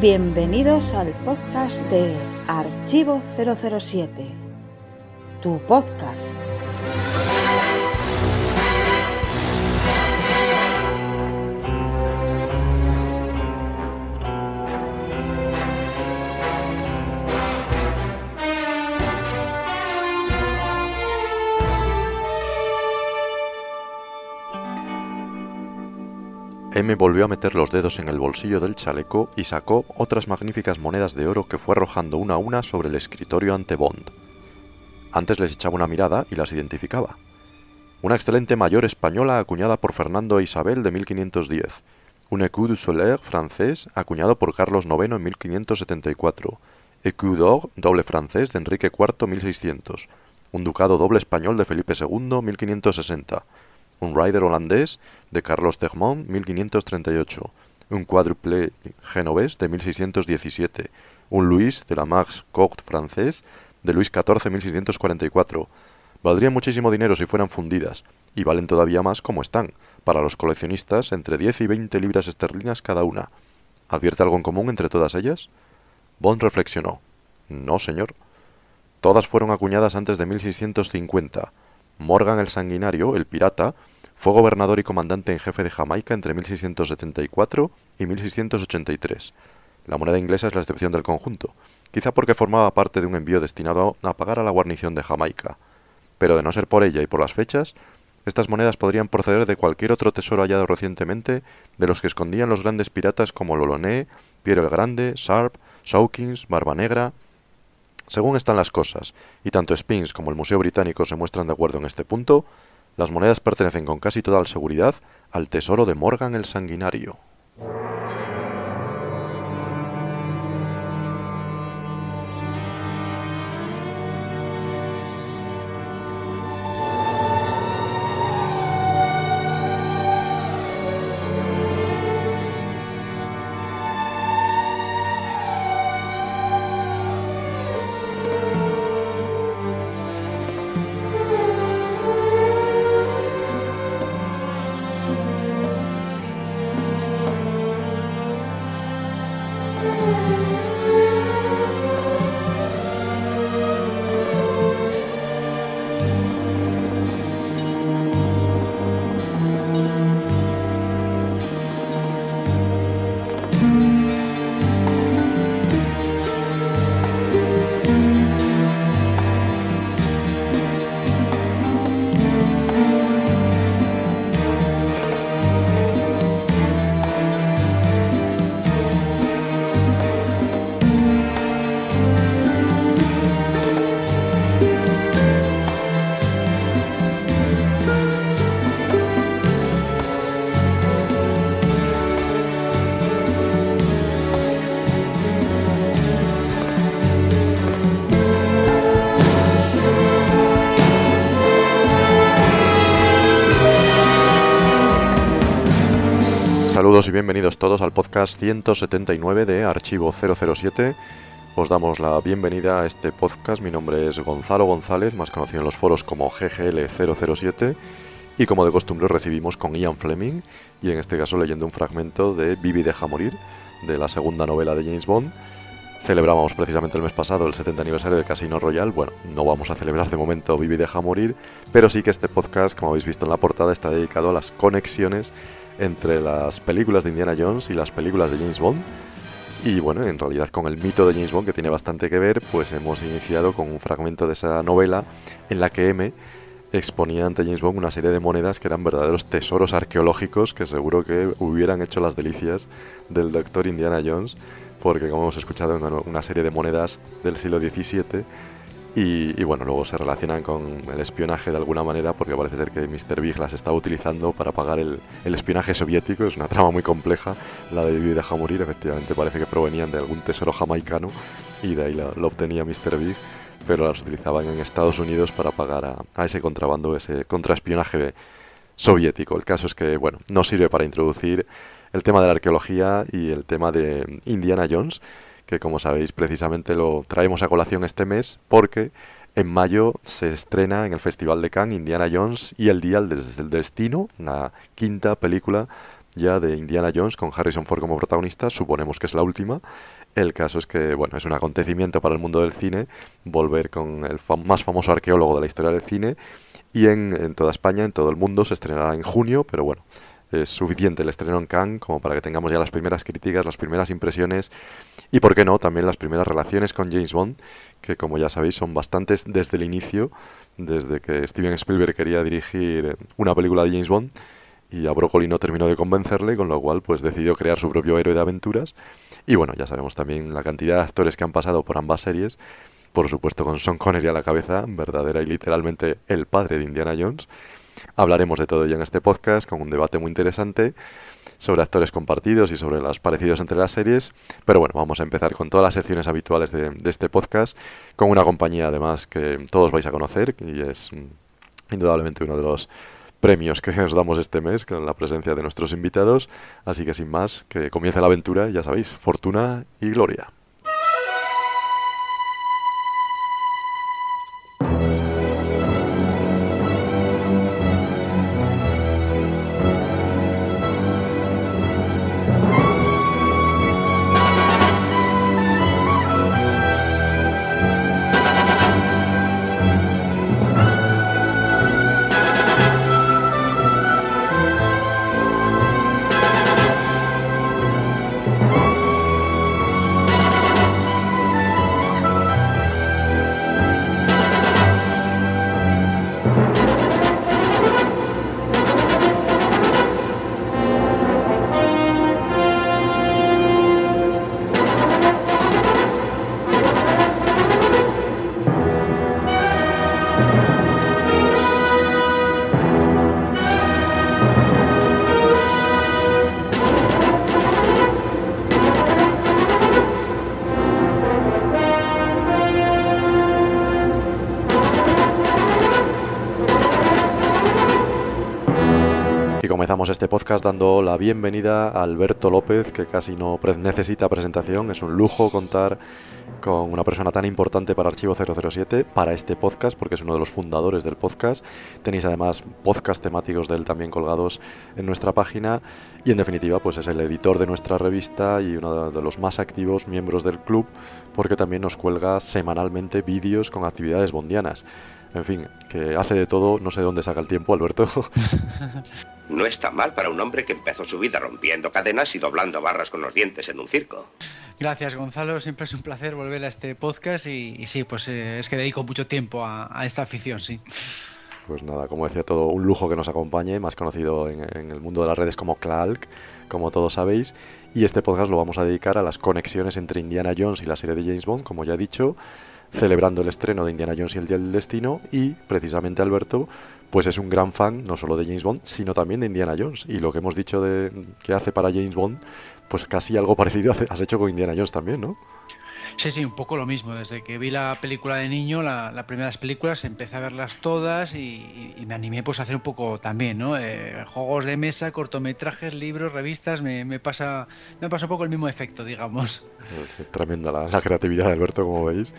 Bienvenidos al podcast de Archivo 007, tu podcast. M volvió a meter los dedos en el bolsillo del chaleco y sacó otras magníficas monedas de oro que fue arrojando una a una sobre el escritorio ante Bond. Antes les echaba una mirada y las identificaba. Una excelente mayor española acuñada por Fernando e Isabel de 1510, un écu du Soleil francés acuñado por Carlos IX en 1574, écu d'or doble francés de Enrique IV 1600, un ducado doble español de Felipe II 1560, un rider holandés de Carlos Tegmont 1538, un cuádruple genovés de 1617, un Luis de la Max Court francés de Luis XIV 1644. Valdrían muchísimo dinero si fueran fundidas, y valen todavía más como están, para los coleccionistas entre 10 y 20 libras esterlinas cada una. ¿Advierte algo en común entre todas ellas? Bond reflexionó. No, señor. Todas fueron acuñadas antes de 1650. Morgan el Sanguinario, el pirata, fue gobernador y comandante en jefe de Jamaica entre 1674 y 1683. La moneda inglesa es la excepción del conjunto, quizá porque formaba parte de un envío destinado a pagar a la guarnición de Jamaica. Pero de no ser por ella y por las fechas, estas monedas podrían proceder de cualquier otro tesoro hallado recientemente de los que escondían los grandes piratas como Loloné, Pierre el Grande, Sharp, Sawkins, Barba Negra. Según están las cosas, y tanto Spins como el Museo Británico se muestran de acuerdo en este punto, las monedas pertenecen con casi total seguridad al tesoro de Morgan el Sanguinario. Saludos y bienvenidos todos al podcast 179 de Archivo 007. Os damos la bienvenida a este podcast. Mi nombre es Gonzalo González, más conocido en los foros como GGL007. Y como de costumbre recibimos con Ian Fleming, y en este caso leyendo un fragmento de Vivi deja morir, de la segunda novela de James Bond. Celebrábamos precisamente el mes pasado el 70 aniversario de Casino Royale. Bueno, no vamos a celebrar de momento Vivi deja morir, pero sí que este podcast, como habéis visto en la portada, está dedicado a las conexiones entre las películas de Indiana Jones y las películas de James Bond. Y bueno, en realidad con el mito de James Bond, que tiene bastante que ver, pues hemos iniciado con un fragmento de esa novela en la que M exponía ante James Bond una serie de monedas que eran verdaderos tesoros arqueológicos que seguro que hubieran hecho las delicias del doctor Indiana Jones, porque como hemos escuchado, una serie de monedas del siglo XVII y, bueno, luego se relacionan con el espionaje de alguna manera, porque parece ser que Mr. Big las estaba utilizando para pagar el, espionaje soviético. Es una trama muy compleja, la de Vivi deja morir. Efectivamente, parece que provenían de algún tesoro jamaicano y de ahí lo, obtenía Mr. Big, pero las utilizaban en Estados Unidos para pagar a ese contrabando, ese contraespionaje soviético. El caso es que, bueno, no sirve para introducir el tema de la arqueología y el tema de Indiana Jones que como sabéis precisamente lo traemos a colación este mes porque en mayo se estrena en el Festival de Cannes Indiana Jones y el Dial desde el Destino, una quinta película ya de Indiana Jones con Harrison Ford como protagonista, suponemos que es la última. El caso es que, bueno, es un acontecimiento para el mundo del cine volver con el más famoso arqueólogo de la historia del cine y en toda España, en todo el mundo, se estrenará en junio, pero bueno, es suficiente el estreno en Cannes como para que tengamos ya las primeras críticas, las primeras impresiones y, por qué no, también las primeras relaciones con James Bond, que como ya sabéis son bastantes desde el inicio, desde que Steven Spielberg quería dirigir una película de James Bond y a Broccoli no terminó de convencerle, con lo cual pues decidió crear su propio héroe de aventuras. Y bueno, ya sabemos también la cantidad de actores que han pasado por ambas series, por supuesto con Sean Connery a la cabeza, verdadera y literalmente el padre de Indiana Jones. Hablaremos de todo ello en este podcast con un debate muy interesante sobre actores compartidos y sobre los parecidos entre las series. Pero bueno, vamos a empezar con todas las secciones habituales de, este podcast, con una compañía además que todos vais a conocer y es mm, indudablemente uno de los premios que os damos este mes con la presencia de nuestros invitados. Así que sin más, que comience la aventura, ya sabéis, fortuna y gloria. Este podcast dando la bienvenida a Alberto López, que casi no necesita presentación. Es un lujo contar con una persona tan importante para Archivo 007, para este podcast, porque es uno de los fundadores del podcast. Tenéis además podcast temáticos de él también colgados en nuestra página. Y en definitiva, pues es el editor de nuestra revista y uno de los más activos miembros del club, porque también nos cuelga semanalmente vídeos con actividades bondianas. En fin, que hace de todo, no sé de dónde saca el tiempo, Alberto. No está mal para un hombre que empezó su vida rompiendo cadenas y doblando barras con los dientes en un circo. Gracias, Gonzalo. Siempre es un placer volver a este podcast y, sí, pues eh, es que dedico mucho tiempo a, esta afición, sí. Pues nada, como decía, todo un lujo que nos acompañe, más conocido en, en el mundo de las redes como Clark, como todos sabéis. Y este podcast lo vamos a dedicar a las conexiones entre Indiana Jones y la serie de James Bond, como ya he dicho celebrando el estreno de Indiana Jones y el Día del Destino y precisamente Alberto pues es un gran fan no solo de James Bond sino también de Indiana Jones y lo que hemos dicho de que hace para James Bond pues casi algo parecido has hecho con Indiana Jones también, ¿no? Sí, sí, un poco lo mismo. Desde que vi la película de niño, las primeras películas, empecé a verlas todas y, me animé pues a hacer un poco también, ¿no? Eh, juegos de mesa, cortometrajes, libros, revistas, me, pasa me pasa un poco el mismo efecto, digamos. Es tremenda la, la creatividad de Alberto, como veis.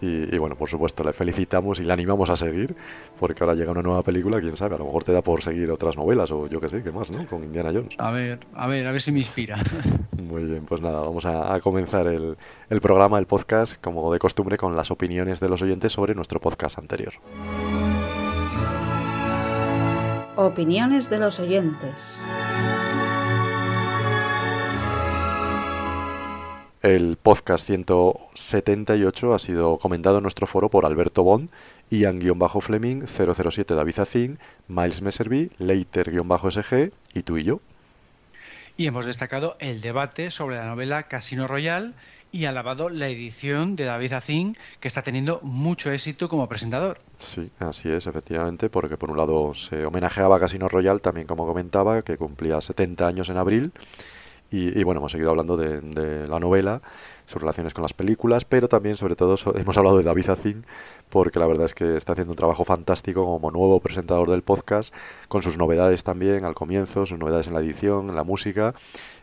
Y, bueno, por supuesto, le felicitamos y le animamos a seguir, porque ahora llega una nueva película, quién sabe, a lo mejor te da por seguir otras novelas o yo qué sé, qué más, ¿no? Con Indiana Jones. A ver, a ver, a ver si me inspira. Muy bien, pues nada, vamos a, comenzar el, el programa, el podcast, como de costumbre, con las opiniones de los oyentes sobre nuestro podcast anterior. Opiniones de los oyentes. El podcast 178 ha sido comentado en nuestro foro por Alberto Bond, Ian-Fleming, 007 David Zacín, Miles Messerby, Leiter-SG y tú y yo. Y hemos destacado el debate sobre la novela Casino Royal y alabado la edición de David Zacín, que está teniendo mucho éxito como presentador. Sí, así es, efectivamente, porque por un lado se homenajeaba a Casino Royal, también como comentaba, que cumplía 70 años en abril, y, bueno, hemos seguido hablando de, la novela, sus relaciones con las películas, pero también, sobre todo, hemos hablado de David Azin, porque la verdad es que está haciendo un trabajo fantástico como nuevo presentador del podcast, con sus novedades también al comienzo, sus novedades en la edición, en la música,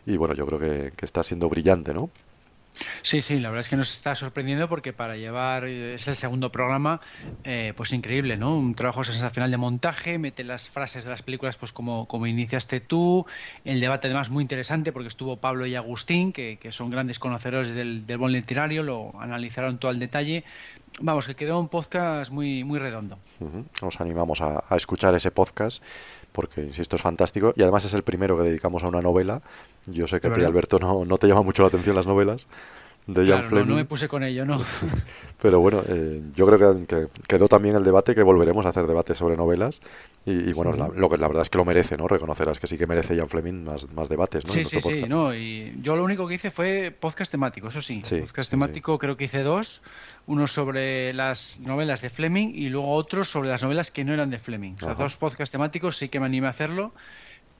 y bueno, yo creo que está siendo brillante, ¿no? Sí, sí, la verdad es que nos está sorprendiendo porque para llevar, eh, es el segundo programa, eh, pues increíble, ¿no? Un trabajo sensacional de montaje, mete las frases de las películas pues como, como iniciaste tú, el debate además muy interesante porque estuvo Pablo y Agustín, que, son grandes conocedores del, del buen literario, lo analizaron todo al detalle. Vamos, que quedó un podcast muy, muy redondo. Os animamos a, escuchar ese podcast porque, insisto, es fantástico. Y además es el primero que dedicamos a una novela. Yo sé que a ti, Alberto, no, no te llama mucho la atención las novelas, de claro, No, me puse con ello, ¿no? Pero bueno, eh, yo creo que, quedó también el debate, que volveremos a hacer debates sobre novelas. Y, bueno, la, lo que, la verdad es que lo merece, ¿no? Reconocerás que sí que merece Ian Fleming más, más debates, ¿no? Sí, sí, sí. No, y yo lo único que hice fue podcast temático, eso sí. podcast temático creo que hice dos. Uno sobre las novelas de Fleming y luego otro sobre las novelas que no eran de Fleming. O sea, dos podcast temáticos sí que me animé a hacerlo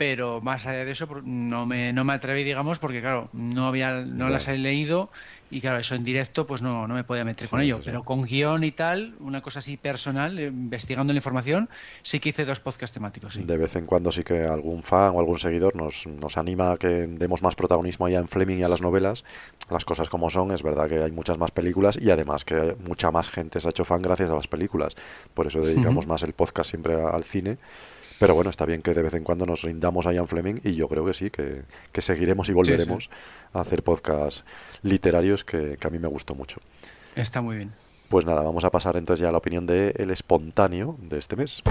pero más allá de eso no me, no me atreví, digamos, porque claro, no había no las he leído y claro, eso en directo pues no, no me podía meter con ello, pero con guion y tal, una cosa así personal, eh, investigando la información, sí que hice dos podcasts temáticos. De vez en cuando sí que algún fan o algún seguidor nos, nos anima a que demos más protagonismo allá en Fleming y a las novelas, las cosas como son, es verdad que hay muchas más películas y además que mucha más gente se ha hecho fan gracias a las películas, por eso dedicamos más el podcast siempre al cine pero bueno, está bien que de vez en cuando nos rindamos a Ian Fleming y yo creo que sí, que, seguiremos y volveremos a hacer podcasts literarios que, que, a mí me gustó mucho. Está muy bien. Pues nada, vamos a pasar entonces ya a la opinión de El Espontáneo de este mes.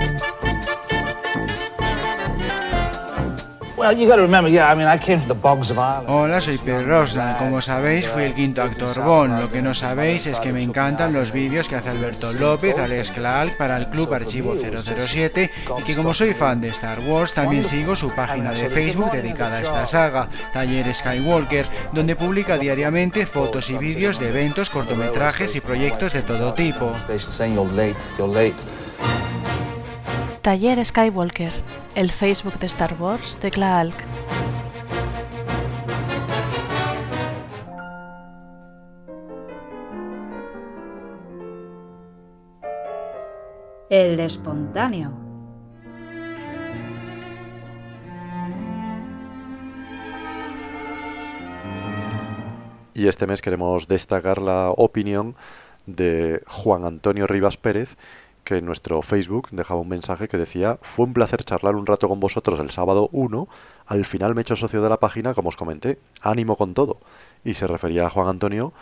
Hola, soy Pedro Rosna. Como sabéis, fui el quinto actor Bond. Lo que no sabéis es que me encantan los vídeos que hace Alberto López, Alex Clark para el Club Archivo 007 y que como soy fan de Star Wars, también sigo su página de Facebook dedicada a esta saga, Taller Skywalker, donde publica diariamente fotos y vídeos de eventos, cortometrajes y proyectos de todo tipo. Taller Skywalker, el Facebook de Star Wars de Klaalk. El espontáneo. Y este mes queremos destacar la opinión de Juan Antonio Rivas Pérez, que en nuestro Facebook dejaba un mensaje que decía, fue un placer charlar un rato con vosotros el sábado 1, al final me he hecho socio de la página, como os comenté, ánimo con todo. Y se refería a Juan Antonio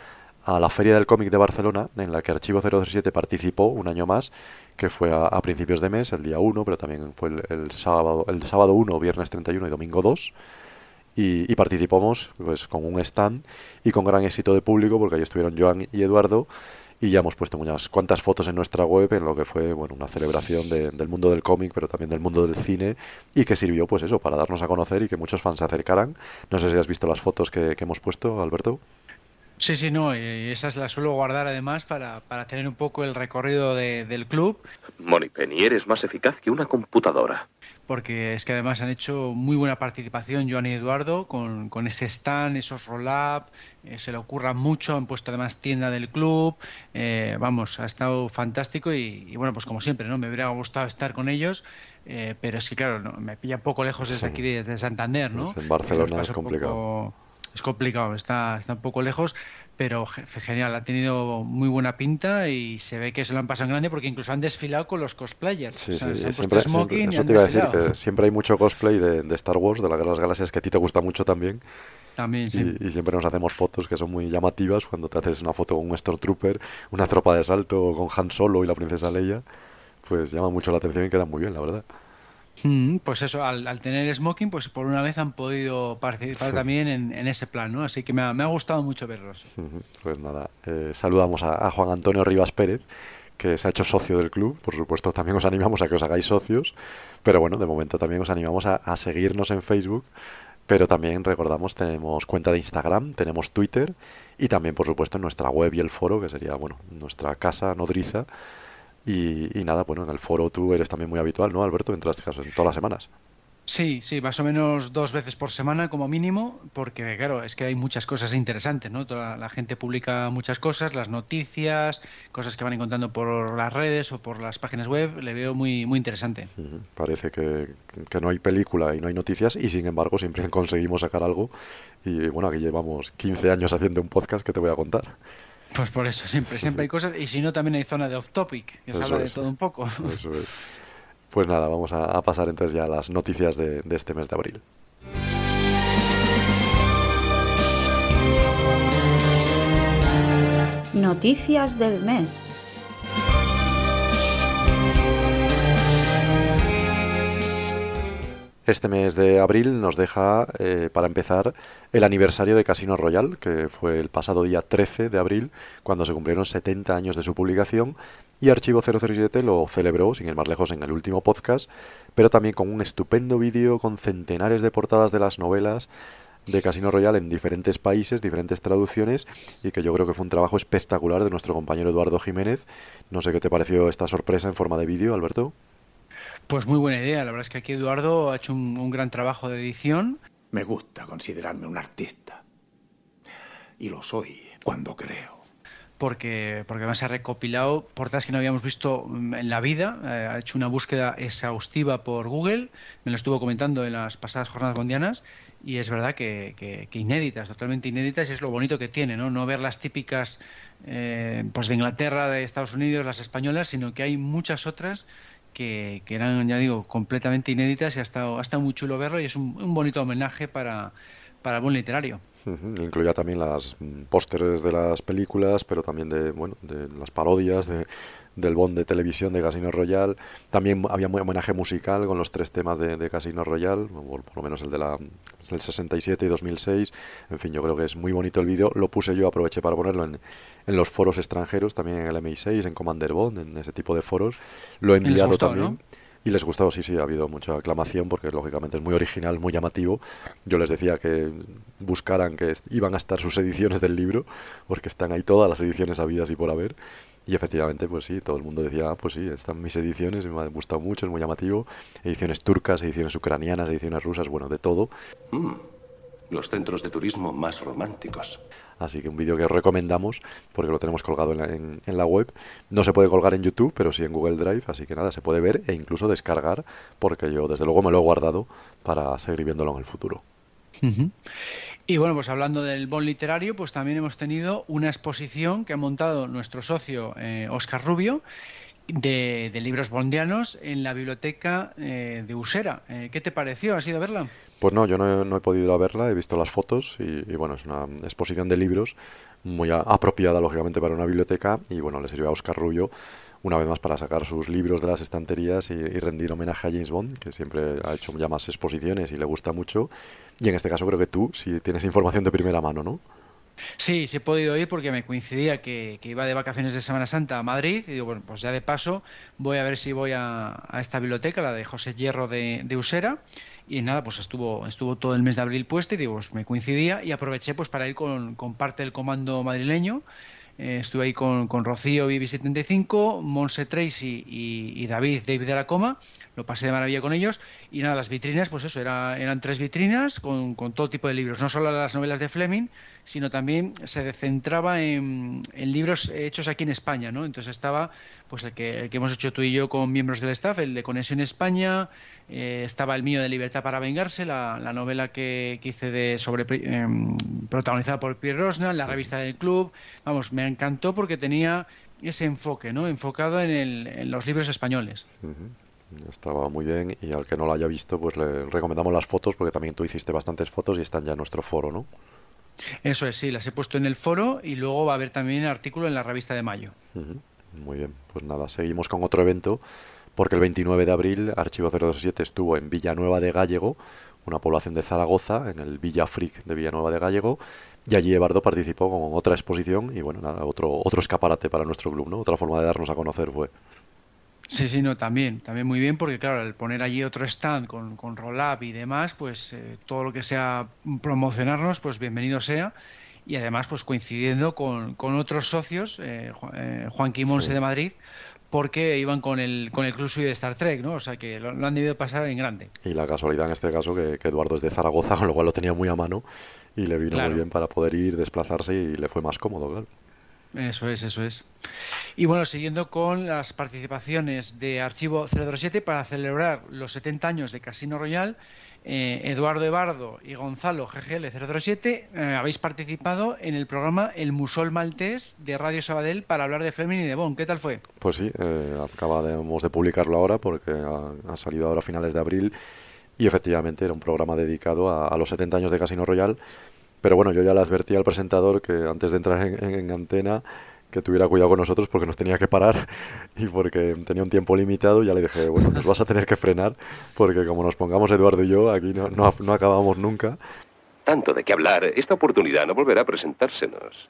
a la Feria del Cómic de Barcelona, en la que Archivo 007 participó un año más, que fue a, principios de mes, el día 1, pero también fue el, sábado, el sábado 1, viernes 31 y domingo 2. Y, participamos pues, con un stand y con gran éxito de público, porque ahí estuvieron Joan y Eduardo, y ya hemos puesto unas cuantas fotos en nuestra web en lo que fue bueno una celebración del mundo del cómic pero también del mundo del cine y que sirvió pues eso para darnos a conocer y que muchos fans se acercaran. No sé si has visto las fotos que, hemos puesto Alberto. Sí, sí, no, y esas las suelo guardar además para, tener un poco el recorrido del club. Penny, eres más eficaz que una computadora porque es que además han hecho muy buena participación Joan y Eduardo con, ese stand, esos roll-up, eh, se le ocurra mucho, han puesto además tienda del club, eh, vamos, ha estado fantástico y, bueno, pues como siempre, ¿no? Me hubiera gustado estar con ellos, eh, pero es que claro, me pilla un poco lejos desde aquí, desde Santander, ¿no? en Barcelona es complicado. es complicado, está, está un poco lejos, pero genial, ha tenido muy buena pinta y se ve que se lo han pasado en grande porque incluso han desfilado con los cosplayers. Sí, sí, siempre, eso te iba a decir, que siempre hay mucho cosplay de, Star Wars, de la Guerra de las Galaxias, que a ti te gusta mucho también. También, sí. Y, siempre nos hacemos fotos que son muy llamativas cuando te haces una foto con un Stormtrooper, una tropa de salto con Han Solo y la princesa Leia, pues llama mucho la atención y queda muy bien, la verdad. Mm, pues eso, al, tener smoking, pues por una vez han podido participar también en, ese plan, ¿no? Así que me ha, gustado mucho verlos. Pues nada, eh, saludamos a, Juan Antonio Rivas Pérez, que se ha hecho socio del club. Por supuesto, también os animamos a que os hagáis socios, pero bueno, de momento también os animamos a, seguirnos en Facebook. Pero también recordamos, tenemos cuenta de Instagram, tenemos Twitter y también, por supuesto, en nuestra web y el foro, que sería, bueno, nuestra casa nodriza, y, nada, bueno, en el foro tú eres también muy habitual, ¿no, Alberto? Entras casi todas las semanas. Sí, sí, más o menos dos veces por semana como mínimo, porque claro, es que hay muchas cosas interesantes, ¿no? Toda la gente publica muchas cosas, las noticias, cosas que van encontrando por las redes o por las páginas web, le veo muy, muy interesante. Parece que, que no hay película y no hay noticias y sin embargo siempre conseguimos sacar algo y bueno, aquí llevamos 15 años haciendo un podcast que te voy a contar. Pues por eso, siempre, siempre hay cosas y si no también hay zona de off topic, que se habla de todo un poco. Eso es. Pues nada, vamos a, pasar entonces ya a las noticias de, de este mes de abril. Noticias del mes. Este mes de abril nos deja, eh, para empezar, el aniversario de Casino Royale, que fue el pasado día 13 de abril, cuando se cumplieron 70 años de su publicación, y Archivo 007 lo celebró, sin ir más lejos, en el último podcast, pero también con un estupendo vídeo con centenares de portadas de las novelas de Casino Royale en diferentes países, diferentes traducciones, y que yo creo que fue un trabajo espectacular de nuestro compañero Eduardo Jiménez. No sé qué te pareció esta sorpresa en forma de vídeo, Alberto. Pues muy buena idea. La verdad es que aquí Eduardo ha hecho un, gran trabajo de edición. Me gusta considerarme un artista. Y lo soy cuando creo porque, porque además ha recopilado portadas que no habíamos visto en la vida, eh, ha hecho una búsqueda exhaustiva por Google, me lo estuvo comentando en las pasadas jornadas mundianas y es verdad que, inéditas, totalmente inéditas y es lo bonito que tiene, no, no ver las típicas eh, pues de Inglaterra, de Estados Unidos, las españolas, sino que hay muchas otras que, eran, ya digo, completamente inéditas y ha estado, ha estado muy chulo verlo y es un, bonito homenaje para, para el buen literario. Incluía también las mm, pósteres de las películas, pero también de, bueno, de las parodias de, del Bond de televisión de Casino Royale. También había un homenaje musical con los tres temas de, Casino Royale, por, lo menos el de la, del 67 y 2006. En fin, yo creo que es muy bonito el vídeo. Lo puse yo, aproveché para ponerlo en, en los foros extranjeros, también en el MI6, en Commander Bond, en ese tipo de foros. Lo he enviado también. Y les gustó, sí, sí, ha habido mucha aclamación porque lógicamente es muy original, muy llamativo. Yo les decía que buscaran que iban a estar sus ediciones del libro, porque están ahí todas las ediciones habidas y por haber. Y efectivamente, pues sí, todo el mundo decía, ah, pues sí, están mis ediciones, me ha gustado mucho, es muy llamativo. Ediciones turcas, ediciones ucranianas, ediciones rusas, bueno, de todo. Mm, los centros de turismo más románticos. Así que un vídeo que os recomendamos porque lo tenemos colgado en la, web. No se puede colgar en YouTube, pero sí en Google Drive, así que nada, se puede ver e incluso descargar porque yo desde luego me lo he guardado para seguir viéndolo en el futuro. Y bueno, pues hablando del bon literario, pues también hemos tenido una exposición que ha montado nuestro socio Oscar eh, Rubio de, libros bondianos en la biblioteca eh, de Usera. Eh, ¿Qué te pareció? ¿Has ido a verla? Pues no, yo no he, podido ir a verla, he visto las fotos y, bueno, es una exposición de libros muy apropiada lógicamente para una biblioteca y bueno, le sirvió a Oscar Rubio una vez más para sacar sus libros de las estanterías y, rendir homenaje a James Bond, que siempre ha hecho ya más exposiciones y le gusta mucho. Y en este caso creo que tú sí tienes información de primera mano, ¿no? Sí, sí he podido ir porque me coincidía que, iba de vacaciones de Semana Santa a Madrid y digo, bueno, pues ya de paso voy a ver si voy a, esta biblioteca, la de José Hierro de, Usera, y nada, pues estuvo, estuvo todo el mes de abril puesto y digo, pues me coincidía y aproveché pues para ir con, parte del comando madrileño. Eh, estuve ahí con, con Rocío BB75, Monse Tracy y, y, David, David de la Coma. Lo pasé de maravilla con ellos. Y nada, las vitrinas, pues eso, era, eran tres vitrinas con, con todo tipo de libros. No solo las novelas de Fleming, sino también se centraba en, libros hechos aquí en España, ¿no? Entonces estaba, pues el que, que hemos hecho tú y yo con miembros del staff, el de Conexión España, eh, estaba el mío de Libertad para vengarse, la, novela que, hice de sobre em, protagonizada por Pierre Rosnan, la revista del club, vamos, me encantó porque tenía ese enfoque, ¿no? Enfocado en, el, en los libros españoles. Estaba muy bien y al que no lo haya visto, pues le recomendamos las fotos porque también tú hiciste bastantes fotos y están ya en nuestro foro, ¿no? Eso es, sí, las he puesto en el foro y luego va a haber también artículo en la revista de mayo. Muy bien, pues nada, seguimos con otro evento, porque el 29 de abril Archivo 027 estuvo en Villanueva de Gallego, una población de Zaragoza, en el Villa Fric de Villanueva de Gallego, y allí Ebardo participó con otra exposición y bueno, nada, otro, otro escaparate para nuestro club, ¿no? Otra forma de darnos a conocer fue. Sí, sí, no, también, también muy bien, porque claro, al poner allí otro stand con, con Rollup y demás, pues eh, todo lo que sea promocionarnos, pues bienvenido sea. y además pues coincidiendo con, otros socios, eh, eh, Juan Quimonse de Madrid, porque iban con el, con el Club de Star Trek, ¿no? O sea que lo, han debido pasar en grande. Y la casualidad en este caso que, Eduardo es de Zaragoza, con lo cual lo tenía muy a mano y le vino muy bien para poder ir, desplazarse y le fue más cómodo, claro. Eso es, eso es. Y bueno, siguiendo con las participaciones de Archivo 007 para celebrar los 70 años de Casino Royal, eh, Eduardo Ebardo y Gonzalo GGL007 eh, habéis participado en el programa El Musol Maltés de Radio Sabadell para hablar de Fleming y de Bond. ¿Qué tal fue? Pues sí, eh, acabamos de publicarlo ahora porque ha, salido ahora a finales de abril y efectivamente era un programa dedicado a, los 70 años de Casino Royal. Pero bueno, yo ya le advertí al presentador que antes de entrar en antena que tuviera cuidado con nosotros porque nos tenía que parar y porque tenía un tiempo limitado. Ya le dije, bueno, nos vas a tener que frenar porque como nos pongamos Eduardo y yo, aquí no, no, no acabamos nunca. Tanto de qué hablar, esta oportunidad no volverá a presentársenos.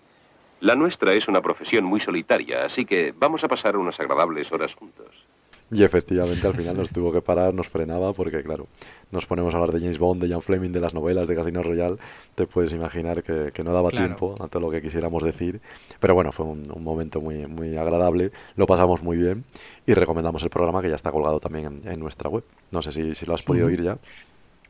La nuestra es una profesión muy solitaria, así que vamos a pasar unas agradables horas juntos. Y efectivamente al final nos tuvo que parar, nos frenaba, porque claro, nos ponemos a hablar de James Bond, de Jan Fleming, de las novelas de Casino Royale, te puedes imaginar que, no daba tiempo a todo lo que quisiéramos decir. Pero bueno, fue un, momento muy, muy agradable, lo pasamos muy bien y recomendamos el programa que ya está colgado también en, nuestra web. No sé si, si lo has podido oír ya.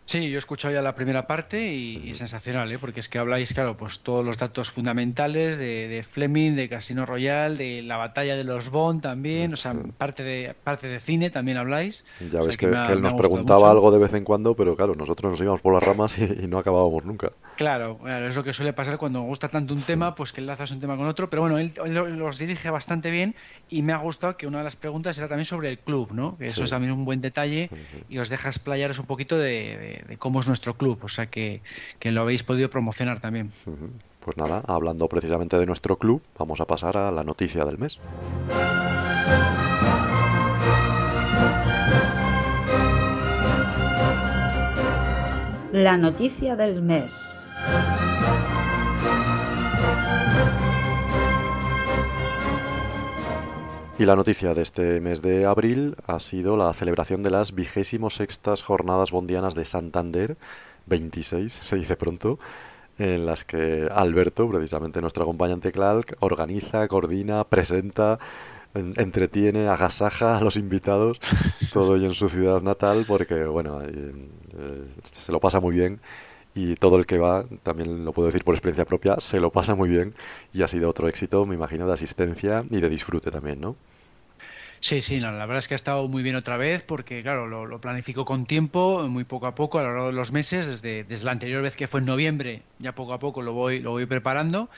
Sí, yo he escuchado ya la primera parte y, sensacional, ¿eh? porque es que habláis, claro, pues todos los datos fundamentales de, Fleming, de Casino Royale, de la batalla de los Bond también, o sea, parte de parte de cine también habláis. Ya ves que, él nos preguntaba algo de vez en cuando, pero claro, nosotros nos íbamos por las ramas y, no acabábamos nunca. Claro, es lo que suele pasar cuando gusta tanto un tema, pues que enlazas un tema con otro, pero bueno, él, los dirige bastante bien y me ha gustado que una de las preguntas era también sobre el club, ¿no? Que eso es también un buen detalle y os deja explayaros un poquito de de, cómo es nuestro club, o sea que, lo habéis podido promocionar también. Pues nada, hablando precisamente de nuestro club, vamos a pasar a la noticia del mes. La noticia del mes. Y la noticia de este mes de abril ha sido la celebración de las vigésimo sextas jornadas bondianas de Santander, 26 se dice pronto, en las que Alberto, precisamente nuestro acompañante Clark, organiza, coordina, presenta, entretiene, agasaja a los invitados, todo ello en su ciudad natal, porque bueno, eh, se lo pasa muy bien y todo el que va, también lo puedo decir por experiencia propia, se lo pasa muy bien y ha sido otro éxito, me imagino, de asistencia y de disfrute también, ¿no? Sí, sí, la verdad es que ha estado muy bien otra vez porque, claro, lo, lo, planifico con tiempo, muy poco a poco, a lo largo de los meses, desde, desde la anterior vez que fue en noviembre, ya poco a poco lo voy, lo voy preparando.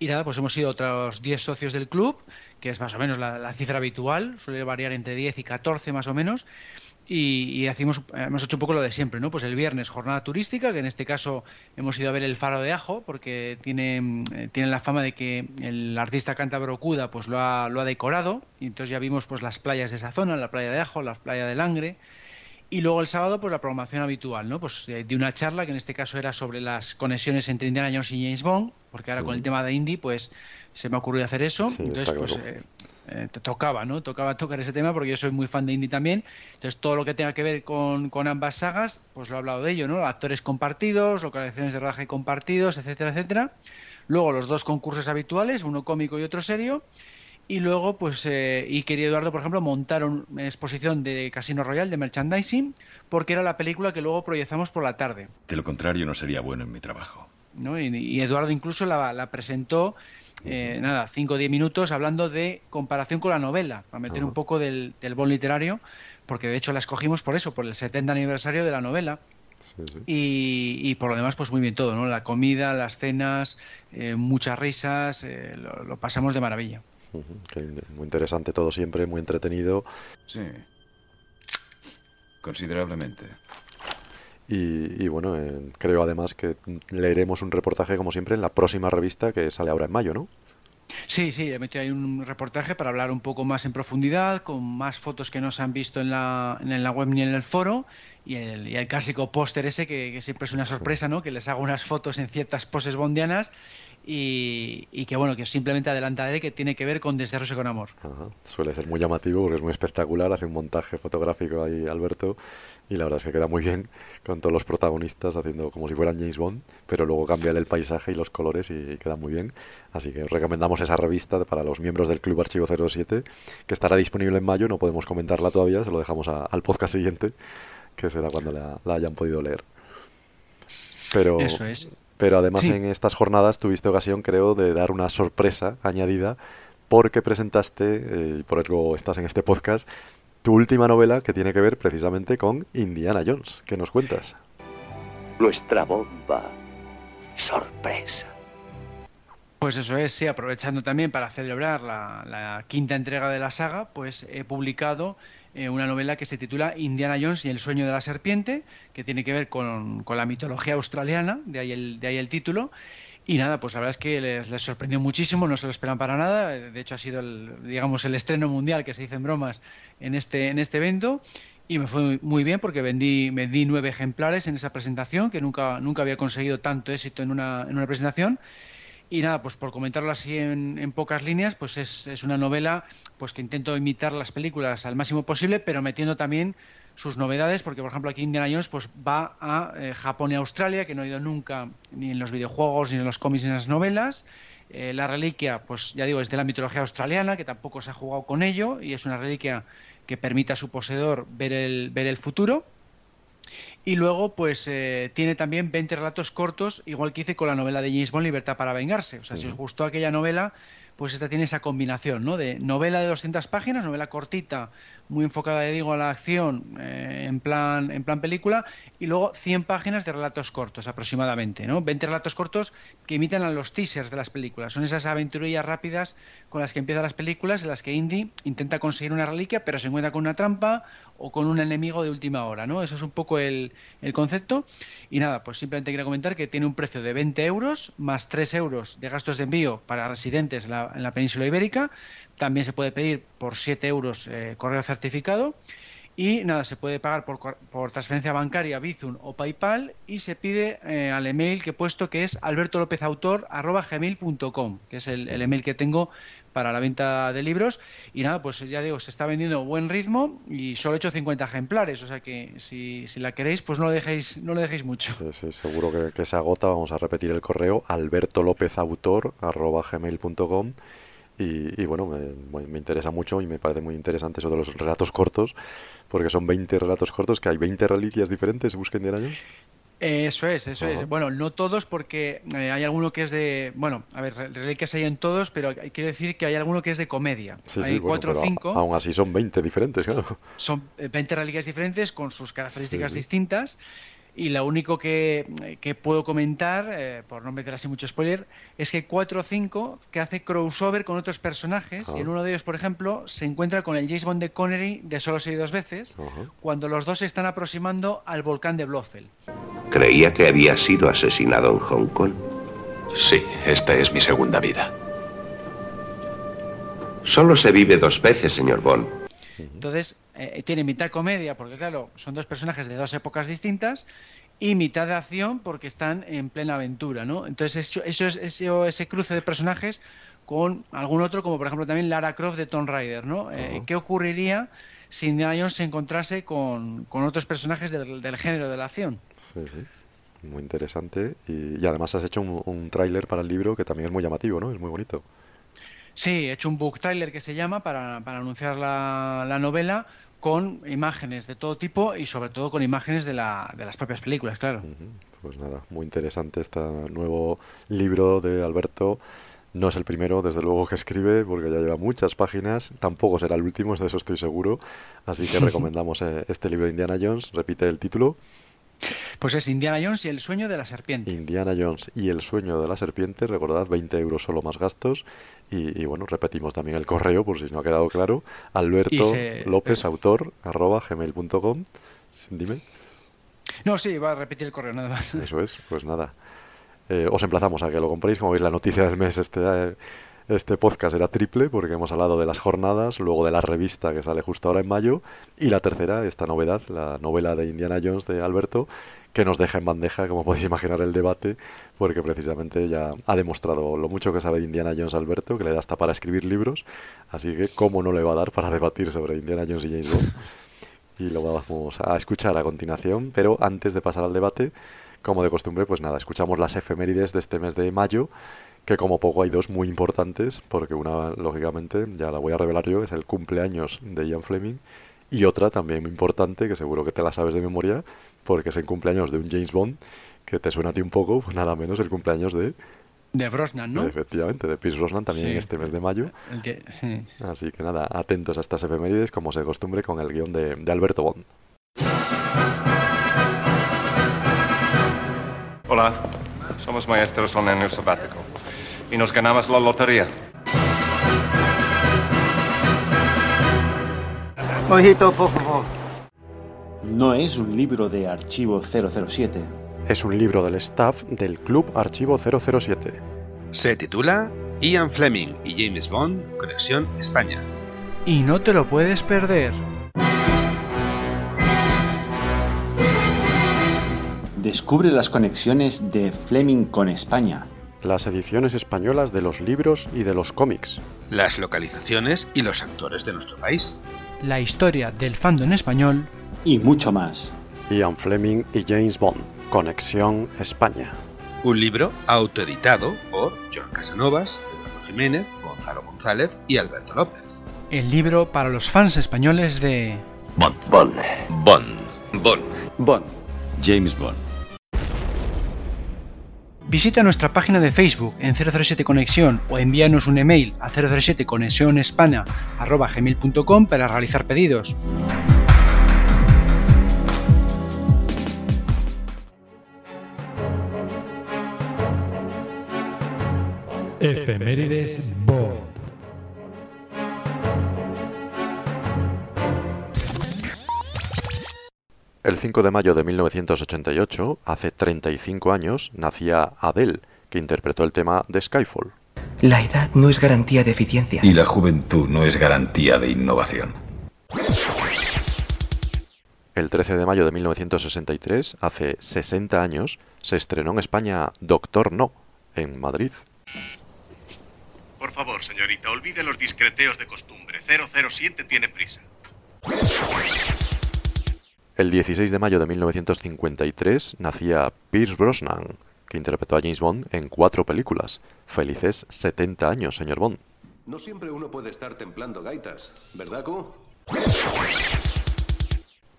Y nada, pues hemos sido otros 10 socios del club, que es más o menos la, la cifra habitual, suele variar entre 10 y 14 más o menos y, hacemos, hemos hecho un poco lo de siempre, ¿no? Pues el viernes jornada turística, que en este caso hemos ido a ver el Faro de Ajo, porque tiene, eh, tiene la fama de que el artista cántabro Cuda pues lo ha, lo ha decorado, y entonces ya vimos pues las playas de esa zona, la playa de Ajo, la playa de Langre, y luego el sábado pues la programación habitual, ¿no? Pues eh, de una charla que en este caso era sobre las conexiones entre Indiana Jones y James Bond, porque ahora con el tema de Indy pues se me ha ocurrido hacer eso, entonces pues... Eh, eh, te tocaba, ¿no? Tocaba tocar ese tema porque yo soy muy fan de indie también. Entonces, todo lo que tenga que ver con, ambas sagas, pues lo he hablado de ello, ¿no? Actores compartidos, localizaciones de rodaje compartidos, etcétera, etcétera. Luego, los dos concursos habituales, uno cómico y otro serio. Y luego, pues, eh, y quería Eduardo, por ejemplo, montaron una exposición de Casino Royal, de merchandising, porque era la película que luego proyectamos por la tarde. De lo contrario, no sería bueno en mi trabajo. ¿no? Y, Eduardo incluso la, la presentó eh, nada, 5 o 10 minutos hablando de comparación con la novela, para meter un poco del, del bon literario, porque de hecho la escogimos por eso, por el 70 aniversario de la novela. Y, por lo demás, pues muy bien todo, ¿no? La comida, las cenas, eh, muchas risas, eh, lo, pasamos de maravilla. muy interesante todo siempre, muy entretenido. Sí, considerablemente. Y, bueno, eh, creo además que leeremos un reportaje, como siempre, en la próxima revista que sale ahora en mayo, ¿no? Sí, sí, he metido ahí un reportaje para hablar un poco más en profundidad, con más fotos que no se han visto en la, en la web ni en el foro, y el, y el clásico póster ese que, siempre es una sorpresa, ¿no? Que les hago unas fotos en ciertas poses bondianas y, que bueno, que simplemente adelantaré que tiene que ver con Desarrollo con Amor. Suele ser muy llamativo porque es muy espectacular, hace un montaje fotográfico ahí Alberto y la verdad es que queda muy bien con todos los protagonistas haciendo como si fueran James Bond, pero luego cambia el paisaje y los colores y queda muy bien. Así que os recomendamos esa revista para los miembros del Club Archivo 07, que estará disponible en mayo, no podemos comentarla todavía, se lo dejamos al podcast siguiente, que será cuando la, la hayan podido leer. Pero, Eso es. Pero además en estas jornadas tuviste ocasión, creo, de dar una sorpresa añadida porque presentaste, eh, y por algo estás en este podcast, tu última novela que tiene que ver precisamente con Indiana Jones. ¿Qué nos cuentas? Nuestra bomba. Sorpresa. Pues eso es, sí, aprovechando también para celebrar la, la quinta entrega de la saga, pues he publicado eh, una novela que se titula Indiana Jones y el sueño de la serpiente, que tiene que ver con, la mitología australiana, de ahí, el, de ahí el título. Y nada, pues la verdad es que les, sorprendió muchísimo, no se lo esperan para nada. De hecho, ha sido el, digamos, el estreno mundial que se dice en bromas en este, en este evento. Y me fue muy bien porque vendí, vendí nueve ejemplares en esa presentación, que nunca, nunca había conseguido tanto éxito en una, en una presentación. Y nada, pues por comentarlo así en, pocas líneas, pues es, es, una novela pues que intento imitar las películas al máximo posible, pero metiendo también sus novedades, porque por ejemplo aquí Indiana Jones pues va a eh, Japón y Australia, que no he ido nunca ni en los videojuegos, ni en los cómics, ni en las novelas. Eh, la reliquia, pues ya digo, es de la mitología australiana, que tampoco se ha jugado con ello, y es una reliquia que permite a su poseedor ver el, ver el futuro. Y luego, pues eh, tiene también 20 relatos cortos, igual que hice con la novela de James Bond, Libertad para Vengarse. O sea, si os gustó aquella novela, pues esta tiene esa combinación, ¿no? De novela de 200 páginas, novela cortita, muy enfocada, digo, a la acción eh, en, plan, en plan película, y luego 100 páginas de relatos cortos aproximadamente, ¿no? 20 relatos cortos que imitan a los teasers de las películas. Son esas aventurillas rápidas con las que empiezan las películas, en las que Indy intenta conseguir una reliquia, pero se encuentra con una trampa o con un enemigo de última hora, ¿no? Eso es un poco el, el concepto. Y nada, pues simplemente quería comentar que tiene un precio de 20 euros más 3 euros de gastos de envío para residentes en la, en la península ibérica. También se puede pedir por 7 euros eh, correo certificado. Y nada, se puede pagar por, por, transferencia bancaria, Bizum o PayPal y se pide eh, al email que he puesto que es albertolopezautor.gmail.com, que es el, el, email que tengo para la venta de libros. Y nada, pues ya digo, se está vendiendo a buen ritmo y solo he hecho 50 ejemplares. O sea que si, si la queréis, pues no lo dejéis, no lo dejéis mucho. Sí, sí, seguro que, se agota. Vamos a repetir el correo albertolopezautor.gmail.com y, y, bueno, me, me, interesa mucho y me parece muy interesante eso de los relatos cortos, porque son 20 relatos cortos, que hay 20 reliquias diferentes, busquen de año. Eso es, eso es. Bueno, no todos porque eh, hay alguno que es de, bueno, a ver, reliquias hay en todos, pero quiero decir que hay alguno que es de comedia. Sí, hay sí, cuatro o cinco. Aún así son 20 diferentes, claro. Son 20 reliquias diferentes con sus características sí, distintas. Y lo único que, que puedo comentar, eh, por no meter así mucho spoiler, es que 4 o 5 que hace crossover con otros personajes. Y en uno de ellos, por ejemplo, se encuentra con el James Bond de Connery de Solo soy dos veces, cuando los dos se están aproximando al volcán de Blofeld. Creía que había sido asesinado en Hong Kong. Sí, esta es mi segunda vida. Solo se vive dos veces, señor Bond. Entonces, eh, tiene mitad comedia, porque claro, son dos personajes de dos épocas distintas, y mitad de acción, porque están en plena aventura, ¿no? Entonces, eso, eso es eso, ese cruce de personajes con algún otro, como por ejemplo también Lara Croft de Tomb Raider, ¿no? Uh -huh. eh, ¿Qué ocurriría si Indiana Jones se encontrase con, con otros personajes del, del, género de la acción? Sí, sí. Muy interesante. Y, y además has hecho un, un tráiler para el libro que también es muy llamativo, ¿no? Es muy bonito. Sí, he hecho un book trailer que se llama para, para anunciar la, la, novela con imágenes de todo tipo y sobre todo con imágenes de, la, de las propias películas, claro. Pues nada, muy interesante este nuevo libro de Alberto. No es el primero, desde luego, que escribe, porque ya lleva muchas páginas. Tampoco será el último, de eso estoy seguro. Así que recomendamos eh, este libro de Indiana Jones. Repite el título. Pues es Indiana Jones y el sueño de la serpiente. Indiana Jones y el sueño de la serpiente, recordad, 20 euros solo más gastos. Y, y bueno, repetimos también el correo, por si no ha quedado claro, Alberto se... López, autor, arroba gmail.com. Dime. No, sí, va a repetir el correo nada más. Eso es, pues nada. Eh, os emplazamos a que lo compréis, como veis la noticia del mes este... Eh, Este podcast era triple porque hemos hablado de las jornadas, luego de la revista que sale justo ahora en mayo y la tercera, esta novedad, la novela de Indiana Jones de Alberto, que nos deja en bandeja, como podéis imaginar, el debate, porque precisamente ya ha demostrado lo mucho que sabe de Indiana Jones Alberto, que le da hasta para escribir libros, así que cómo no le va a dar para debatir sobre Indiana Jones y James Bond. Y lo vamos a escuchar a continuación, pero antes de pasar al debate, como de costumbre, pues nada, escuchamos las efemérides de este mes de mayo que como poco hay dos muy importantes, porque una, lógicamente, ya la voy a revelar yo, es el cumpleaños de Ian Fleming, y otra también muy importante, que seguro que te la sabes de memoria, porque es el cumpleaños de un James Bond, que te suena a ti un poco, pues nada menos el cumpleaños de... De Brosnan, ¿no? Efectivamente, de Pierce Brosnan también en este mes de mayo. Así que nada, atentos a estas efemérides, como se costumbre, con el guion de, de Alberto Bond. Hola, somos maestros en el sabático y nos ganamos la lotería. Ojito, por favor. No es un libro de Archivo 007. Es un libro del staff del Club Archivo 007. Se titula Ian Fleming y James Bond, Conexión España. Y no te lo puedes perder. Descubre las conexiones de Fleming con España. Las ediciones españolas de los libros y de los cómics. Las localizaciones y los actores de nuestro país. La historia del fandom español. Y mucho más. Ian Fleming y James Bond. Conexión España. Un libro autoeditado por John Casanovas, Eduardo Jiménez, Gonzalo González y Alberto López. El libro para los fans españoles de... Bond. Bond. Bond. Bond. Bond. James Bond. Visita nuestra página de Facebook en 007 Conexión o envíanos un email a 007 gmail.com para realizar pedidos. Efemérides. El 5 de mayo de 1988, hace 35 años, nacía Adele, que interpretó el tema de Skyfall. La edad no es garantía de eficiencia. Y la juventud no es garantía de innovación. El 13 de mayo de 1963, hace 60 años, se estrenó en España Doctor No, en Madrid. Por favor, señorita, olvide los discreteos de costumbre. 007 tiene prisa. El 16 de mayo de 1953 nacía Pierce Brosnan, que interpretó a James Bond en cuatro películas. Felices 70 años, señor Bond. No siempre uno puede estar templando gaitas, ¿verdad, Q?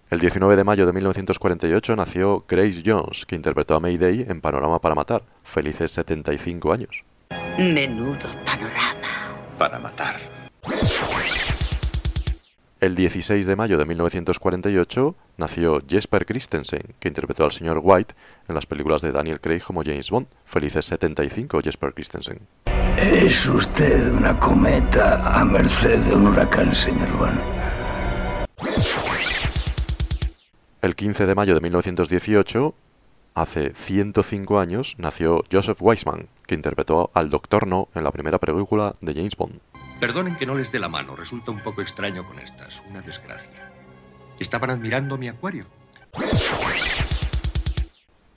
El 19 de mayo de 1948 nació Grace Jones, que interpretó a Mayday en Panorama para Matar. Felices 75 años. Menudo panorama. Para matar. El 16 de mayo de 1948 nació Jesper Christensen, que interpretó al señor White en las películas de Daniel Craig como James Bond. Felices 75, Jesper Christensen. Es usted una cometa a merced de un huracán, señor Bond. El 15 de mayo de 1918, hace 105 años, nació Joseph Weisman, que interpretó al Doctor No en la primera película de James Bond. Perdonen que no les dé la mano, resulta un poco extraño con estas, una desgracia. Estaban admirando mi acuario.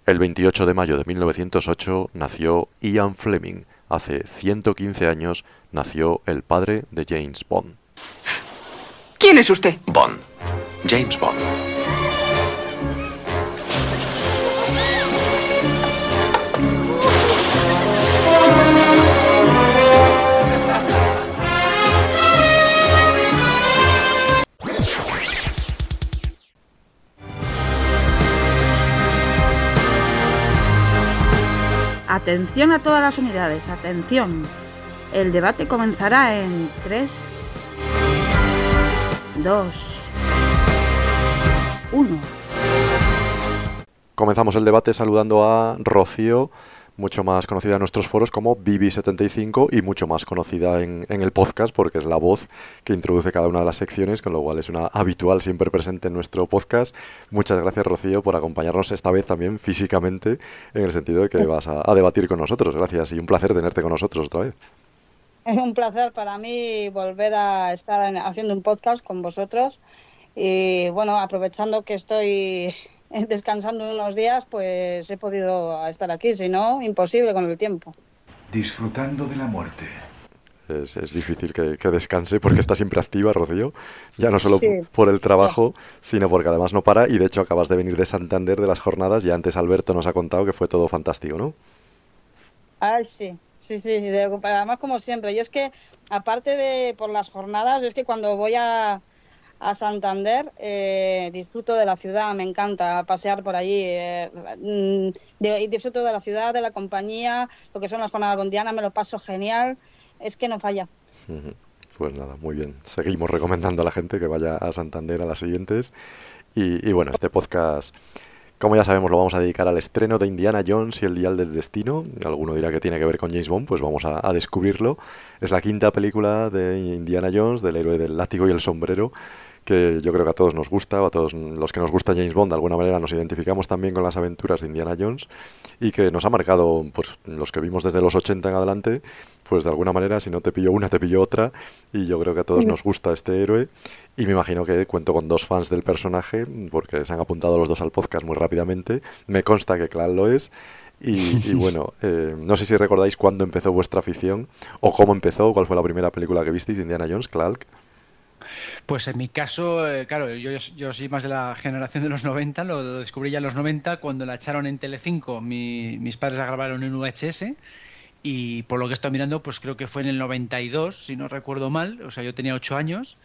El 28 de mayo de 1908 nació Ian Fleming. Hace 115 años nació el padre de James Bond. ¿Quién es usted? Bond. James Bond. Atención a todas las unidades, atención. El debate comenzará en 3, 2, 1. Comenzamos el debate saludando a Rocío, mucho más conocida en nuestros foros como Bibi75 y mucho más conocida en, en, el podcast porque es la voz que introduce cada una de las secciones, con lo cual es una habitual siempre presente en nuestro podcast. Muchas gracias Rocío por acompañarnos esta vez también físicamente en el sentido de que vas a, a debatir con nosotros. Gracias y un placer tenerte con nosotros otra vez. es un placer para mí volver a estar haciendo un podcast con vosotros y bueno, aprovechando que estoy descansando unos días, pues he podido estar aquí, si no, imposible con el tiempo. Disfrutando de la muerte. Es, difícil que, descanse porque está siempre activa, Rocío, ya no solo por el trabajo, sino porque además no para y de hecho acabas de venir de Santander de las jornadas y antes Alberto nos ha contado que fue todo fantástico, ¿no? Ay, sí, sí, sí, además como siempre, yo es que aparte de por las jornadas, es que cuando voy a, a Santander eh, disfruto de la ciudad, me encanta pasear por allí, eh, mm, disfruto de la ciudad, de la compañía, lo que son las jornadas bondianas, me lo paso genial es que no falla. Pues nada, muy bien. Seguimos recomendando a la gente que vaya a Santander a las siguientes. Y, bueno, este podcast, como ya sabemos, lo vamos a dedicar al estreno de Indiana Jones y el Dial del Destino. Alguno dirá que tiene que ver con James Bond, pues vamos a descubrirlo. Es la quinta película de Indiana Jones, del héroe del látigo y el sombrero que yo creo que a todos nos gusta, a todos los que nos gusta James Bond, de alguna manera nos identificamos también con las aventuras de Indiana Jones y que nos ha marcado, pues los que vimos desde los 80 en adelante, pues de alguna manera, si no te pillo una, te pillo otra, y yo creo que a todos nos gusta este héroe, y me imagino que cuento con dos fans del personaje, porque se han apuntado los dos al podcast muy rápidamente, me consta que Clan lo es, y, bueno, eh, no sé si recordáis cuándo empezó vuestra afición, o cómo empezó, cuál fue la primera película que visteis de Indiana Jones, Clark. Pues en mi caso, eh, claro, yo, soy más de la generación de los 90, lo, descubrí ya en los 90 cuando la echaron en Telecinco, mi, mis padres la grabaron en VHS y por lo que he estado mirando, pues creo que fue en el 92, si no recuerdo mal, o sea, yo tenía 8 años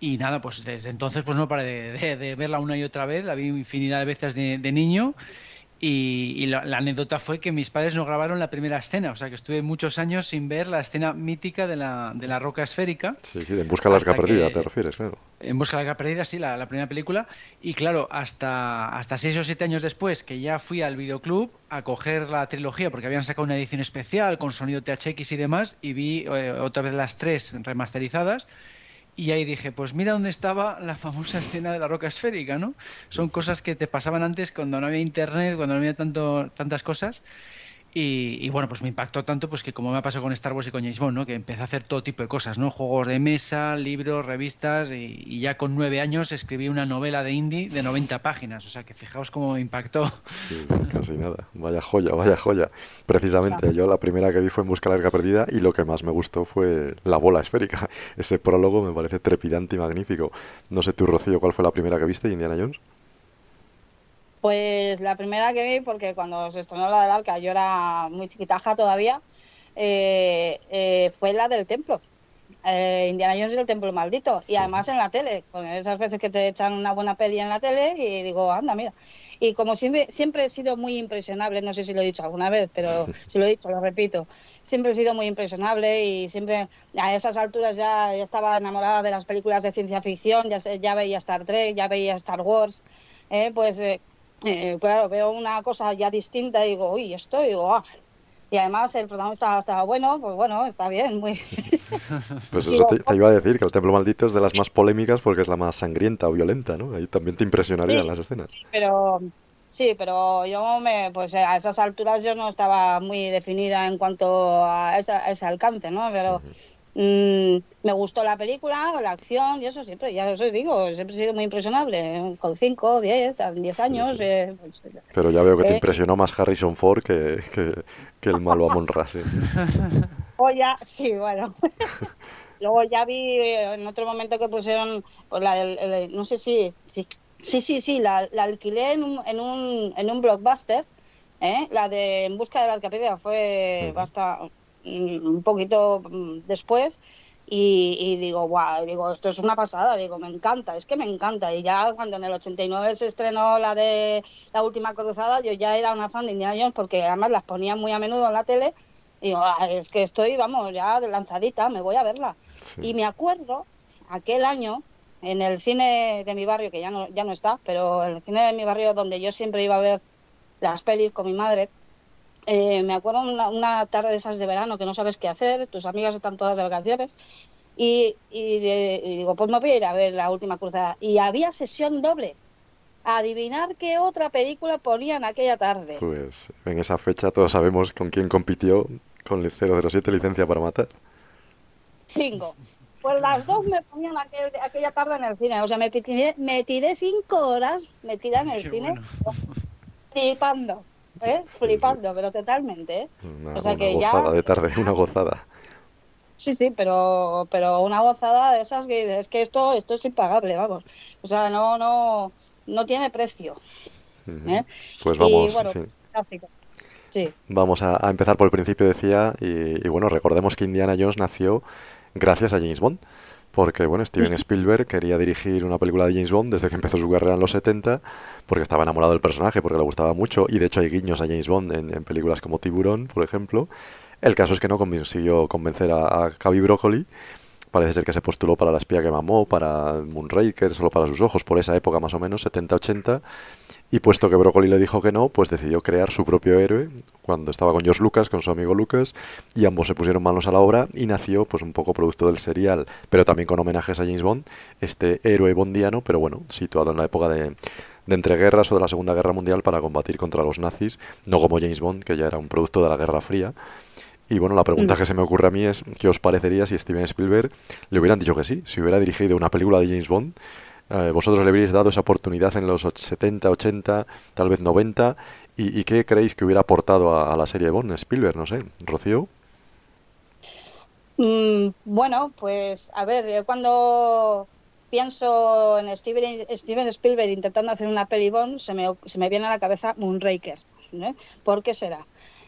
y nada, pues desde entonces pues no paré de, verla una y otra vez, la vi infinidad de veces de, de niño y, la, anécdota fue que mis padres no grabaron la primera escena, o sea que estuve muchos años sin ver la escena mítica de la, de la roca esférica. Sí, sí, en Busca de la Arca Perdida, te refieres, claro. En Busca de la Arca Perdida, sí, la, primera película. Y claro, hasta, hasta seis o siete años después, que ya fui al videoclub a coger la trilogía, porque habían sacado una edición especial con sonido THX y demás, y vi eh, otra vez las tres remasterizadas y ahí dije, pues mira dónde estaba la famosa escena de la roca esférica, ¿no? Son cosas que te pasaban antes cuando no había internet, cuando no había tanto, tantas cosas. Y, bueno, pues me impactó tanto pues que como me ha pasado con Star Wars y con James Bond, ¿no? Que empecé a hacer todo tipo de cosas, ¿no? Juegos de mesa, libros, revistas y, ya con nueve años escribí una novela de indie de 90 páginas. O sea que fijaos cómo me impactó. Sí, casi nada. Vaya joya, vaya joya. Precisamente yo la primera que vi fue En Busca Larga Perdida y lo que más me gustó fue la bola esférica. Ese prólogo me parece trepidante y magnífico. No sé tú, Rocío, ¿cuál fue la primera que viste, Indiana Jones? Pues la primera que vi, porque cuando se estrenó la del Arca, yo era muy chiquitaja todavía, eh, eh, fue la del templo. Eh, Indiana Jones y el templo maldito. Y además en la tele, con esas veces que te echan una buena peli en la tele y digo, anda, mira. Y como siempre, siempre he sido muy impresionable, no sé si lo he dicho alguna vez, pero si lo he dicho, lo repito, siempre he sido muy impresionable y siempre a esas alturas ya, estaba enamorada de las películas de ciencia ficción, ya, ya veía Star Trek, ya veía Star Wars, pues eh, claro, veo una cosa ya distinta y digo, uy, esto, y digo, ah. Y además el protagonista estaba bueno, pues bueno, está bien. Muy... pues eso te, iba a decir, que el Templo Maldito es de las más polémicas porque es la más sangrienta o violenta, ¿no? Ahí también te impresionarían las escenas. Pero sí, pero yo me, pues a esas alturas yo no estaba muy definida en cuanto a, ese alcance, ¿no? Pero... Mm, me gustó la película, la acción y eso siempre, ya os digo, siempre he sido muy impresionable, con 5, 10, 10 años. Eh, pues, Pero ya veo que te eh. impresionó más Harrison Ford que, que, el malo Amon Ra. O ya, sí, bueno. Luego ya vi eh, en otro momento que pusieron, pues la no sé si, sí, sí, sí, sí la, alquilé en un, en un, en un blockbuster, la de En busca de la arcapedia fue bastante un poquito mm, después y, digo, wow, digo, esto es una pasada, digo, me encanta, es que me encanta. Y ya cuando en el 89 se estrenó la de La Última Cruzada, yo ya era una fan de Indiana Jones porque además las ponía muy a menudo en la tele. Y digo, ah, es que estoy, vamos, ya de lanzadita, me voy a verla. Y me acuerdo, aquel año, en el cine de mi barrio, que ya no, ya no está, pero en el cine de mi barrio donde yo siempre iba a ver las pelis con mi madre, eh, me acuerdo una, tarde de esas de verano que no sabes qué hacer, tus amigas están todas de vacaciones y, digo, pues me voy a ir a ver la última cruzada. Y había sesión doble. Adivinar qué otra película ponían aquella tarde. Pues en esa fecha todos sabemos con quién compitió con el 007 Licencia para Matar. Cinco. Pues las dos me ponían aquel, aquella tarde en el cine. O sea, me tiré, me tiré cinco horas metida en el Qué cine, bueno. flipando. ¿Eh? Flipando, pero totalmente. ¿eh? Una, O sea una que ya- gozada de tarde, una gozada. Sí, sí, pero, pero una gozada de esas que dices, es que esto, esto es impagable, vamos. O sea, no, no, no tiene precio. ¿eh? Pues Y, vamos, bueno, sí. fantástico. Sí. Vamos a, a empezar por el principio, decía, y, y bueno, recordemos que Indiana Jones nació gracias a James Bond, porque bueno, Steven Spielberg quería dirigir una película de James Bond desde que empezó su carrera en los 70, porque estaba enamorado del personaje, porque le gustaba mucho, y de hecho hay guiños a James Bond en, en películas como Tiburón, por ejemplo. El caso es que no consiguió convencer a, a Cavi Broccoli, parece ser que se postuló para La espía que mamó, para Moonraker, solo para sus ojos, por esa época más o menos, 70-80, y puesto que Broccoli le dijo que no, pues decidió crear su propio héroe cuando estaba con George Lucas, con su amigo Lucas, y ambos se pusieron manos a la obra y nació pues un poco producto del serial, pero también con homenajes a James Bond, este héroe bondiano, pero bueno, situado en la época de, de entreguerras o de la Segunda Guerra Mundial para combatir contra los nazis, no como James Bond, que ya era un producto de la Guerra Fría. Y bueno, la pregunta que se me ocurre a mí es, ¿qué os parecería si Steven Spielberg le hubieran dicho que sí? Si hubiera dirigido una película de James Bond, eh, vosotros le habríais dado esa oportunidad en los och- 70, 80, tal vez 90, ¿y, y qué creéis que hubiera aportado a, a la serie Bond Spielberg? No sé, Rocío. Mm, bueno, pues a ver, yo cuando pienso en Steven, Steven Spielberg intentando hacer una peli Bond, se me, se me viene a la cabeza Moonraker. ¿eh? ¿Por qué será?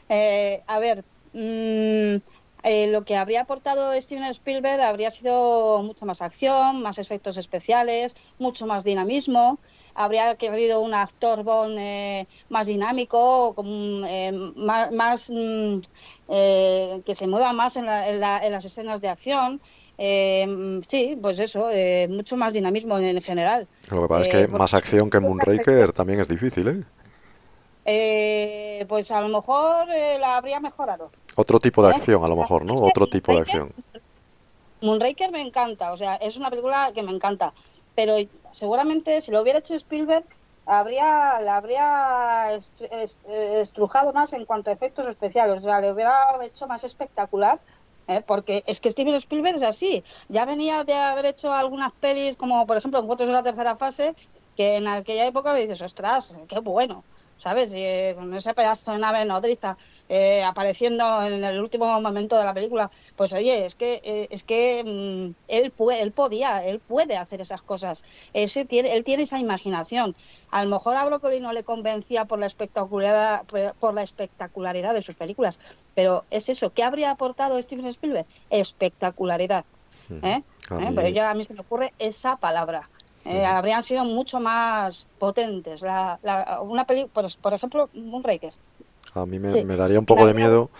Eh, a ver, mm, eh, lo que habría aportado Steven Spielberg habría sido mucha más acción, más efectos especiales, mucho más dinamismo. Habría querido un actor Bond eh, más dinámico, con, eh, más, más, mm, eh, que se mueva más en, la- en la- en las escenas de acción. Eh, sí, pues eso, eh, mucho más dinamismo en, en general. Lo que pasa es que más acción que Moonraker también es difícil, ¿eh? Eh, pues a lo mejor eh, la habría mejorado. Otro tipo de ¿Eh? acción, a lo mejor, ¿no? Otro tipo de acción. Moonraker me encanta, o sea, es una película que me encanta, pero seguramente si lo hubiera hecho Spielberg habría la habría est- est- estrujado más en cuanto a efectos especiales, o sea, le hubiera hecho más espectacular. ¿eh? Porque es que Steven Spielberg es así. Ya venía de haber hecho algunas pelis, como por ejemplo Encuentros en la tercera fase, que en aquella época me dices, ostras, qué bueno. ¿Sabes? Y, eh, con ese pedazo de nave nodriza eh, apareciendo en el último momento de la película, pues oye, es que eh, es que mm, él puede, él podía, él puede hacer esas cosas. Ese tiene, él tiene esa imaginación. A lo mejor a Broccoli no le convencía por la espectacularidad, por la espectacularidad de sus películas, pero es eso. ¿Qué habría aportado Steven Spielberg? Espectacularidad. ¿eh? A ¿Eh? mí- Pero ya a mí se me ocurre esa palabra. Eh, habrían sido mucho más potentes. La, la- una peli, por, por ejemplo, Moonraker. A mí me, Sí. me daría un poco de miedo,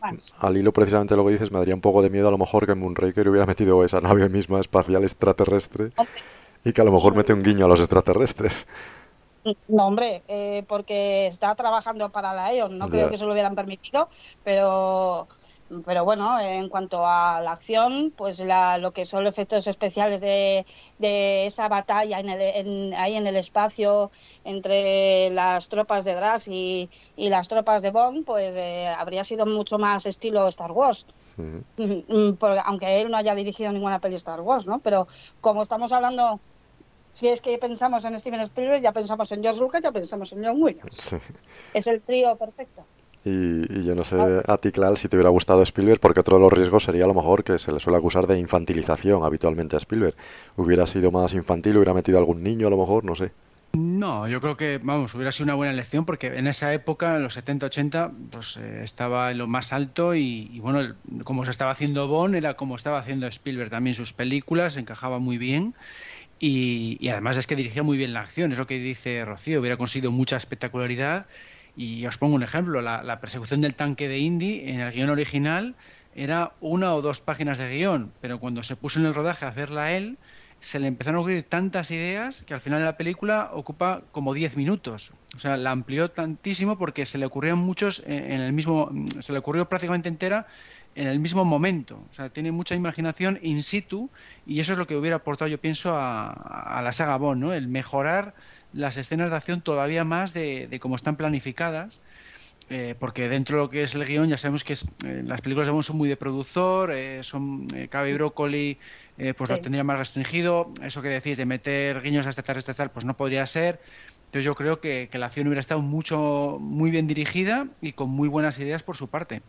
más. al hilo precisamente lo que dices, me daría un poco de miedo a lo mejor que en Moonraker hubiera metido esa nave misma espacial extraterrestre y que a lo mejor mete un guiño a los extraterrestres. No, hombre, eh, porque está trabajando para la EON, no creo que se lo hubieran permitido, pero, pero bueno, en cuanto a la acción, pues la, lo que son los efectos especiales de, de esa batalla en el, en- ahí en el espacio entre las tropas de Drax y, y las tropas de Bond, pues eh, habría sido mucho más estilo Star Wars. Mm, porque- aunque él no haya dirigido ninguna peli Star Wars, ¿no? Pero como estamos hablando, si es que pensamos en Steven Spielberg, ya pensamos en George Lucas, ya pensamos en John Williams. Sí. Es el trío perfecto. Y, y yo no sé a ti, Clal, si te hubiera gustado Spielberg, porque otro de los riesgos sería a lo mejor que se le suele acusar de infantilización habitualmente a Spielberg. Hubiera sido más infantil, hubiera metido a algún niño a lo mejor, no sé. No, yo creo que, vamos, hubiera sido una buena elección porque en esa época, en los 70-80, pues eh, estaba en lo más alto y, y, bueno, el- como se estaba haciendo Bond, era como estaba haciendo Spielberg también sus películas, encajaba muy bien y, y además es que dirigía muy bien la acción, es lo que dice Rocío, hubiera conseguido mucha espectacularidad y os pongo un ejemplo, la, persecución del tanque de Indy en el guion original era una o dos páginas de guion, pero cuando se puso en el rodaje a hacerla él, se le empezaron a ocurrir tantas ideas que al final de la película ocupa como 10 minutos. O sea, la amplió tantísimo porque se le ocurrieron muchos en en el mismo, se le ocurrió prácticamente entera en el mismo momento. O sea, tiene mucha imaginación in situ y eso es lo que hubiera aportado, yo pienso, a, a la saga Bond, ¿no? El mejorar las escenas de acción todavía más de, de cómo están planificadas eh, porque dentro de lo que es el guion ya sabemos que eh, las películas de Bond son muy de productor, eh, son Cabe y Brócoli, pues lo tendría más restringido, eso que decís de meter guiños a extraterrestres tal, pues no podría ser. Entonces yo creo que, que, la acción hubiera estado mucho, muy bien dirigida y con muy buenas ideas por su parte.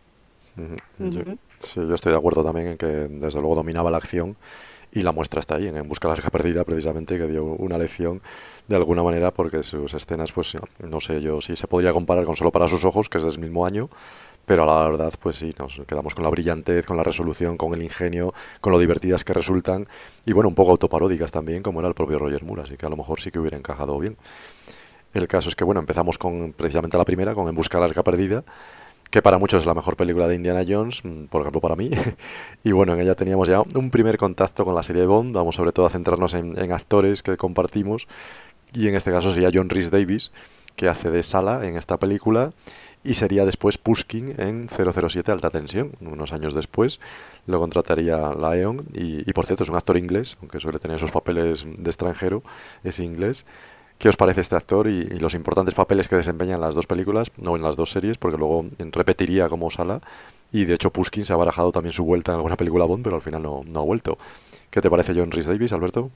sí, yo estoy de acuerdo también en que desde luego dominaba la acción y la muestra está ahí, en, Busca la Perdida, precisamente, que dio una lección de alguna manera, porque sus escenas, pues no sé yo si se podría comparar con Solo para sus ojos, que es del mismo año, pero a la verdad, pues sí, nos quedamos con la brillantez, con la resolución, con el ingenio, con lo divertidas que resultan, y bueno, un poco autoparódicas también, como era el propio Roger Moore, así que a lo mejor sí que hubiera encajado bien. El caso es que, bueno, empezamos con precisamente la primera, con En Busca de la Arca Perdida, que para muchos es la mejor película de Indiana Jones, mm, por ejemplo para mí. y bueno, en ella teníamos ya un primer contacto con la serie de Bond, vamos sobre todo a centrarnos en, actores que compartimos, y en este caso sería John Rhys Davis, que hace de Sala en esta película, y sería después Pushkin en 007 Alta Tensión, unos años después. Lo contrataría Laeon, y, y por cierto es un actor inglés, aunque suele tener esos papeles de extranjero, es inglés. ¿Qué os parece este actor y, los importantes papeles que desempeña en las dos películas, no en las dos series, porque luego repetiría como Sala? Y de hecho Pushkin se ha barajado también su vuelta en alguna película Bond, pero al final no, ha vuelto. ¿Qué te parece John Rhys Davis, Alberto?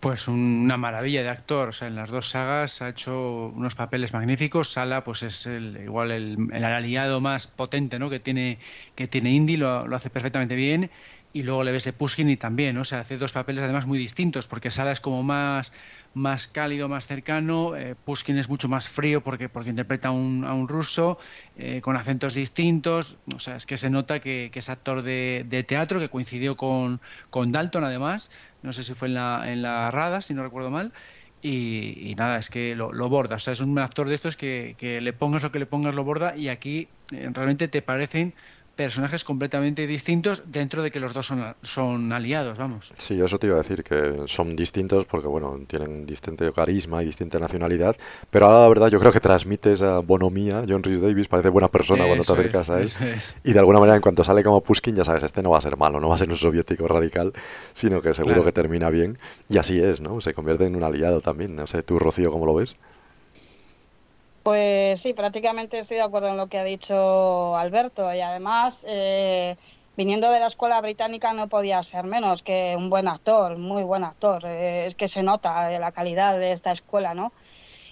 Pues una maravilla de actor. O sea, en las dos sagas ha hecho unos papeles magníficos. Sala, pues es el, igual el, aliado más potente ¿no? que tiene que tiene Indy, lo, lo hace perfectamente bien y luego le ves de Pushkin y también, o sea, hace dos papeles además muy distintos, porque Sala es como más, más cálido, más cercano, eh, Pushkin es mucho más frío porque, porque interpreta a un, ruso eh, con acentos distintos, o sea, es que se nota que, es actor de, teatro, que coincidió con, con, Dalton además, no sé si fue en la, en la Rada, si no recuerdo mal, y, nada, es que lo, borda, o sea, es un actor de estos que, que le pongas lo que le pongas lo borda. Y aquí eh, realmente te parecen personajes completamente distintos dentro de que los dos son, son aliados, vamos. Sí, eso te iba a decir, que son distintos porque, bueno, tienen distinto carisma y distinta nacionalidad, pero ahora la verdad yo creo que transmite esa bonomía, John Rhys Davis parece buena persona cuando te acercas a él, y de alguna manera en cuanto sale como Pushkin ya sabes, este no va a ser malo, no va a ser un soviético radical, sino que seguro que termina bien, y así es, ¿no? Se convierte en un aliado también, no sé, tú Rocío, ¿cómo lo ves? Pues sí, prácticamente estoy de acuerdo en lo que ha dicho Alberto y además, eh, viniendo de la escuela británica no podía ser menos que un buen actor, muy buen actor. Eh, es que se nota la calidad de esta escuela, ¿no?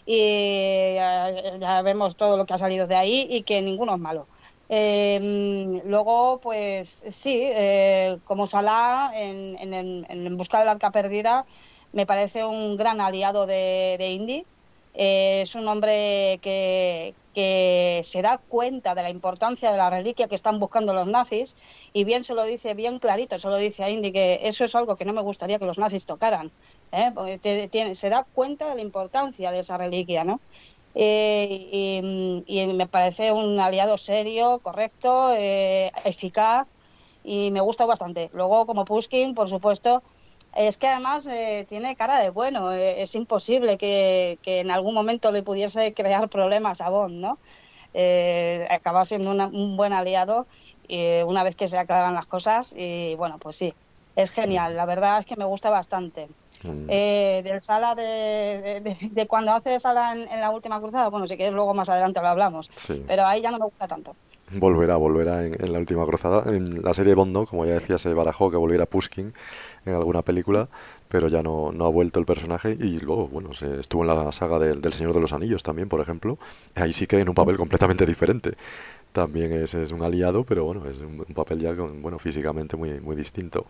Y ya, vemos todo lo que ha salido de ahí y que ninguno es malo. Em, luego, pues sí, eh, como Salah en, en, Busca de la Arca Perdida, me parece un gran aliado de, de Indy eh, es un hombre que, se da cuenta de la importancia de la reliquia que están buscando los nazis y bien se lo dice bien clarito, se lo dice a Indy que eso es algo que no me gustaría que los nazis tocaran, ¿eh? tiene, se da cuenta de la importancia de esa reliquia, ¿no? Eh, y, me parece un aliado serio, correcto, eficaz y me gusta bastante. Luego, como Pushkin, por supuesto, es que además eh, tiene cara de bueno, eh, es imposible que, en algún momento le pudiese crear problemas a Bond, ¿no? Eh, acaba siendo un buen aliado una vez que se aclaran las cosas y bueno, pues sí, es genial, la verdad es que me gusta bastante. Mm. del sala de, cuando hace sala en, la última cruzada, bueno, si quieres luego más adelante lo hablamos, pero ahí ya no me gusta tanto. Volverá, volverá en, la última cruzada. En la serie Bond, como ya decía, se barajó que volviera Pushkin en alguna película, pero ya no, no ha vuelto el personaje. Y luego, bueno, se estuvo en la saga del Señor de los Anillos también, por ejemplo. Ahí sí que en un papel completamente diferente. También es, es un aliado, pero bueno, es un, papel ya con, bueno, físicamente muy, muy distinto.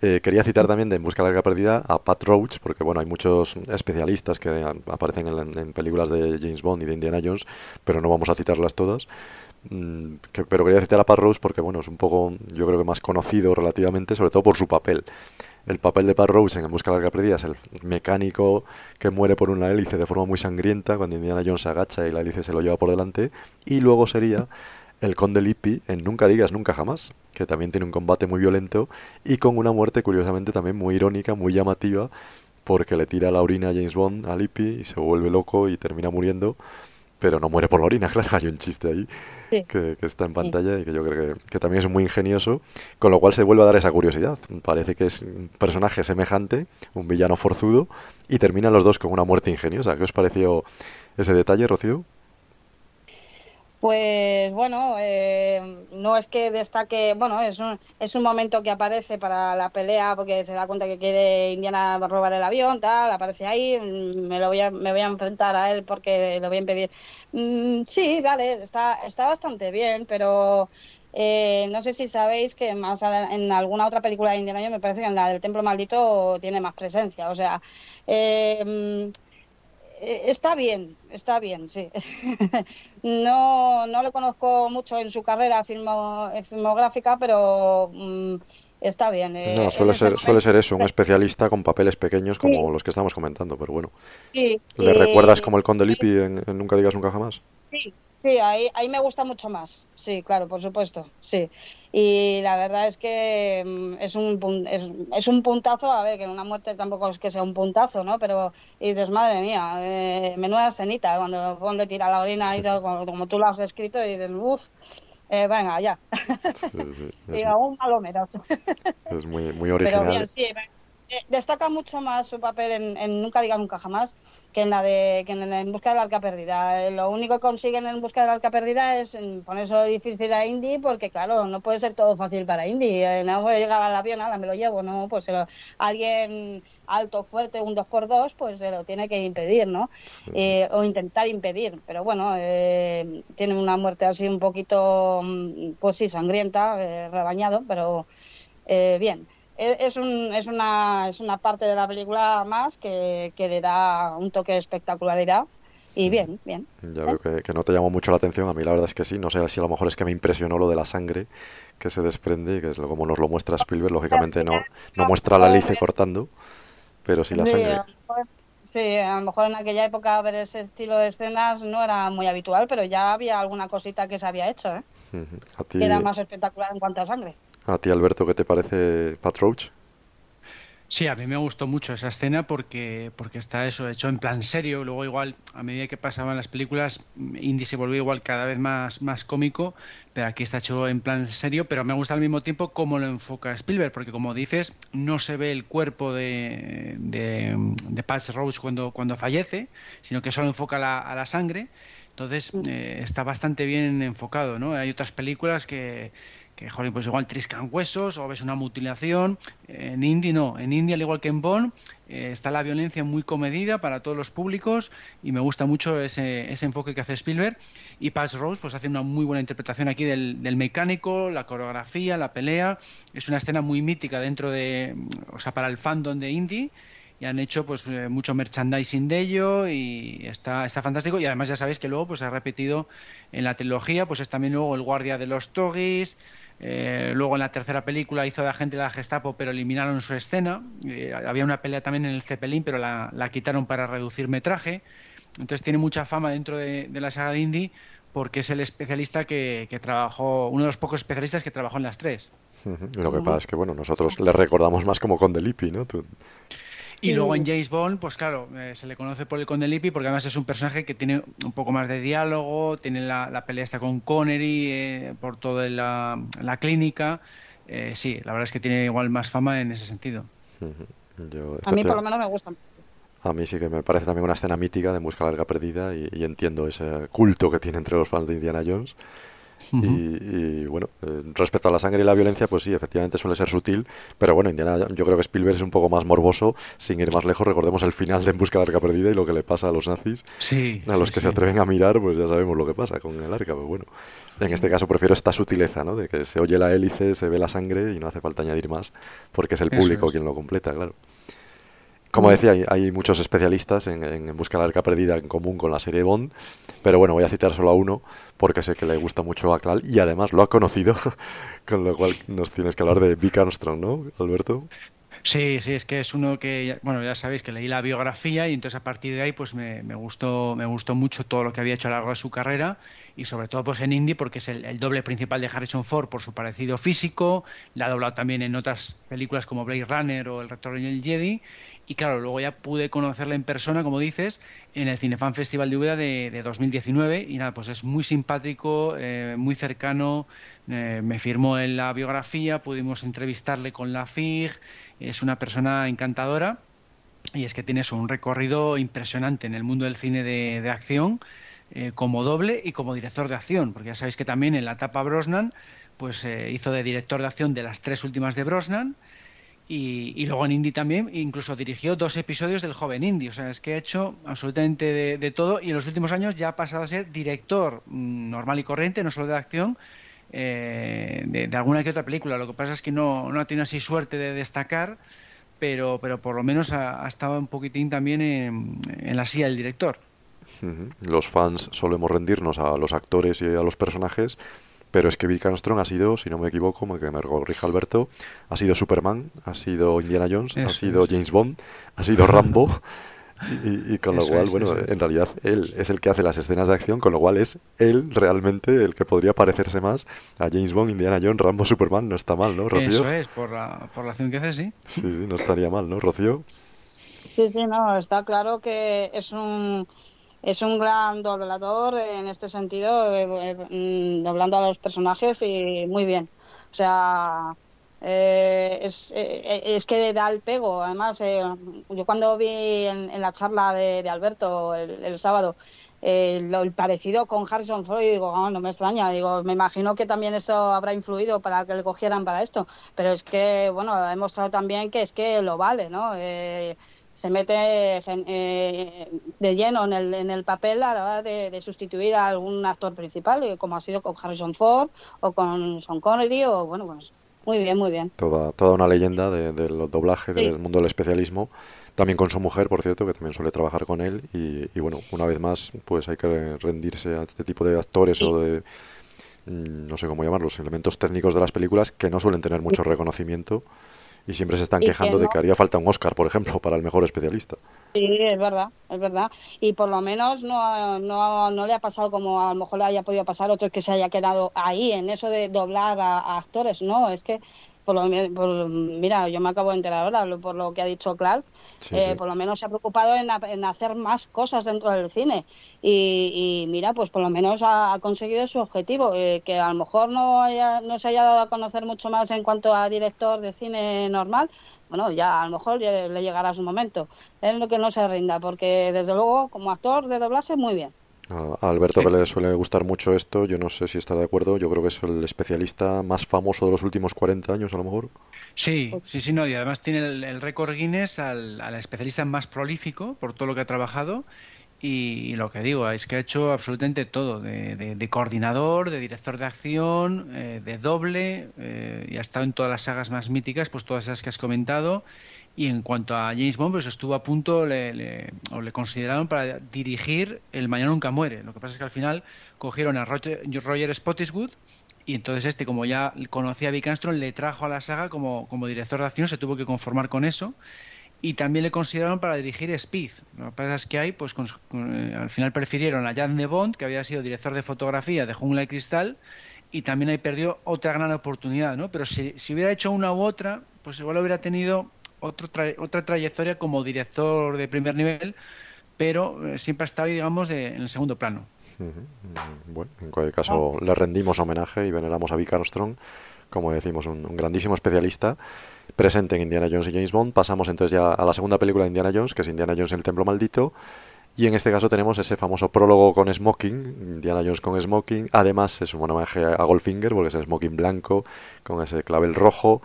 Eh, quería citar también de En Busca de la Perdida a Pat Roach, porque bueno, hay muchos especialistas que aparecen en, películas de James Bond y de Indiana Jones, pero no vamos a citarlas todas. Mm, pero quería citar a Pat Rose porque bueno, es un poco, yo creo que más conocido relativamente, sobre todo por su papel. El papel de Pat Rose en En Busca de la Perdida es el mecánico que muere por una hélice de forma muy sangrienta cuando Indiana Jones se agacha y la hélice se lo lleva por delante. Y luego sería el conde Lippi en Nunca digas nunca jamás, que también tiene un combate muy violento y con una muerte curiosamente también muy irónica, muy llamativa, porque le tira la orina a James Bond a Lippi y se vuelve loco y termina muriendo pero no muere por la orina, claro, hay un chiste ahí que, está en pantalla y que yo creo que, también es muy ingenioso, con lo cual se vuelve a dar esa curiosidad. Parece que es un personaje semejante, un villano forzudo, y terminan los dos con una muerte ingeniosa. ¿Qué os pareció ese detalle, Rocío? Pues bueno, eh, no es que destaque, bueno, es un, es un momento que aparece para la pelea porque se da cuenta que quiere Indiana robar el avión, tal, aparece ahí, mm, me, lo voy a, me voy a enfrentar a él porque lo voy a impedir. Mm, sí, vale, está, está bastante bien, pero eh, no sé si sabéis que más en alguna otra película de Indiana Jones me parece que en la del Templo Maldito tiene más presencia, o sea... Eh, está bien, está bien, sí. no, no le conozco mucho en su carrera filmo, filmográfica, pero mm, está bien. Eh, no, suele ser, suele ser eso, un especialista con papeles pequeños como los que estamos comentando, pero bueno. ¿Le recuerdas como el Conde Lippi en, en Nunca digas nunca jamás? Sí, Sí, ahí, ahí me gusta mucho más. Sí, claro, por supuesto. Sí. Y la verdad es que mm, es un, es, es, un puntazo. A ver, que una muerte tampoco es que sea un puntazo, ¿no? Pero y dices, madre mía, eh, menuda escenita. Cuando le tira la orina y todo, como, tú lo has descrito, y dices, uff. Eh, venga, ya. Sí, sí, y aún malo menos. Es muy, muy original. Pero bien, sí, eh, destaca mucho más su papel en, Nunca diga nunca jamás que en la de que en, en Busca del Arca Perdida. Eh, lo único que consiguen en Busca del Arca Perdida es ponerse difícil a Indy porque claro, no puede ser todo fácil para Indy. Eh, no voy a llegar al avión, nada, me lo llevo, no, pues alguien alto, fuerte, un 2x2, pues se lo tiene que impedir, ¿no? o intentar impedir. Pero bueno, tiene una muerte así un poquito, mm, pues sí, sangrienta, rebañado, pero bien es, un, es, una, es una parte de la película más que, le da un toque de espectacularidad. Y bien, bien. Ya veo que, no te llamó mucho la atención. A mí la verdad es que sí. No sé si a lo mejor es que me impresionó lo de la sangre que se desprende, que es como nos lo muestra Spielberg. Lógicamente no, no muestra la lice cortando, pero sí la sangre. Sí, a lo mejor en aquella época ver ese estilo de escenas no era muy habitual, pero ya había alguna cosita que se había hecho, ¿eh? Que era más espectacular en cuanto a sangre. A ti, Alberto, ¿qué te parece Pat Sí, a mí me gustó mucho esa escena porque, porque está eso hecho en plan serio. Luego igual, a medida que pasaban las películas, Indy se volvió igual cada vez más, más cómico, pero aquí está hecho en plan serio, pero me gusta al mismo tiempo cómo lo enfoca Spielberg, porque como dices, no se ve el cuerpo de, de, de Patch Roach cuando, cuando fallece, sino que solo enfoca a la sangre. Entonces mm. eh, está bastante bien enfocado, ¿no? Hay otras películas que que joder, pues igual triscan huesos o ves una mutilación. En Indie no, en India al igual que en Bond eh, está la violencia muy comedida para todos los públicos y me gusta mucho ese, enfoque que hace Spielberg. Y Patch Rose pues hace una muy buena interpretación aquí del, del, mecánico, la coreografía, la pelea. Es una escena muy mítica dentro de, o sea, para el fandom de Indie y han hecho pues eh, mucho merchandising de ello y está, está fantástico y además ya sabéis que luego pues ha repetido en la trilogía pues es también luego el guardia de los Togis eh, luego en la tercera película hizo de agente de la Gestapo, pero eliminaron su escena. Eh, había una pelea también en el Zeppelin, pero la, quitaron para reducir metraje. Entonces tiene mucha fama dentro de, la saga de Indy porque es el especialista que, trabajó, uno de los pocos especialistas que trabajó en las tres. Lo que pasa es que, bueno, nosotros le recordamos más como Conde Lippi, ¿no? Y luego en James Bond, pues claro, eh, se le conoce por el Conde Lippi porque además es un personaje que tiene un poco más de diálogo, tiene la, pelea esta con Connery eh, por toda la, clínica. Eh, sí, la verdad es que tiene igual más fama en ese sentido. a mí por lo menos me gusta. A mí sí que me parece también una escena mítica de Busca Larga Perdida y, y entiendo ese culto que tiene entre los fans de Indiana Jones y, bueno, eh, respecto a la sangre y la violencia, pues sí, efectivamente suele ser sutil, pero bueno, Indiana, yo creo que Spielberg es un poco más morboso, sin ir más lejos, recordemos el final de En busca de arca perdida y lo que le pasa a los nazis, a los que se atreven a mirar, pues ya sabemos lo que pasa con el arca, pero bueno, en este caso prefiero esta sutileza, ¿no? De que se oye la hélice, se ve la sangre y no hace falta añadir más, porque es el público quien lo completa, claro. Como decía, hay, muchos especialistas en, en, Busca la Arca Perdida en común con la serie Bond, pero bueno, voy a citar solo a uno porque sé que le gusta mucho a Clal y además lo ha conocido, con lo cual nos tienes que hablar de Vic Armstrong, ¿no, Alberto? Sí, sí, es que es uno que, bueno, ya sabéis que leí la biografía y entonces a partir de ahí pues me, gustó, me gustó mucho todo lo que había hecho a lo largo de su carrera y sobre todo pues en Indy porque es el, doble principal de Harrison Ford por su parecido físico, la ha doblado también en otras películas como Blade Runner o El Retorno del Jedi y claro, luego ya pude conocerla en persona, como dices, en el Cinefan Festival de Úbeda de, 2019 y nada, pues es muy simpático, eh, muy cercano, eh, me firmó en la biografía, pudimos entrevistarle con la FIG, es una persona encantadora y es que tiene un recorrido impresionante en el mundo del cine de, acción. eh, como doble y como director de acción, porque ya sabéis que también en la etapa Brosnan pues hizo de director de acción de las tres últimas de Brosnan y, luego en Indy también incluso dirigió dos episodios del joven Indy, o sea, es que ha hecho absolutamente de, todo y en los últimos años ya ha pasado a ser director mm, normal y corriente, no solo de acción, eh, de, alguna que otra película. Lo que pasa es que no, no ha tenido así suerte de destacar, pero, pero por lo menos ha, estado un poquitín también en la silla del director. Los fans solemos rendirnos a los actores y a los personajes, pero es que Bill Armstrong ha sido, si no me equivoco, que me corrija Alberto, ha sido Superman, ha sido Indiana Jones, ha sido James Bond, ha sido Rambo. Y, con lo cual, bueno, en realidad él es el que hace las escenas de acción, con lo cual es él realmente el que podría parecerse más a James Bond, Indiana Jones, Rambo, Superman. No está mal, ¿no, Rocío? Eso es, por la, por la acción que hace, sí. Sí, sí, no estaría mal, ¿no, Rocío? Sí, sí, no, está claro que es un es un gran doblador en este sentido, eh, eh, mm, doblando a los personajes y muy bien. O sea, eh, es, es, que da el pego. Además, yo cuando vi en, la charla de, Alberto el, sábado lo, parecido con Harrison Ford, digo, oh, no me extraña. Digo, me imagino que también eso habrá influido para que le cogieran para esto. Pero es que, bueno, ha demostrado también que es que lo vale, ¿no? Se mete eh, de lleno en el, en el papel a la hora de, sustituir a algún actor principal, eh, como ha sido con Harrison Ford o con Sean Connery, o bueno, pues muy bien, muy bien. Toda, toda una leyenda del doblaje, del mundo del especialismo. También con su mujer, por cierto, que también suele trabajar con él. Y, bueno, una vez más, pues hay que rendirse a este tipo de actores o de, mm, no sé cómo llamarlos, elementos técnicos de las películas que no suelen tener mucho reconocimiento y siempre se están quejando de que haría falta un Oscar, por ejemplo, para el mejor especialista. Sí, es verdad, es verdad. Y por lo menos no, no, no le ha pasado como a lo mejor le haya podido pasar a otros que se haya quedado ahí en eso de doblar a actores. No, es que por lo, mira, yo me acabo de enterar ahora por lo que ha dicho Clark, eh, por lo menos se ha preocupado en, hacer más cosas dentro del cine y, mira, pues por lo menos ha, conseguido su objetivo, eh, que a lo mejor no, no se haya dado a conocer mucho más en cuanto a director de cine normal, bueno, ya a lo mejor le llegará su momento. Es lo que no se rinda, porque desde luego como actor de doblaje muy bien. A Alberto que le suele gustar mucho esto, yo no sé si está de acuerdo, yo creo que es el especialista más famoso de los últimos 40 años a lo mejor. Sí, sí, sí, no, y además tiene el, récord Guinness al, especialista más prolífico por todo lo que ha trabajado y, lo que digo es que ha hecho absolutamente todo, de, coordinador, de director de acción, eh, de doble, eh, y ha estado en todas las sagas más míticas, pues todas esas que has comentado y en cuanto a James Bond, pues estuvo a punto, le, o le consideraron para dirigir El Mañana Nunca Muere. Lo que pasa es que al final cogieron a Roger, Roger Spottiswoode y entonces este, como ya conocía a Vic le trajo a la saga como, como director de acción, se tuvo que conformar con eso. Y también le consideraron para dirigir Speed. Lo que pasa es que ahí, pues eh, al final prefirieron a Jan de Bond, que había sido director de fotografía de Jungla y Cristal, y también ahí perdió otra gran oportunidad, ¿no? Pero si, si hubiera hecho una u otra, pues igual hubiera tenido otro otra trayectoria como director de primer nivel, pero eh, siempre ha estado, digamos, en el segundo plano. Bueno, en cualquier caso, le rendimos homenaje y veneramos a Vic Armstrong, como decimos, un, grandísimo especialista presente en Indiana Jones y James Bond. Pasamos entonces ya a la segunda película de Indiana Jones, que es Indiana Jones y el Templo Maldito. Y en este caso tenemos ese famoso prólogo con smoking, Indiana Jones con smoking. Además es un homenaje a Goldfinger porque es el smoking blanco con ese clavel rojo.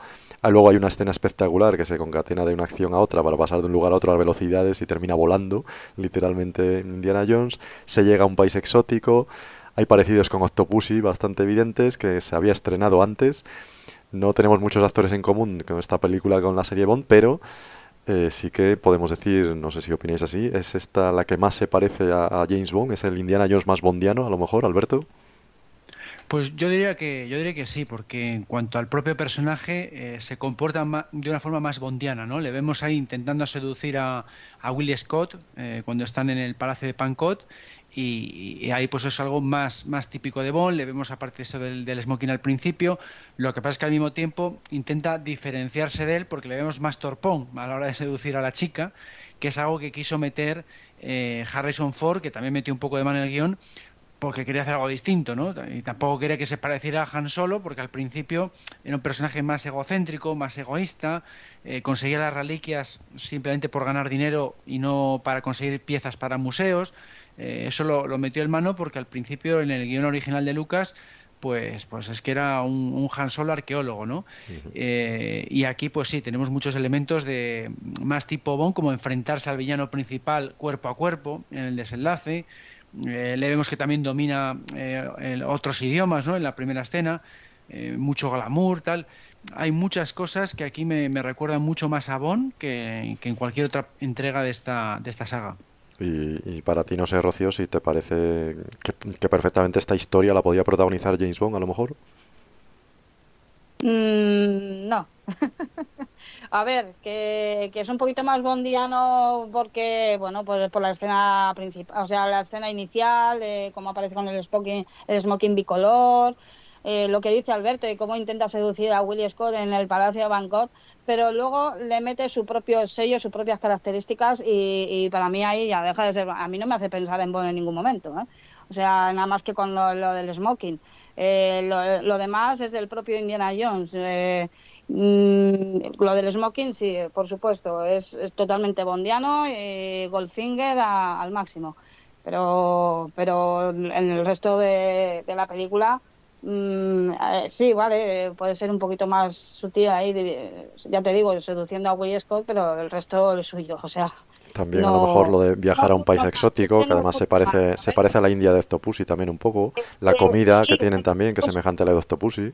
Ah, luego hay una escena espectacular que se concatena de una acción a otra para pasar de un lugar a otro a velocidades y termina volando, literalmente Indiana Jones. Se llega a un país exótico. Hay parecidos con Octopussy bastante evidentes que se había estrenado antes. No tenemos muchos actores en común con esta película con la serie Bond, pero eh, sí que podemos decir, no sé si opináis así, es esta la que más se parece a, a James Bond, es el Indiana Jones más bondiano, a lo mejor, Alberto. Pues yo diría que yo diría que sí, porque en cuanto al propio personaje eh, se comporta de una forma más bondiana, ¿no? Le vemos ahí intentando seducir a, a Willie Scott eh, cuando están en el palacio de Pancot y, ahí pues es algo más, más típico de Bond, le vemos aparte eso del, del, smoking al principio, lo que pasa es que al mismo tiempo intenta diferenciarse de él porque le vemos más torpón a la hora de seducir a la chica, que es algo que quiso meter eh, Harrison Ford, que también metió un poco de mano en el guion, porque quería hacer algo distinto, ¿no? Y tampoco quería que se pareciera a Han Solo, porque al principio era un personaje más egocéntrico, más egoísta, eh, conseguía las reliquias simplemente por ganar dinero y no para conseguir piezas para museos. Eh, eso lo, metió en mano porque al principio en el guion original de Lucas pues, pues es que era un, Han Solo arqueólogo, ¿no? Eh, y aquí, pues sí, tenemos muchos elementos de más tipo Bond, como enfrentarse al villano principal cuerpo a cuerpo en el desenlace. Eh, le vemos que también domina eh, otros idiomas, ¿no? En la primera escena, mucho glamour, tal. Hay muchas cosas que aquí me, recuerdan mucho más a Bond que, que en cualquier otra entrega de esta, de esta saga. Y, para ti, no sé, Rocío, si te parece que, perfectamente esta historia la podía protagonizar James Bond, a lo mejor. Mm, no. a ver, que, es un poquito más bondiano porque, bueno, por, la escena principal, o sea, la escena inicial, de cómo aparece con el smoking, el smoking bicolor, eh, lo que dice Alberto y cómo intenta seducir a Willie Scott en el Palacio de Bangkok, pero luego le mete su propio sello, sus propias características y, para mí ahí ya deja de ser, a mí no me hace pensar en Bond en ningún momento, ¿eh? o sea, nada más que con lo, del smoking. Eh, lo, demás es del propio Indiana Jones. Mm, lo del smoking, sí, por supuesto, es, totalmente bondiano y Goldfinger al máximo. Pero, pero en el resto de la película Mm, eh, sí, vale, puede ser un poquito más sutil ahí, ya te digo, seduciendo a Willie Scott, pero el resto es suyo, o sea... También a lo mejor lo de viajar a un país exótico, que además se parece se parece a la India de Octopussy también un poco, la comida que tienen también, que es semejante a la de Octopussy.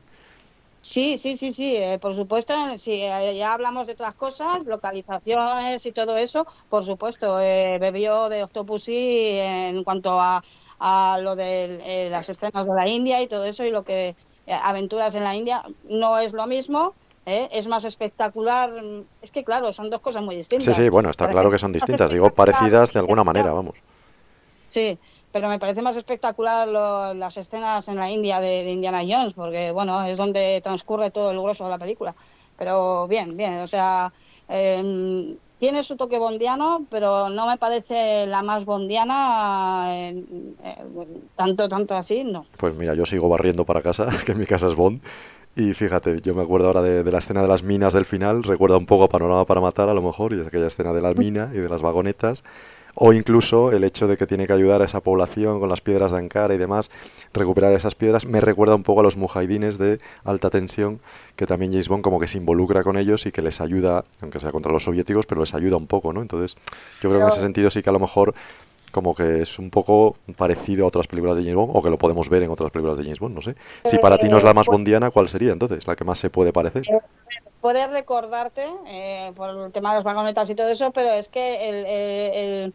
Sí, sí, sí, sí, eh, por supuesto, si eh, ya hablamos de otras cosas, localizaciones y todo eso, por supuesto, bebió de Octopussy en cuanto a, a lo de eh, las escenas de la India y todo eso y lo que eh, aventuras en la India no es lo mismo. ¿eh? Es más espectacular. Es que, claro, son dos cosas muy distintas. Sí, sí, bueno, está claro que son distintas. Digo, parecidas de alguna manera, vamos. Sí, pero me parece más espectacular las escenas en la India de, Indiana Jones, porque, bueno, es donde transcurre todo el grueso de la película. Pero bien, bien, o sea, eh, tiene su toque bondiano, pero no me parece la más bondiana, tanto, tanto así, no. Pues mira, yo sigo barriendo para casa, que mi casa es Bond. Y fíjate, yo me acuerdo ahora de, de, la escena de las minas del final, recuerda un poco a Panorama para Matar a lo mejor, y es aquella escena de la mina y de las vagonetas o incluso el hecho de que tiene que ayudar a esa población con las piedras de Ankara y demás, recuperar esas piedras, me recuerda un poco a los mujahidines de alta tensión, que también James Bond como que se involucra con ellos y que les ayuda, aunque sea contra los soviéticos, pero les ayuda un poco, ¿no? Entonces, yo creo que en ese sentido sí que a lo mejor como que es un poco parecido a otras películas de James Bond, o que lo podemos ver en otras películas de James Bond, no sé. Si para ti no es la más bondiana, ¿cuál sería entonces? La que más se puede parecer. Eh, puedes recordarte eh, por el tema de las vagonetas y todo eso, pero es que el el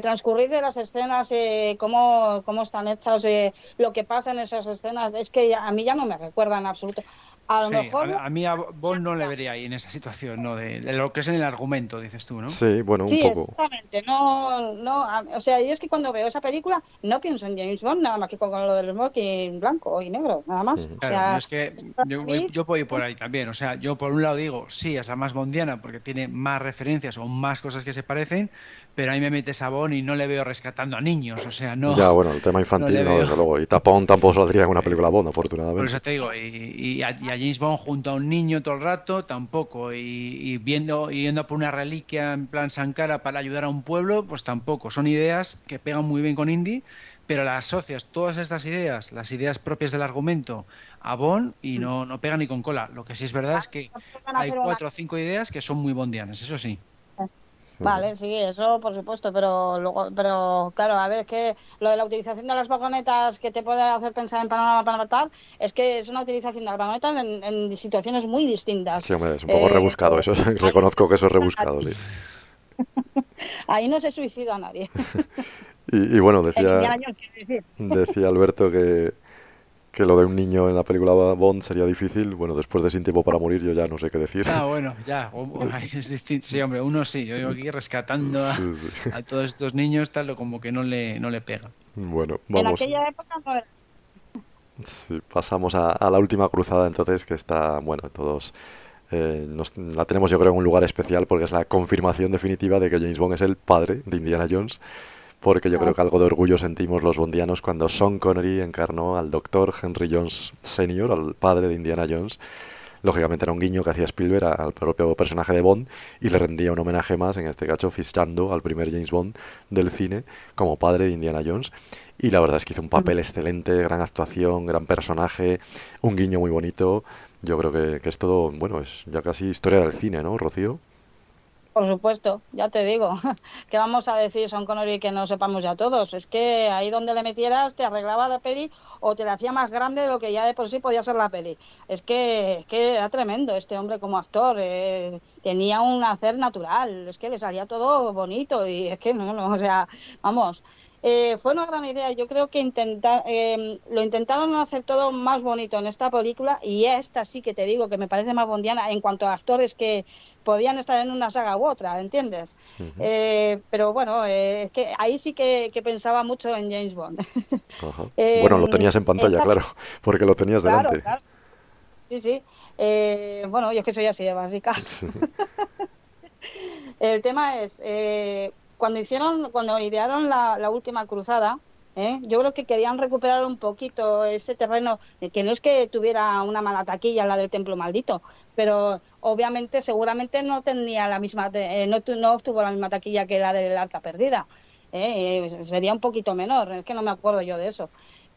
transcurrir de las escenas, eh, cómo, cómo, están hechas, eh, lo que pasa en esas escenas, es que a mí ya no me recuerda en absoluto. A lo mejor. A, mí a Bond no le vería ahí en esa situación, ¿no? De, lo que es en el argumento, dices tú, ¿no? Sí, bueno, un sí, poco. Exactamente, no, no, o sea, yo es que cuando veo esa película no pienso en James Bond, nada más que con lo del smoking blanco y negro, nada más. Claro, es que yo, yo puedo ir por ahí también, o sea, yo por un lado digo, sí, es la más bondiana porque tiene más referencias o más cosas que se parecen, pero ahí me mete Sabón y no le veo rescatando a niños, o sea, no. Ya, bueno, el tema infantil no, desde luego. Y Tapón tampoco saldría en una película Bond, afortunadamente. Por eso te digo, y, a, James Bond junto a un niño todo el rato, tampoco. Y, viendo y yendo por una reliquia en plan Sankara para ayudar a un pueblo, pues tampoco. Son ideas que pegan muy bien con Indy, pero las asocias todas estas ideas, las ideas propias del argumento, a Bond y no, no pegan ni con cola. Lo que sí es verdad es que hay cuatro o cinco ideas que son muy bondianas, eso sí. Vale, sí, eso por supuesto, pero luego, pero claro, a ver, es que lo de la utilización de las vagonetas que te puede hacer pensar en panorama para matar, es que es una utilización de las vagonetas en, situaciones muy distintas. Sí, hombre, es un poco eh, rebuscado, eso reconozco que eso es rebuscado, sí. Ahí no se suicida a nadie. y, y, bueno, decía, decía Alberto que, que lo de un niño en la película Bond sería difícil. Bueno, después de Sin Tiempo para Morir yo ya no sé qué decir. Ah, bueno, ya. Es distinto. Sí, hombre, uno sí. Yo digo aquí rescatando a, todos estos niños, tal, como que no le, no le pega. Bueno, vamos. En aquella época no era. Sí, pasamos a, la última cruzada entonces, que está, bueno, todos... Eh, la tenemos yo creo en un lugar especial porque es la confirmación definitiva de que James Bond es el padre de Indiana Jones porque yo creo que algo de orgullo sentimos los bondianos cuando Sean Connery encarnó al doctor Henry Jones Sr., al padre de Indiana Jones. Lógicamente era un guiño que hacía Spielberg al propio personaje de Bond y le rendía un homenaje más, en este caso fichando al primer James Bond del cine como padre de Indiana Jones. Y la verdad es que hizo un papel excelente, gran actuación, gran personaje, un guiño muy bonito. Yo creo que, que es todo, bueno, es ya casi historia del cine, ¿no, Rocío? Por supuesto, ya te digo. ¿Qué vamos a decir Son Connery que no sepamos ya todos? Es que ahí donde le metieras te arreglaba la peli o te la hacía más grande de lo que ya de por sí podía ser la peli. Es que, es que era tremendo este hombre como actor. Eh, tenía un hacer natural. Es que le salía todo bonito y es que no, no, o sea, vamos. Eh, fue una gran idea. Yo creo que intentar, eh, lo intentaron hacer todo más bonito en esta película y esta sí que te digo que me parece más bondiana en cuanto a actores que podían estar en una saga u otra, ¿entiendes? eh, pero bueno, eh, es que ahí sí que, que, pensaba mucho en James Bond. Eh, bueno, lo tenías en pantalla, claro, porque lo tenías claro, delante. Claro. Sí, sí. Eh, bueno, yo es que soy así de básica. Sí. El tema es, cuando hicieron, cuando idearon la, la última cruzada, ¿Eh? Yo creo que querían recuperar un poquito ese terreno, que no es que tuviera una mala taquilla la del Templo Maldito, pero obviamente, seguramente no tenía la misma, eh, no, no, obtuvo la misma taquilla que la del Arca Perdida. ¿eh? Sería un poquito menor, es que no me acuerdo yo de eso.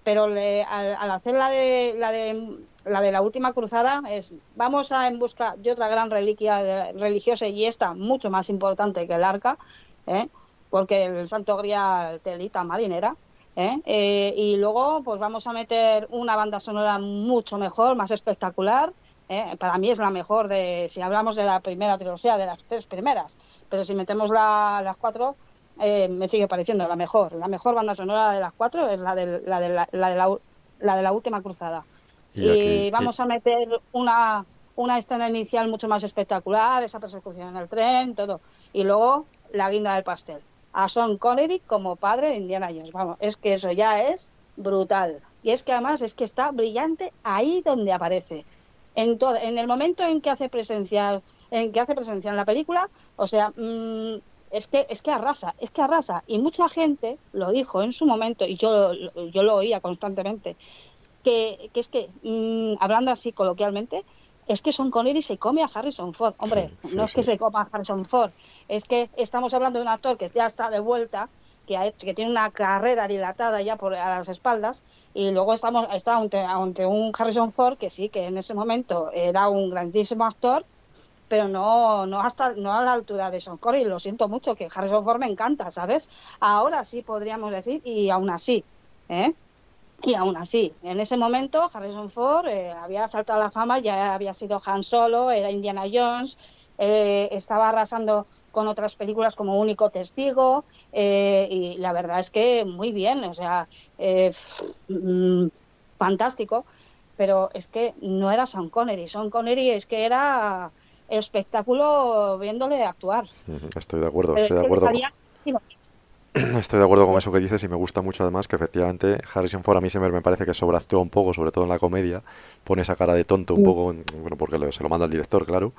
Pero le, al, al, hacer la de, la de la de la última cruzada es vamos a en busca de otra gran reliquia religiosa y esta mucho más importante que el arca, ¿eh? porque el Santo Grial telita marinera ¿Eh? Eh, y luego pues vamos a meter una banda sonora mucho mejor, más espectacular. ¿eh? Para mí es la mejor de, si hablamos de la primera trilogía, de las tres primeras, pero si metemos la, las cuatro, me sigue pareciendo la mejor. La mejor banda sonora de las cuatro es la de la, de la, la, de la, la de la última cruzada. Y, y vamos a meter una, una escena inicial mucho más espectacular, esa persecución en el tren, todo. Y luego la guinda del pastel a Sean Connery como padre de Indiana Jones. Vamos, es que eso ya es brutal. Y es que además es que está brillante ahí donde aparece. En, todo, en el momento en que hace presencia en que hace presencia en la película, o sea, mmm, es que es que arrasa, es que arrasa y mucha gente lo dijo en su momento y yo yo lo oía constantemente que, que es que mmm, hablando así coloquialmente es que Sean Connery se come a Harrison Ford. Hombre, sí, sí, no es que sí. se coma a Harrison Ford, es que estamos hablando de un actor que ya está de vuelta, que, ha hecho, que tiene una carrera dilatada ya por a las espaldas, y luego estamos está ante, ante un Harrison Ford que sí, que en ese momento era un grandísimo actor, pero no no hasta no a la altura de Sean Connery. Lo siento mucho, que Harrison Ford me encanta, ¿sabes? Ahora sí podríamos decir, y aún así, ¿eh? Y aún así, en ese momento Harrison Ford eh, había saltado a la fama, ya había sido Han Solo, era Indiana Jones, eh, estaba arrasando con otras películas como Único Testigo, eh, y la verdad es que muy bien, o sea, mmm, fantástico, pero es que no era Sean Connery, Sean Connery es que era espectáculo viéndole actuar. Estoy de acuerdo, pero estoy es de acuerdo. Salía... Estoy de acuerdo con eso que dices y me gusta mucho además que efectivamente Harrison Ford a mí siempre me parece que sobreactúa un poco, sobre todo en la comedia, pone esa cara de tonto un poco, bueno, porque se lo manda el director, claro,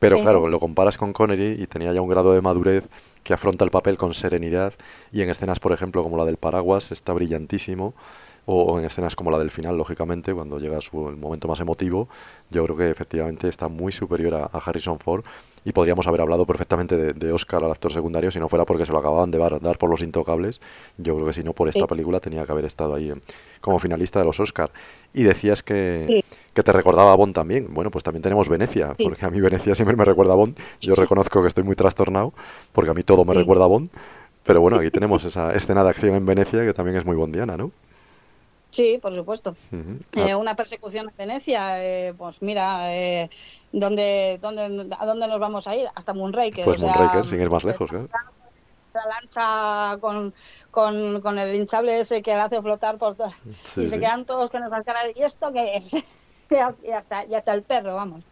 pero claro, lo comparas con Connery y tenía ya un grado de madurez que afronta el papel con serenidad y en escenas, por ejemplo, como la del paraguas, está brillantísimo. O en escenas como la del final, lógicamente, cuando llega su, el momento más emotivo, yo creo que efectivamente está muy superior a, a Harrison Ford y podríamos haber hablado perfectamente de, de, Oscar al actor secundario si no fuera porque se lo acababan de dar por los intocables. Yo creo que si no por esta sí. película tenía que haber estado ahí como finalista de los Oscar. Y decías que, sí. que te recordaba a Bond también. Bueno, pues también tenemos Venecia, sí. porque a mí Venecia siempre me recuerda a Bond. Yo reconozco que estoy muy trastornado porque a mí todo me recuerda a Bond. Pero bueno, aquí tenemos esa escena de acción en Venecia que también es muy bondiana, ¿no? Sí, por supuesto. Uh -huh. ah. eh, una persecución en Venecia, eh, pues mira, eh, ¿dónde, dónde, ¿a dónde nos vamos a ir? Hasta Moonraker. Pues o sea, Moonraker, sin ir más lejos, claro. La lancha con, con, con, el hinchable ese que la hace flotar por todo. Sí, y se quedan todos con esas caras. ¿Y esto qué es? y, hasta, y hasta el perro, vamos.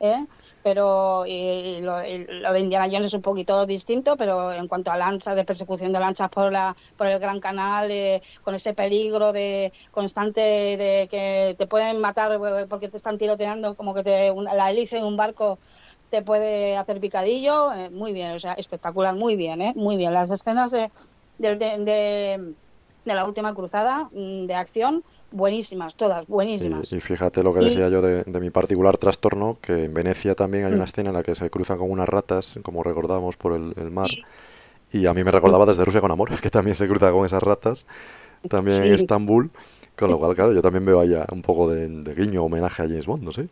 ¿Eh? pero y, lo, de Indiana Jones es un poquito distinto, pero en cuanto a lanchas, de persecución de lanchas por la por el Gran Canal, eh, con ese peligro de constante de que te pueden matar eh, porque te están tiroteando, como que te, una, la hélice de un barco te puede hacer picadillo, eh, muy bien, o sea, espectacular, muy bien, ¿eh? muy bien. Las escenas de, de, de, de, de la última cruzada mm, de acción buenísimas, todas, buenísimas. Y, y fíjate lo que decía yo de, de, mi particular trastorno, que en Venecia también hay una escena en la que se cruzan con unas ratas, como recordamos, por el, el mar. Sí. Y a mí me recordaba desde Rusia con amor, que también se cruza con esas ratas, también sí. en Estambul. Con lo cual, claro, yo también veo allá un poco de, de guiño, homenaje a James Bond, no sé.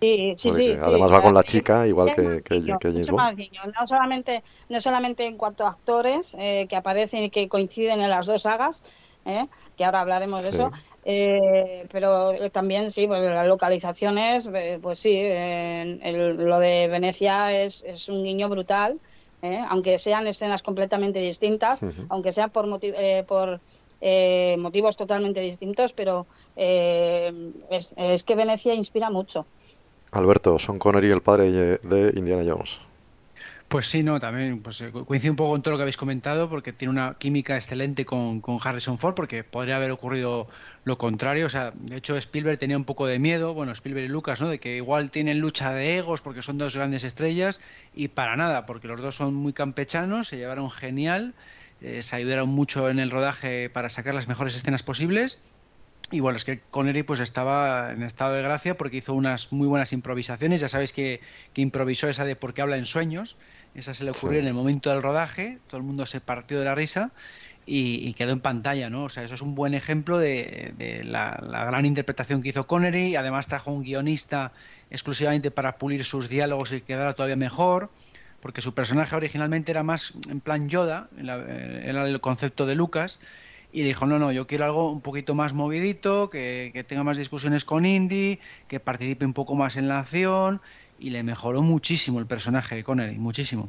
Sí, sí, sí, Además sí, va con la chica, igual que, que, guiño, que James Bond. Guiño. No solamente, no solamente en cuanto a actores eh, que aparecen y que coinciden en las dos sagas, eh, que ahora hablaremos de eso, eh, pero también sí, pues las localizaciones, eh, pues sí, el, lo de Venecia es, es un guiño brutal, ¿eh? aunque sean escenas completamente distintas, uh -huh. aunque sean por, eh, por eh, motivos totalmente distintos, pero es, es, que Venecia inspira mucho. Alberto, Son Connery, el padre de Indiana Jones. Pues sí, no, también pues, coincide un poco con todo lo que habéis comentado, porque tiene una química excelente con, con, Harrison Ford, porque podría haber ocurrido lo contrario. O sea, de hecho, Spielberg tenía un poco de miedo, bueno, Spielberg y Lucas, ¿no? De que igual tienen lucha de egos porque son dos grandes estrellas, y para nada, porque los dos son muy campechanos, se llevaron genial, eh, se ayudaron mucho en el rodaje para sacar las mejores escenas posibles. Y bueno, es que Connery pues estaba en estado de gracia porque hizo unas muy buenas improvisaciones. Ya sabéis que, que improvisó esa de porque habla en sueños. Esa se le ocurrió sí. en el momento del rodaje. Todo el mundo se partió de la risa y, y quedó en pantalla, ¿no? O sea, eso es un buen ejemplo de, de la, la, gran interpretación que hizo Connery. Además trajo un guionista exclusivamente para pulir sus diálogos y quedara todavía mejor. Porque su personaje originalmente era más en plan Yoda, era el concepto de Lucas y le dijo, no, no, yo quiero algo un poquito más movidito, que, que, tenga más discusiones con Indy, que participe un poco más en la acción, y le mejoró muchísimo el personaje de Connery, muchísimo.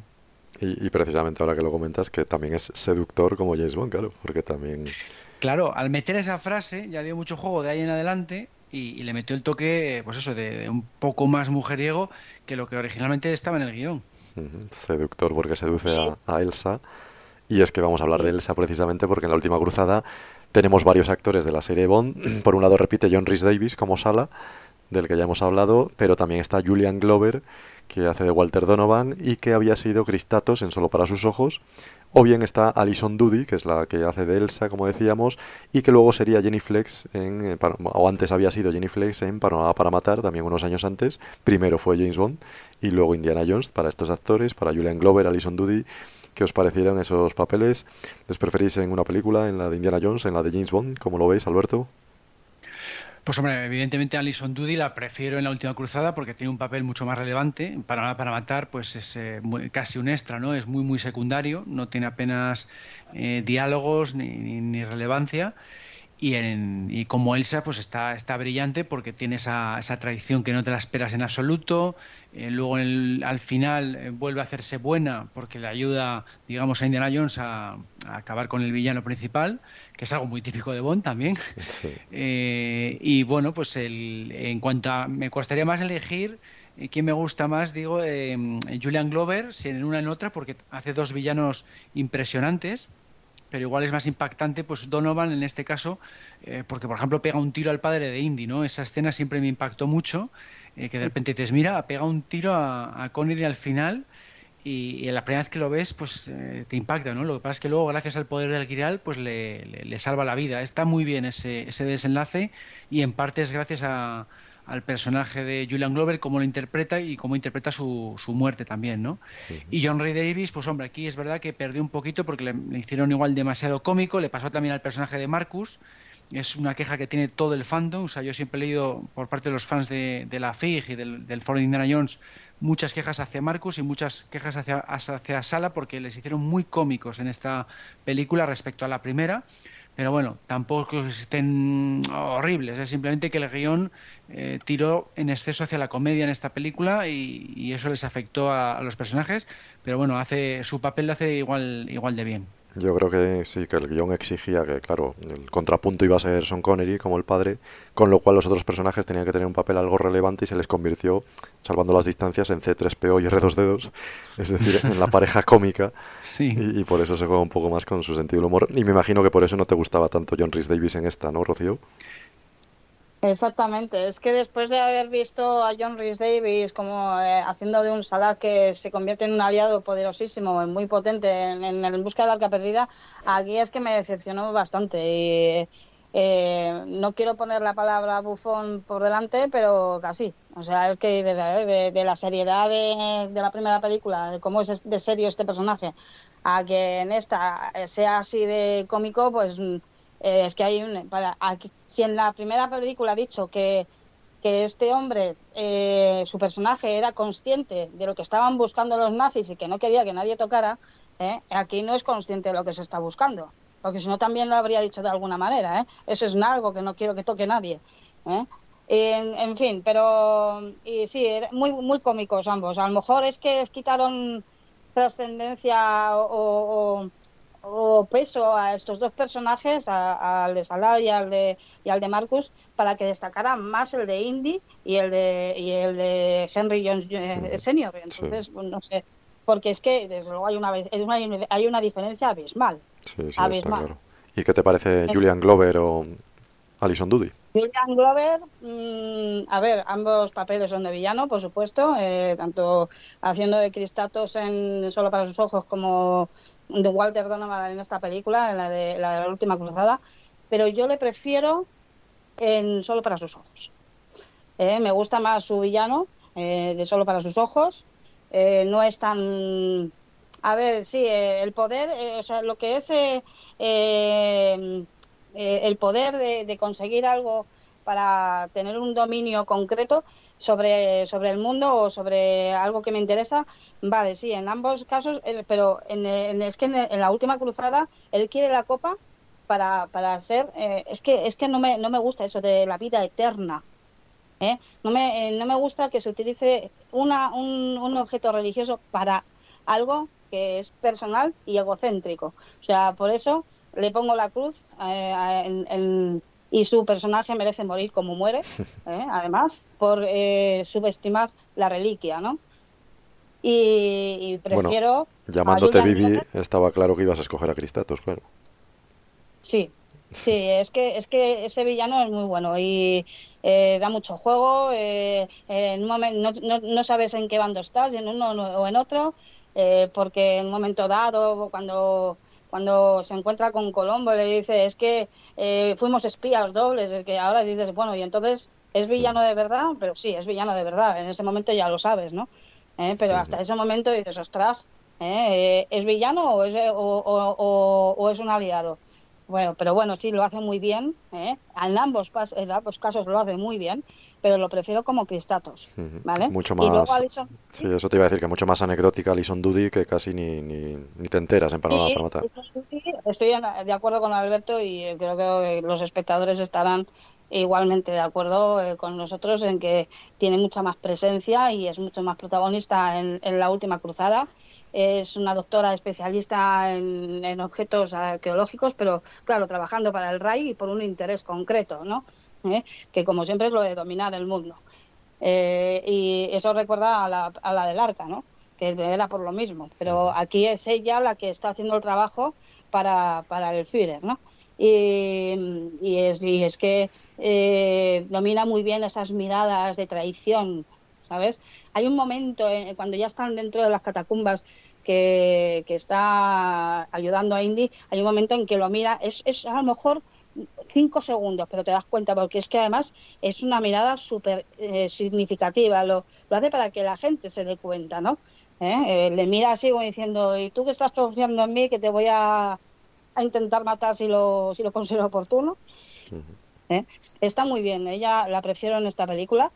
Y, y, precisamente ahora que lo comentas, que también es seductor como James Bond, claro, porque también... Claro, al meter esa frase ya dio mucho juego de ahí en adelante y, y le metió el toque, pues eso, de, de, un poco más mujeriego que lo que originalmente estaba en el guion. Uh -huh. Seductor porque seduce a, a Elsa y es que vamos a hablar de Elsa precisamente porque en la última cruzada tenemos varios actores de la serie Bond. Por un lado repite John Rhys Davis como Sala, del que ya hemos hablado, pero también está Julian Glover, que hace de Walter Donovan y que había sido Cristatos en Solo para sus ojos. O bien está Alison Doody, que es la que hace de Elsa, como decíamos, y que luego sería Jenny Flex, en, eh, o antes había sido Jenny Flex en Panorama para Matar, también unos años antes. Primero fue James Bond y luego Indiana Jones para estos actores, para Julian Glover, Alison Doody ¿Qué os parecieron esos papeles? ¿Les preferís en una película, en la de Indiana Jones, en la de James Bond? ¿Cómo lo veis, Alberto? Pues hombre, evidentemente Alison Doody la prefiero en la última cruzada porque tiene un papel mucho más relevante. Para, para matar, pues es eh, muy, casi un extra, ¿no? Es muy, muy secundario, no tiene apenas eh, diálogos ni relevancia. Y, en, y, como Elsa pues está, está brillante porque tiene esa, esa, tradición que no te la esperas en absoluto. Eh, luego el, al final eh, vuelve a hacerse buena porque le ayuda digamos a Indiana Jones a, a, acabar con el villano principal que es algo muy típico de Bond también. Sí. eh, y bueno pues el, en cuanto a me costaría más elegir eh, quién me gusta más digo eh, Julian Glover si en una en otra porque hace dos villanos impresionantes pero igual es más impactante pues Donovan en este caso eh, porque por ejemplo pega un tiro al padre de Indy no esa escena siempre me impactó mucho eh, que de repente dices mira pega un tiro a, a Connery al final y, y, la primera vez que lo ves pues eh, te impacta no lo que pasa es que luego gracias al poder del Grial pues le, le, le salva la vida. Está muy bien ese, ese desenlace y en parte es gracias a al personaje de Julian Glover, cómo lo interpreta y cómo interpreta su, su muerte también, ¿no? Y John Ray Davis, pues hombre, aquí es verdad que perdió un poquito porque le, le, hicieron igual demasiado cómico, le pasó también al personaje de Marcus, es una queja que tiene todo el fandom, o sea, yo siempre he leído por parte de los fans de, de la FIG y del, del foro de Indiana Jones muchas quejas hacia Marcus y muchas quejas hacia, hacia Sala porque les hicieron muy cómicos en esta película respecto a la primera, pero bueno, tampoco estén horribles, es simplemente que el guion eh, tiró en exceso hacia la comedia en esta película y, y eso les afectó a, a, los personajes, pero bueno, hace su papel lo hace igual, igual de bien. Yo creo que sí, que el guion exigía que, claro, el contrapunto iba a ser Son Connery como el padre, con lo cual los otros personajes tenían que tener un papel algo relevante y se les convirtió, salvando las distancias, en C3PO y R2D2, es decir, en la pareja cómica. Sí. Y, y, por eso se juega un poco más con su sentido del humor. Y me imagino que por eso no te gustaba tanto John Rhys Davis en esta, ¿no, Rocío? Exactamente, es que después de haber visto a John Rhys Davis como eh, haciendo de un Salah que se convierte en un aliado poderosísimo, muy potente en, en, en busca de la arca perdida, aquí es que me decepcionó bastante. Y, eh, no quiero poner la palabra bufón por delante, pero casi. O sea, es que de, de, de la seriedad de, de, la primera película, de cómo es de serio este personaje, a que en esta sea así de cómico, pues eh, es que hay un... Para, aquí, si en la primera película ha dicho que, que este hombre, eh, su personaje era consciente de lo que estaban buscando los nazis y que no quería que nadie tocara, eh, aquí no es consciente de lo que se está buscando porque si no también lo habría dicho de alguna manera, ¿eh? Eso es algo que no quiero que toque nadie. En, fin, pero y sí, muy muy cómicos ambos. A lo mejor es que quitaron trascendencia o, o, peso a estos dos personajes, al de Salah y al de, y al de Marcus, para que destacaran más el de Indy y el de, y el de Henry Jones eh, Senior. Entonces, sí. no sé, porque es que desde luego hay una, hay una diferencia abismal. Sí, sí, está claro. ¿Y qué te parece Julian Glover o Alison Doody? Julian Glover, mmm, a ver, ambos papeles son de villano, por supuesto, eh, tanto haciendo de Cristatos en Solo para sus ojos como de Walter Donovan en esta película, en la de la, de la última cruzada, pero yo le prefiero en Solo para sus ojos. Eh, me gusta más su villano eh, de Solo para sus ojos, eh, no es tan a ver, sí, el poder, o sea, lo que es el poder de, de, conseguir algo para tener un dominio concreto sobre, sobre el mundo o sobre algo que me interesa, vale, sí, en ambos casos, pero en, es que en, la última cruzada él quiere la copa para, para ser, eh, es que, es que no, me, no me gusta eso de la vida eterna. ¿eh? No, me, no me gusta que se utilice una, un, un objeto religioso para algo que es personal y egocéntrico. O sea, por eso le pongo la cruz eh, en, y su personaje merece morir como muere, eh, además, por eh, subestimar la reliquia, ¿no? Y, y prefiero... Bueno, llamándote Vivi, estaba claro que ibas a escoger a Cristatos, claro. Sí, Sí, es que es que ese villano es muy bueno y eh, da mucho juego. Eh, en un momento no, no, no, sabes en qué bando estás, en uno o en otro, eh, porque en un momento dado, cuando cuando se encuentra con Colombo, le dice es que eh, fuimos espías dobles, es que ahora dices bueno y entonces es villano sí. de verdad, pero sí es villano de verdad. En ese momento ya lo sabes, ¿no? Eh, pero sí. hasta ese momento dices ostras, ¿es villano o es, o, o, o, o es un aliado? Bueno, pero bueno, sí, lo hace muy bien. ¿eh? En, ambos, en ambos casos lo hace muy bien, pero lo prefiero como Cristatos. ¿vale? Mucho más. Y luego Alison, sí, eso te iba a decir, que mucho más anecdótica Alison Doody que casi ni, ni, ni te enteras en Panorama sí, para Matar. Estoy de acuerdo con Alberto y creo que los espectadores estarán igualmente de acuerdo eh, con nosotros en que tiene mucha más presencia y es mucho más protagonista en, en la última cruzada es una doctora especialista en, en, objetos arqueológicos, pero claro, trabajando para el RAI y por un interés concreto, ¿no? ¿Eh? que como siempre es lo de dominar el mundo. Eh, y eso recuerda a la, a la, del arca, ¿no? que era por lo mismo, pero aquí es ella la que está haciendo el trabajo para, para el Führer, ¿no? Y, y, es, y es que eh, domina muy bien esas miradas de traición, ¿sabes? Hay un momento en, cuando ya están dentro de las catacumbas que, que, está ayudando a Indy, hay un momento en que lo mira, es, es a lo mejor cinco segundos, pero te das cuenta, porque es que además es una mirada súper eh, significativa, lo, lo, hace para que la gente se dé cuenta, ¿no? ¿Eh? Eh, le mira así como diciendo, ¿y tú que estás confiando en mí que te voy a, a intentar matar si lo, si lo considero oportuno? Uh -huh. Está muy bien, ella la prefiero en esta película.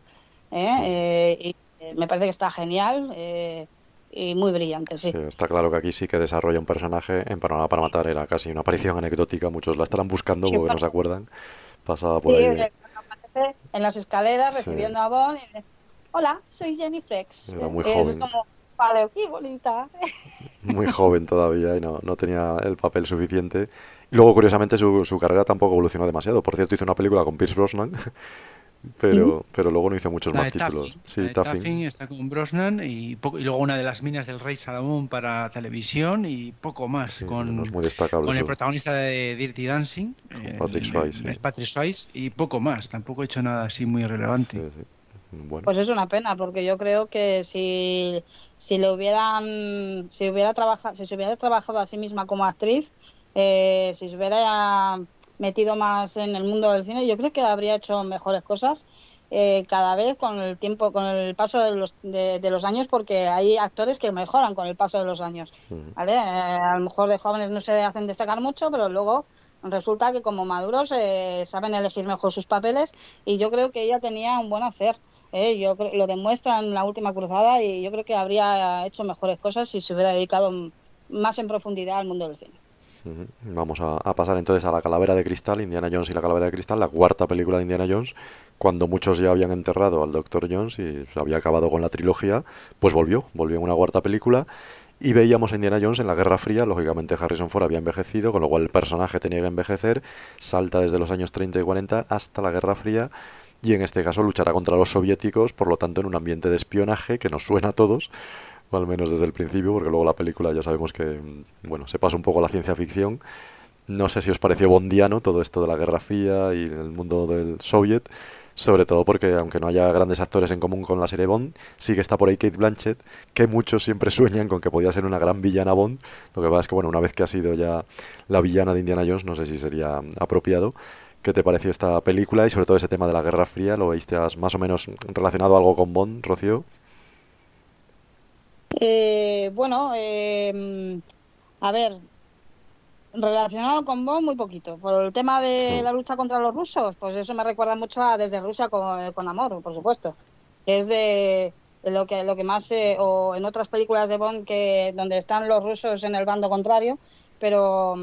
¿Eh? Eh, y me parece que está genial eh, y muy brillante. Sí. sí. está claro que aquí sí que desarrolla un personaje en Panorama para Matar, era casi una aparición anecdótica, muchos la estarán buscando sí, porque no se acuerdan, pasaba por sí, ahí. En las escaleras recibiendo a Bon y hola, soy Jenny Frex. Era muy joven. Es como, vale, qué bonita. Muy joven todavía y no, no tenía el papel suficiente. Y luego, curiosamente, su, su carrera tampoco evolucionó demasiado. Por cierto, hizo una película con Pierce Brosnan pero, pero luego no hizo muchos La más de títulos. Taffin. Sí, La de Taffin. Taffin está con Brosnan y, poco- y luego una de las minas del rey Salomón para televisión y poco más Sí, con, no es muy destacable. con el protagonista de Dirty Dancing, eh, Patrick Swayze, sí. Patrick Swayze, y poco más. Tampoco he hecho nada así muy relevante. Sí, sí. Bueno, Pues es una pena, porque yo creo que si, si le hubieran, si hubiera trabajado, si se hubiera trabajado a sí misma como actriz, eh, si se hubiera metido más en el mundo del cine, yo creo que habría hecho mejores cosas eh, cada vez con el tiempo, con el paso de los, de, de los años, porque hay actores que mejoran con el paso de los años. ¿vale? Eh, a lo mejor de jóvenes no se hacen destacar mucho, pero luego resulta que como maduros eh, saben elegir mejor sus papeles y yo creo que ella tenía un buen hacer. ¿eh? Yo creo, lo demuestra en la última cruzada y yo creo que habría hecho mejores cosas si se hubiera dedicado más en profundidad al mundo del cine. Vamos a, pasar entonces a la calavera de cristal, Indiana Jones y la calavera de cristal, la cuarta película de Indiana Jones, cuando muchos ya habían enterrado al Dr. Jones y se había acabado con la trilogía, pues volvió, volvió en una cuarta película y veíamos a Indiana Jones en la Guerra Fría, lógicamente Harrison Ford había envejecido, con lo cual el personaje tenía que envejecer, salta desde los años 30 y 40 hasta la Guerra Fría y en este caso luchará contra los soviéticos, por lo tanto en un ambiente de espionaje que nos suena a todos, al menos desde el principio, porque luego la película ya sabemos que, mm, bueno, se pasa un poco a la ciencia ficción. No sé si os pareció bondiano todo esto de la Guerra Fría y el mundo del Soviet, sobre todo porque aunque no haya grandes actores en común con la serie Bond, sí que está por ahí Kate Blanchett, que muchos siempre sueñan con que podía ser una gran villana Bond. Lo que pasa es que, bueno, una vez que ha sido ya la villana de Indiana Jones, no sé si sería apropiado. ¿Qué te pareció esta película y sobre todo ese tema de la Guerra Fría? ¿Lo veiste más o menos relacionado algo con Bond, Rocío? Eh, bueno, eh, a ver, relacionado con Bond muy poquito. Por el tema de Sí. la lucha contra los rusos, pues eso me recuerda mucho a Desde Rusia con, con amor, por supuesto. Es de, de lo que lo que más eh, o en otras películas de Bond que donde están los rusos en el bando contrario, pero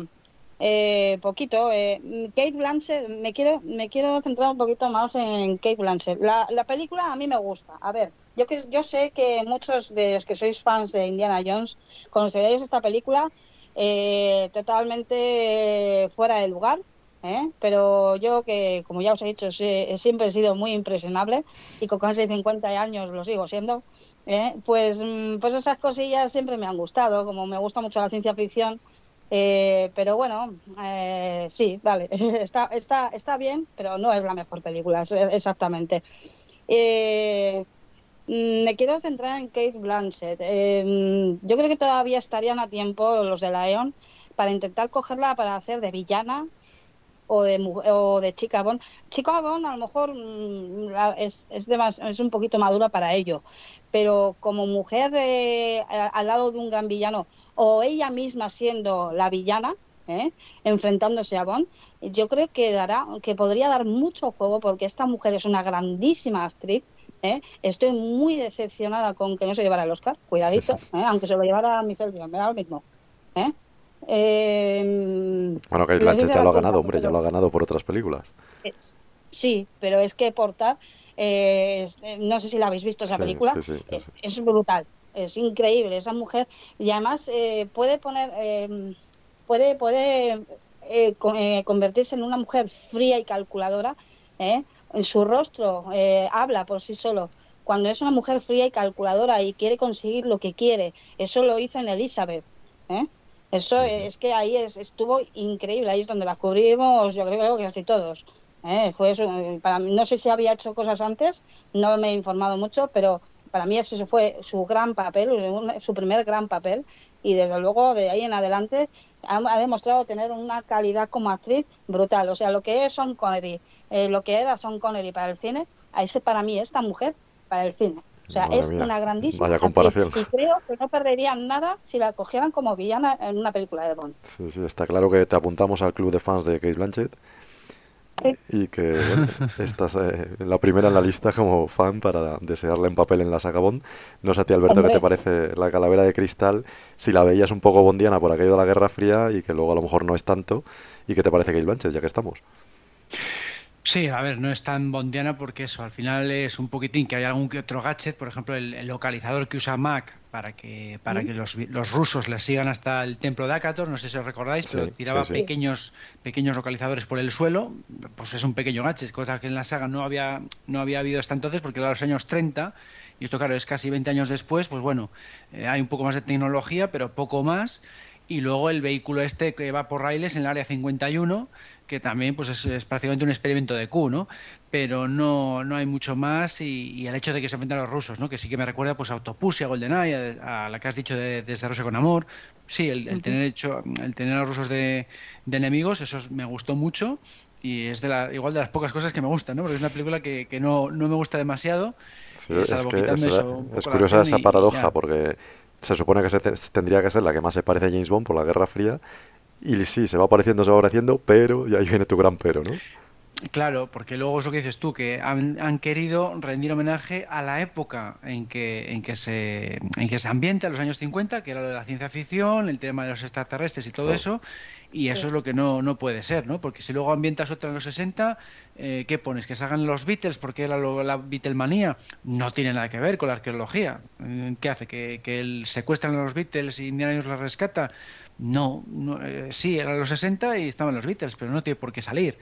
eh, poquito. Eh, Kate Blanchett, me quiero me quiero centrar un poquito más en Kate Blanchett. La, la película a mí me gusta. A ver, yo que yo sé que muchos de los que sois fans de Indiana Jones conoceréis esta película eh, totalmente fuera de lugar. ¿eh? Pero yo que, como ya os he dicho, siempre he sido muy impresionable y con casi 50 años lo sigo siendo, ¿eh? pues, mm, pues esas cosillas siempre me han gustado, como me gusta mucho la ciencia ficción, eh, pero bueno, eh, sí, vale, está, está, está bien, pero no es la mejor película, exactamente. Eh, mm, me quiero centrar en Kate Blanchett. Eh, mm, yo creo que todavía estarían a tiempo los de Lion para intentar cogerla para hacer de villana o de, o de chica Bond. Chica Bond a lo mejor mm, es, es, demas- es un poquito madura para ello, pero como mujer al lado de un gran villano o ella misma siendo la villana, ¿eh? enfrentándose a Bond, yo creo que dará, que podría dar mucho juego porque esta mujer es una grandísima actriz. ¿eh? Estoy muy decepcionada con que no se llevara el Oscar, cuidadito, ¿eh? aunque se lo llevara Michelle me da lo mismo. ¿eh? Eh, Bueno, Blanchett dice ya lo ha ganado, hombre, ya lo ha ganado por otras películas. es- Sí, pero es que Portar, no sé si la habéis visto esa Sí, película, sí, sí, es, es brutal, es increíble esa mujer y además eh, puede poner, eh, puede, puede eh, eh, convertirse en una mujer fría y calculadora. ¿eh? En su rostro habla por sí solo. Cuando es una mujer fría y calculadora y quiere conseguir lo que quiere, eso lo hizo en Elizabeth. Eso es que ahí es- estuvo increíble, ahí es donde la cubrimos, yo creo que casi todos. ¿eh? Fue eso, para mí, no sé si había hecho cosas antes, no me he informado mucho, pero para mí eso fue su gran papel, su primer gran papel, y desde luego de ahí en adelante ha, ha demostrado tener una calidad como actriz brutal. O sea, lo que es Sean Connery, eh, lo que era Sean Connery para el cine, a ese para mí esta mujer para el cine. O sea, Madre es mía, una grandísima vaya comparación. y creo que no perderían nada si la cogieran como villana en una película de Bond. Sí, sí, está claro que te apuntamos al club de fans de Kate Blanchett y que bueno, estás eh, la primera en la lista como fan para desearle en papel en la saga Bond. No sé a ti, Alberto, qué te parece la calavera de cristal, si la veías un poco bondiana por aquello de la Guerra Fría y que luego a lo mejor no es tanto, y qué te parece Kate Blanchett, ya que estamos. Sí, a ver, no es tan bondiana porque eso, al final es un poquitín que hay algún que otro gadget, por ejemplo, el, localizador que usa Mac para que para que los, los, rusos le sigan hasta el templo de Akator, no sé si os recordáis, pero tiraba pequeños pequeños localizadores por el suelo, pues es un pequeño gadget, cosa que en la saga no había no había habido hasta entonces porque era los años 30 y esto claro es casi 20 años después, pues bueno, eh, hay un poco más de tecnología, pero poco más y luego el vehículo este que va por raíles en el área 51 que también pues es, prácticamente un experimento de Q, ¿no? Pero no, no hay mucho más y, el hecho de que se enfrentan a los rusos, ¿no? Que sí que me recuerda pues a Autopus y a GoldenEye, a, la que has dicho de, de con Amor. Sí, el, tener hecho, el tener a los rusos de, enemigos, eso me gustó mucho y es de la, igual de las pocas cosas que me gustan, ¿no? Porque es una película que, que no, no, me gusta demasiado. Sí, es, que es, curiosa esa paradoja porque se supone que se tendría que ser la que más se parece a James Bond por la Guerra Fría y sí, se va apareciendo, se va apareciendo, pero, y ahí viene tu gran pero, ¿no? Claro, porque luego es lo que dices tú, que han, querido rendir homenaje a la época en que, en que se en que se ambienta, los años 50, que era lo de la ciencia ficción, el tema de los extraterrestres y todo eso, y eso es lo que no, no puede ser, ¿no? Porque si luego ambientas otra en los 60, eh, ¿qué pones? ¿Que se hagan los Beatles porque era la Beatlemanía? No tiene nada que ver con la arqueología. ¿Qué hace? ¿Que, que secuestran a los Beatles y Indiana Jones los rescata? No, eh, sí, eran los 60 y estaban los Beatles, pero no tiene por qué salir.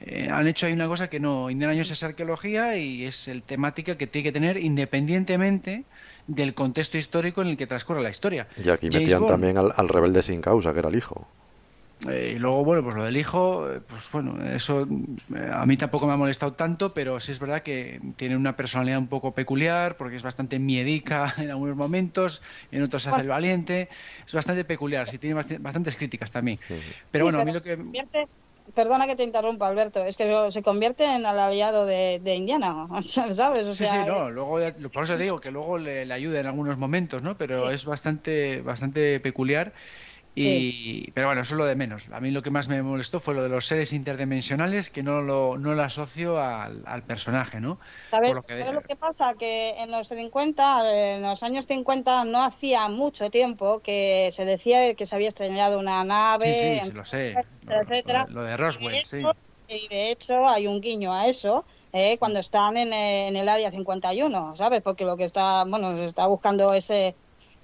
Eh, han hecho ahí una cosa que no, Indiana Jones es arqueología y es el temática que tiene que tener independientemente del contexto histórico en el que transcurre la historia. Y aquí metían también al, al, rebelde sin causa, que era el hijo. Eh, y luego, bueno, pues lo del hijo, eh, pues bueno, eso eh, a mí tampoco me ha molestado tanto, pero sí es verdad que tiene una personalidad un poco peculiar, porque es bastante miedica en algunos momentos, en otros se hace el valiente, es bastante peculiar, sí tiene bastantes críticas también. Pero bueno, a mí lo que... Perdona que te interrumpa, Alberto, es que se convierte en el aliado de, Indiana, ¿sabes? sí, sí, no, luego, por eso digo que luego le, le ayuda en algunos momentos, ¿no? Pero es bastante, bastante peculiar y, Pero bueno, eso es lo de menos. A mí lo que más me molestó fue lo de los seres interdimensionales, que no lo, no lo asocio al, personaje, ¿no? ¿Sabes lo, que, lo que pasa? Que en los 50, en los años 50, no hacía mucho tiempo que se decía que se había estrellado una nave. Sí, sí, lo sé. Etcétera. Lo, de Roswell, sí. Y de hecho hay un guiño a eso. Eh, cuando están en, en, el área 51, ¿sabes? Porque lo que está, bueno, está buscando ese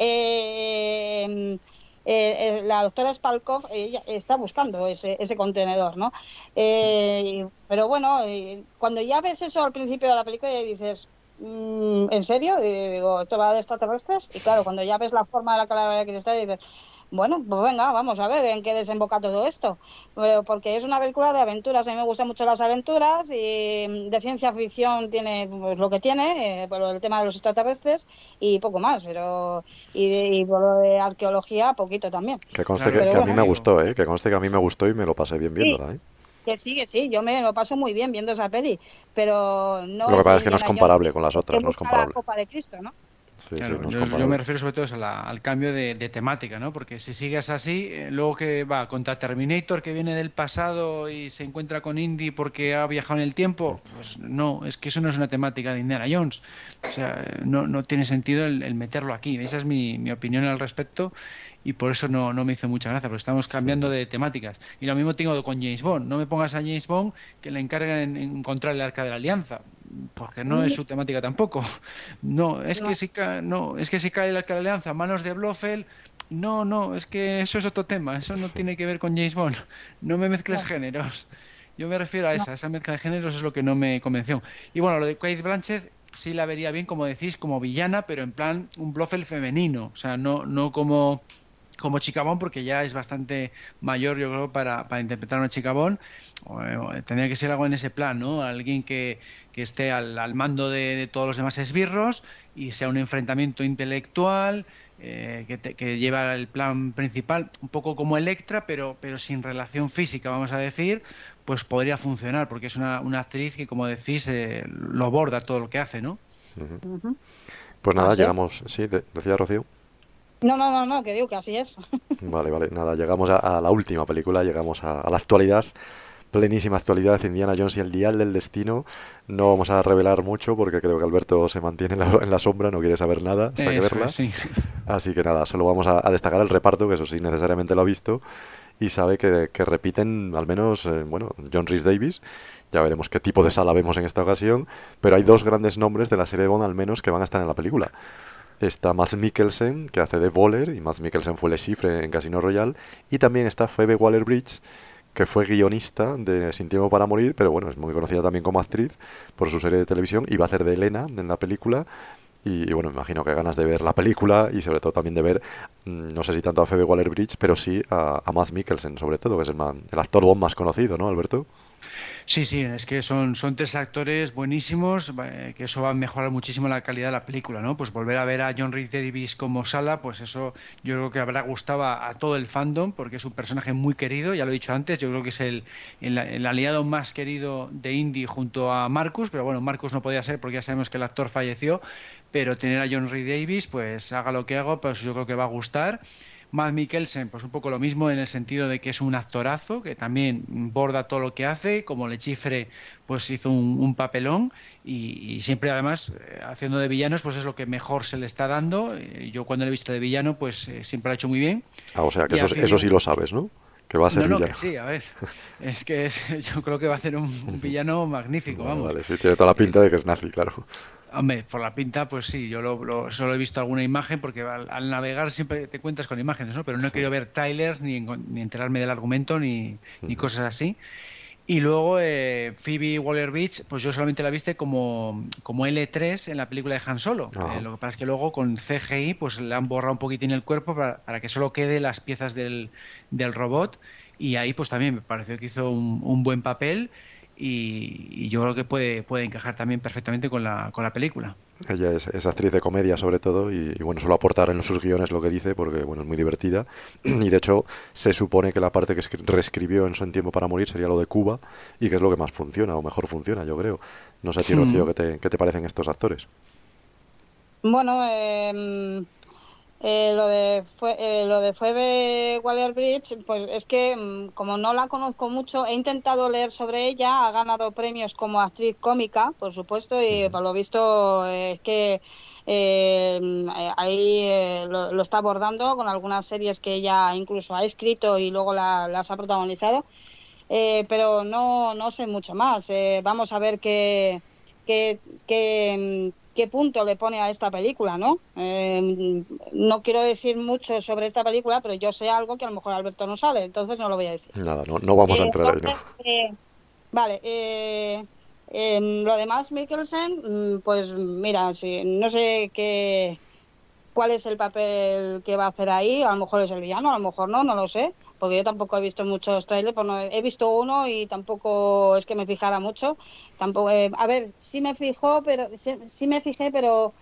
eh, eh, eh, la doctora Spalkov ella está buscando ese, ese contenedor, ¿no? Eh, pero bueno, cuando ya ves eso al principio de la película y dices, mm, ¿en serio? Y digo, ¿esto va de extraterrestres? Y claro, cuando ya ves la forma de la calavera que está, dices, bueno, pues venga, vamos a ver en qué desemboca todo esto. Porque es una película de aventuras. A mí me gustan mucho las aventuras y de ciencia ficción tiene pues, lo que tiene, eh, por el tema de los extraterrestres y poco más. pero Y, por lo de arqueología, poquito también. Que conste que, a mí me gustó, ¿eh? Que conste que a mí me gustó y me lo pasé bien viéndola, ¿eh? Que sí, que sí, yo me lo paso muy bien viendo esa peli, pero no... Lo que pasa es que no es comparable con las otras, no es comparable. La Copa de Cristo, ¿no? Yo, me refiero sobre todo al cambio de, temática, ¿no? Porque si sigues así, eh, luego que va contra Terminator que viene del pasado y se encuentra con Indy porque ha viajado en el tiempo, pues no, es que eso no es una temática de Indiana Jones. O sea, no, no tiene sentido el, meterlo aquí. Esa es mi, mi opinión al respecto y por eso no, no, me hizo mucha gracia, porque estamos cambiando de temáticas. Y lo mismo tengo con James Bond. No me pongas a James Bond que le encarguen en encontrar el arca de la alianza, porque no es su temática tampoco. No, es que si no, es que si cae la alianza manos de Blofeld, no, no, es que eso es otro tema, eso no tiene que ver con James Bond. No me mezcles géneros. Yo me refiero a esa, esa mezcla de géneros es lo que no me convenció. Y bueno, lo de Kate Blanchett sí la vería bien, como decís, como villana, pero en plan un Blofeld femenino, o sea, no, no como como Chicabón, porque ya es bastante mayor, yo creo, para, para interpretar a una Chicabón. tendría que ser algo en ese plan, ¿no? Alguien que, que esté al, al mando de, todos los demás esbirros y sea un enfrentamiento intelectual, eh, que, que, lleva el plan principal, un poco como Electra, pero, pero sin relación física, vamos a decir, pues podría funcionar, porque es una, una actriz que, como decís, eh, lo borda todo lo que hace, ¿no? Pues nada, llegamos, sí, decía Rocío. No, no, no, no, que digo que así es. Vale, vale, nada, llegamos a, la última película, llegamos a, la actualidad, plenísima actualidad, Indiana Jones y el Dial del Destino. No vamos a revelar mucho porque creo que Alberto se mantiene en la, sombra, no quiere saber nada hasta que verla. Así que nada, solo vamos a, destacar el reparto, que eso sí, necesariamente lo ha visto. y sabe que, que repiten al menos, eh, bueno, John Rhys Davis, ya veremos qué tipo de sala vemos en esta ocasión, pero hay dos grandes nombres de la serie de Bond al menos que van a estar en la película. Está Mads Mikkelsen, que hace de Voller, y Mads Mikkelsen fue el Chifre en Casino Royale, y también está Phoebe Waller-Bridge, que fue guionista de Sin Tiempo para Morir, pero bueno, es muy conocida también como actriz por su serie de televisión, y va a hacer de Elena en la película, y, bueno, me imagino que ganas de ver la película y sobre todo también de ver, mm, no sé si tanto a Phoebe Waller-Bridge, pero sí a, a Mads Mikkelsen, sobre todo, que es el, el actor más conocido, ¿no, Alberto? Sí, sí, es que son, son tres actores buenísimos, eh, que eso va a mejorar muchísimo la calidad de la película, ¿no? Pues volver a ver a John Reed Davis como Sala, pues eso yo creo que habrá gustado a, todo el fandom, porque es un personaje muy querido, ya lo he dicho antes, yo creo que es el, el, aliado más querido de Indy junto a Marcus, pero bueno, Marcus no podía ser porque ya sabemos que el actor falleció, pero tener a John Reed Davis, pues haga lo que haga, pues yo creo que va a gustar. Matt Mikkelsen, pues un poco lo mismo en el sentido de que es un actorazo, que también borda todo lo que hace, como Le Chifre, pues hizo un, papelón y, siempre además eh, haciendo de villanos, pues es lo que mejor se le está dando. Eh, yo cuando le he visto de villano, pues eh, siempre lo ha hecho muy bien. Ah, o sea, que eso, eso sí lo sabes, ¿no? Que va a ser no, villano. sí, a ver. Es que yo creo que va a ser un, villano magnífico, vamos. Vale, sí, tiene toda la pinta de que es nazi, claro. Hombre, por la pinta, pues sí, yo lo, solo he visto alguna imagen porque al, navegar siempre te cuentas con imágenes, ¿no? Pero no he querido ver trailers ni, ni, enterarme del argumento ni, ni cosas así. Y luego eh, Phoebe Waller-Bridge, pues yo solamente la viste como, como L3 en la película de Han Solo. Ah. Eh, lo que pasa es que luego con CGI pues le han borrado un poquitín el cuerpo para, para que solo quede las piezas del, del, robot. Y ahí pues también me pareció que hizo un, un buen papel y, yo creo que puede, puede encajar también perfectamente con la, con la película. Ella es, actriz de comedia sobre todo y, bueno, suelo aportar en sus guiones lo que dice porque bueno, es muy divertida y de hecho se supone que la parte que reescribió en su tiempo para morir sería lo de Cuba y que es lo que más funciona o mejor funciona, yo creo. No sé a ti, Rocío, ¿qué te, qué te parecen estos actores? Bueno, eh, eh, lo de fue, eh, lo de Phoebe Waller-Bridge, pues es que mm, como no la conozco mucho, he intentado leer sobre ella, ha ganado premios como actriz cómica, por supuesto, y por lo visto eh, es que eh, ahí lo, está abordando con algunas series que ella incluso ha escrito y luego las ha protagonizado, pero no, no sé mucho más. vamos a ver qué, qué, qué, qué punto le pone a esta película, ¿no? Eh, no quiero decir mucho sobre esta película, pero yo sé algo que a lo mejor Alberto no sabe, entonces no lo voy a decir. Nada, no, vamos a entrar ahí. Eh, vale, eh, lo demás, Mikkelsen, mm, pues mira, si, no sé qué, cuál es el papel que va a hacer ahí, a lo mejor es el villano, a lo mejor no, no lo sé porque yo tampoco he visto muchos trailers, pues no, he visto uno y tampoco es que me fijara mucho. Tampoco, eh, a ver, sí me fijó, pero sí, me fijé, pero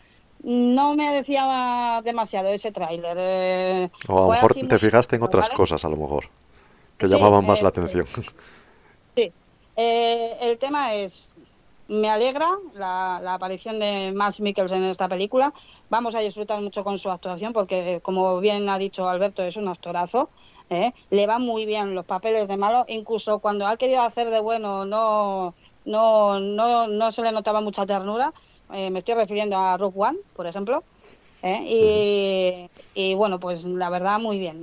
no me decía demasiado ese tráiler. Eh, o a lo mejor te fijaste en otras cosas, a lo mejor, que llamaban más la atención. Sí, eh, el tema es, me alegra la, la, aparición de Max Mikkelsen en esta película. Vamos a disfrutar mucho con su actuación porque, como bien ha dicho Alberto, es un actorazo. ¿Eh? le van muy bien los papeles de malo, incluso cuando ha querido hacer de bueno no, no, no, no se le notaba mucha ternura. Eh, me estoy refiriendo a Rogue One, por ejemplo. ¿eh? Y, bueno, pues la verdad muy bien.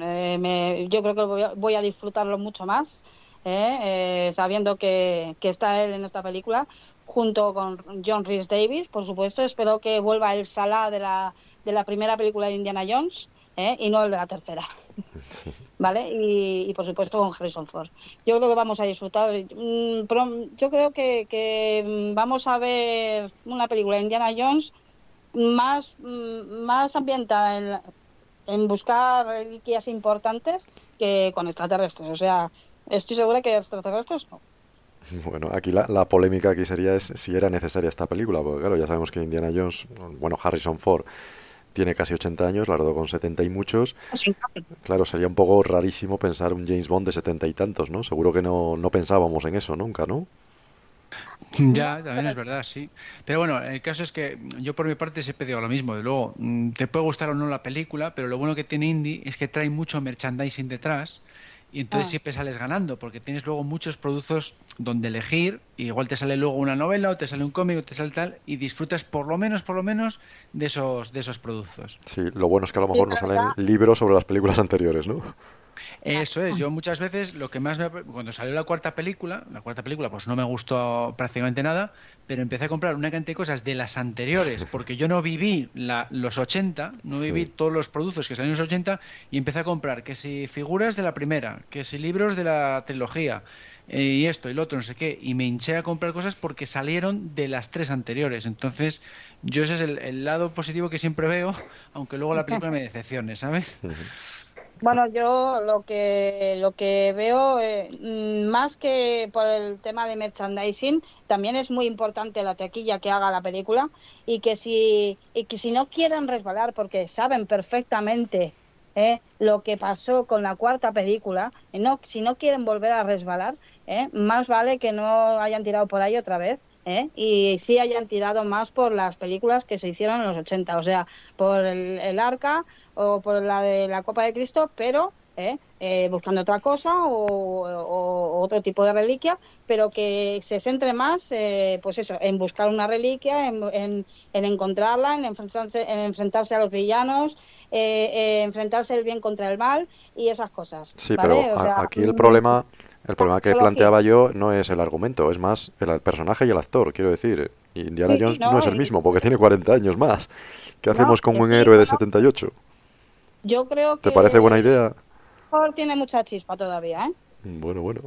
yo creo que voy a, disfrutarlo mucho más, sabiendo que, que, está él en esta película, junto con John Rhys Davis, por supuesto. Espero que vuelva el Salah de la, de la primera película de Indiana Jones y no el de la tercera. ¿vale? Y, por supuesto con Harrison Ford. Yo creo que vamos a disfrutar. Mm, yo creo que, vamos a ver una película de Indiana Jones más, mm, más ambientada en, en buscar reliquias importantes que con extraterrestres. O sea, estoy segura que extraterrestres no. Bueno, aquí la, la, polémica aquí sería es si era necesaria esta película, porque claro, ya sabemos que Indiana Jones, bueno, Harrison Ford tiene casi 80 años, la verdad con 70 y muchos. Claro, sería un poco rarísimo pensar un James Bond de 70 y tantos, ¿no? Seguro que no, no pensábamos en eso nunca, ¿no? Ya, también es verdad, sí. Pero bueno, el caso es que yo por mi parte siempre digo lo mismo. De luego, mm, te puede gustar o no la película, pero lo bueno que tiene Indie es que trae mucho merchandising detrás y entonces ah. siempre sales ganando, porque tienes luego muchos productos donde elegir, y igual te sale luego una novela, o te sale un cómic, o te sale tal, y disfrutas por lo menos, por lo menos, de esos, de esos productos. Sí, lo bueno es que a lo mejor no salen libros sobre las películas anteriores, ¿no? Eso es, yo muchas veces lo que más me... Cuando salió la cuarta película, la cuarta película pues no me gustó prácticamente nada, pero empecé a comprar una cantidad de cosas de las anteriores, porque yo no viví la, los 80, no viví todos los productos que salieron en los 80 y empecé a comprar que si figuras de la primera, que si libros de la trilogía, eh, y esto y lo otro, no sé qué, y me hinché a comprar cosas porque salieron de las tres anteriores. Entonces, yo ese es el, lado positivo que siempre veo, aunque luego la película me decepcione, ¿sabes? Bueno, yo lo que lo que veo eh, más que por el tema de merchandising, también es muy importante la taquilla que haga la película y que si y que si no quieren resbalar porque saben perfectamente eh, lo que pasó con la cuarta película, no si no quieren volver a resbalar, eh, más vale que no hayan tirado por ahí otra vez. y sí hayan tirado más por las películas que se hicieron en los 80, o sea, por el Arca, o por la de la Copa de Cristo, pero ¿eh? Eh, buscando otra cosa o, otro tipo de reliquia, pero que se centre más, eh, pues eso, en buscar una reliquia, en, encontrarla, en enfrentarse, en enfrentarse a los villanos, enfrentarse el bien contra el mal y esas cosas. Sí, pero aquí el problema, el problema que planteaba yo no es el argumento, es más el, personaje y el actor, quiero decir. Indiana Jones no, es el mismo, porque tiene 40 años más. ¿Qué hacemos con un héroe de 78? Yo creo que... ¿Te parece buena idea? Tiene mucha chispa todavía, ¿eh? Bueno, bueno.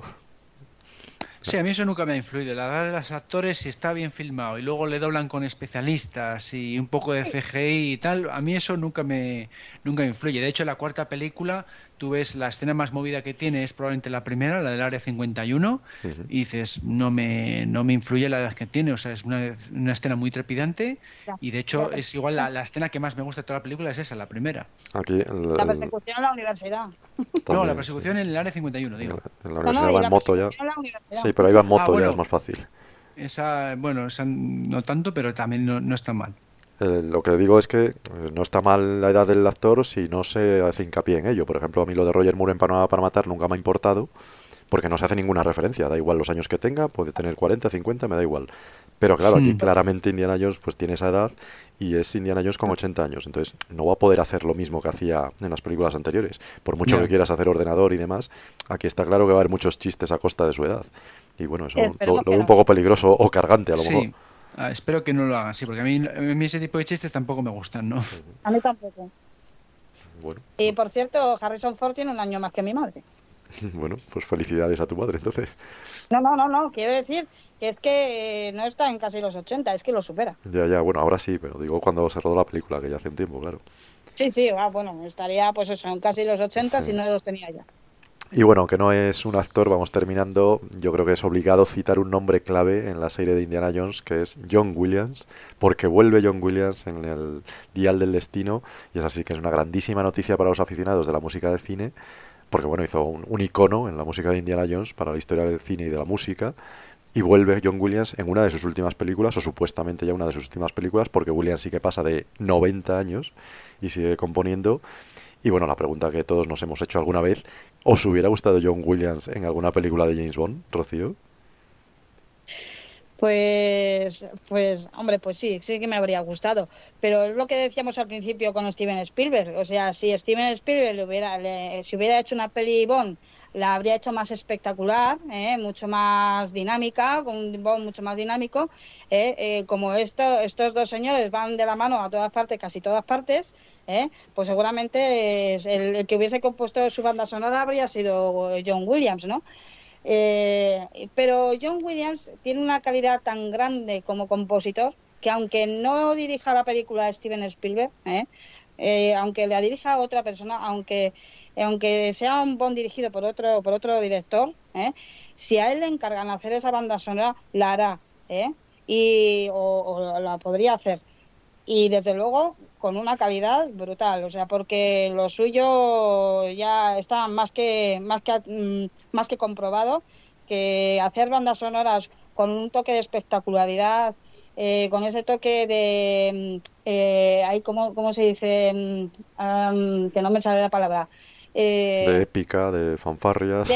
Sí, a mí eso nunca me ha influido. La edad de los actores, si está bien filmado y luego le doblan con especialistas y un poco de CGI y tal, a mí eso nunca me, nunca me influye. De hecho, la cuarta película tú ves la escena más movida que tiene es probablemente la primera, la del área 51, y dices, no me, no me influye la edad que tiene, o sea, es una, una escena muy trepidante y de hecho es igual la, la, escena que más me gusta de toda la película es esa, la primera. Aquí, la persecución en la universidad. No, la persecución en el área 51, digo. En la universidad va en moto ya. Sí, pero ahí va en moto ah, ya, es más fácil. Esa, bueno, esa no tanto, pero también no, no está mal. Eh, lo que digo es que eh, no está mal la edad del actor si no se hace hincapié en ello. Por ejemplo, a mí lo de Roger Moore en Panamá para Matar nunca me ha importado porque no se hace ninguna referencia. Da igual los años que tenga, puede tener 40, 50, me da igual. Pero claro, aquí hmm. claramente Indiana Jones pues tiene esa edad y es Indiana Jones con 80 años. Entonces no va a poder hacer lo mismo que hacía en las películas anteriores. Por mucho que quieras hacer ordenador y demás, aquí está claro que va a haber muchos chistes a costa de su edad. Y bueno, eso lo, veo un poco peligroso o cargante a lo mejor. Ah, espero que no lo hagan así, porque a mí, a mí, ese tipo de chistes tampoco me gustan, ¿no? A mí tampoco. Y por cierto, Harrison Ford tiene un año más que mi madre. Bueno, pues felicidades a tu madre entonces. No, no, no, no, quiero decir que es que no está en casi los 80, es que lo supera. Ya, ya, bueno, ahora sí, pero digo cuando se rodó la película, que ya hace un tiempo, claro. Sí, sí, ah, bueno, estaría pues eso, en casi los 80 si no los tenía ya. Y bueno, aunque no es un actor, vamos terminando. Yo creo que es obligado citar un nombre clave en la serie de Indiana Jones, que es John Williams, porque vuelve John Williams en el Dial del Destino, y es así que es una grandísima noticia para los aficionados de la música de cine, porque bueno, hizo un, icono en la música de Indiana Jones para la historia del cine y de la música. Y vuelve John Williams en una de sus últimas películas, o supuestamente ya una de sus últimas películas, porque Williams sí que pasa de 90 años y sigue componiendo. Y bueno, la pregunta que todos nos hemos hecho alguna vez, ¿os hubiera gustado John Williams en alguna película de James Bond, Rocío? Pues, pues, hombre, pues sí, sí que me habría gustado. Pero es lo que decíamos al principio con Steven Spielberg. O sea, si Steven Spielberg le hubiera, si hubiera hecho una peli Bond, la habría hecho más espectacular, ¿eh? mucho más dinámica, con un Bond mucho más dinámico. ¿eh? Eh, como esto, estos dos señores van de la mano a todas partes, casi todas partes, pues seguramente el, que hubiese compuesto su banda sonora habría sido John Williams, ¿no? Pero John Williams tiene una calidad tan grande como compositor que aunque no dirija la película Steven Spielberg, ¿eh? aunque la dirija a otra persona, aunque aunque sea un Bond dirigido por otro por otro director, si a él le encargan hacer esa banda sonora, la hará, y o la podría hacer. Y desde luego con una calidad brutal, o sea, porque lo suyo ya está más que más que mm, más que comprobado que hacer bandas sonoras con un toque de espectacularidad, eh, con ese toque de mm, eh, ahí cómo, cómo se dice mm, que no me sale la palabra eh, de épica, de fanfarrias.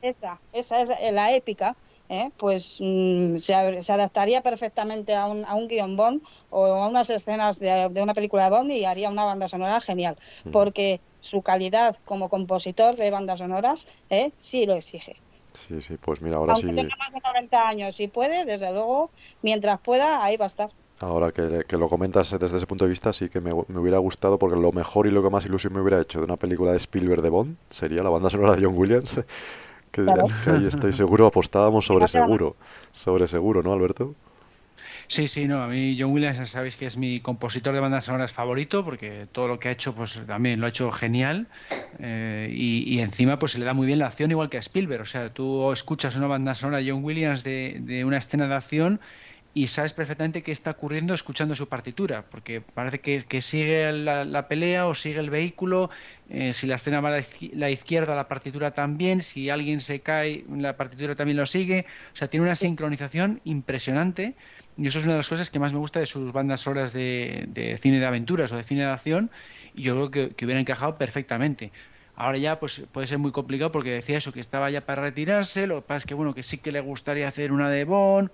esa, esa es la épica ¿eh? pues mm, se, adaptaría perfectamente a un, a un guion Bond o a unas escenas de, una película de Bond y haría una banda sonora genial. Porque su calidad como compositor de bandas sonoras, ¿eh? sí lo exige. Sí, sí, pues mira, ahora Aunque sí. tenga más de 90 años, si puede, desde luego, mientras pueda, ahí va a estar. Ahora que, que lo comentas desde ese punto de vista, sí que me, me hubiera gustado, porque lo mejor y lo que más ilusión me hubiera hecho de una película de Spielberg de Bond sería la banda sonora de John Williams, que, Claro. que ahí estoy seguro, apostábamos sobre seguro, sobre seguro, ¿no, Alberto? Sí, sí, no, a mí John Williams sabéis que es mi compositor de bandas sonoras favorito porque todo lo que ha hecho pues también lo ha hecho genial eh, y, y encima pues se le da muy bien la acción igual que a Spielberg, o sea, tú escuchas una banda sonora de John Williams de, de una escena de acción y sabes perfectamente qué está ocurriendo escuchando su partitura, porque parece que, sigue la, la pelea o sigue el vehículo, eh, si la escena va a la izquierda, la partitura también, si alguien se cae, la partitura también lo sigue, o sea, tiene una sincronización impresionante y eso es una de las cosas que más me gusta de sus bandas sonoras de, de cine de aventuras o de cine de acción y yo creo que, que hubiera encajado perfectamente. Ahora ya pues puede ser muy complicado porque decía eso, que estaba ya para retirarse, lo que pasa es que bueno, que sí que le gustaría hacer una de Bond,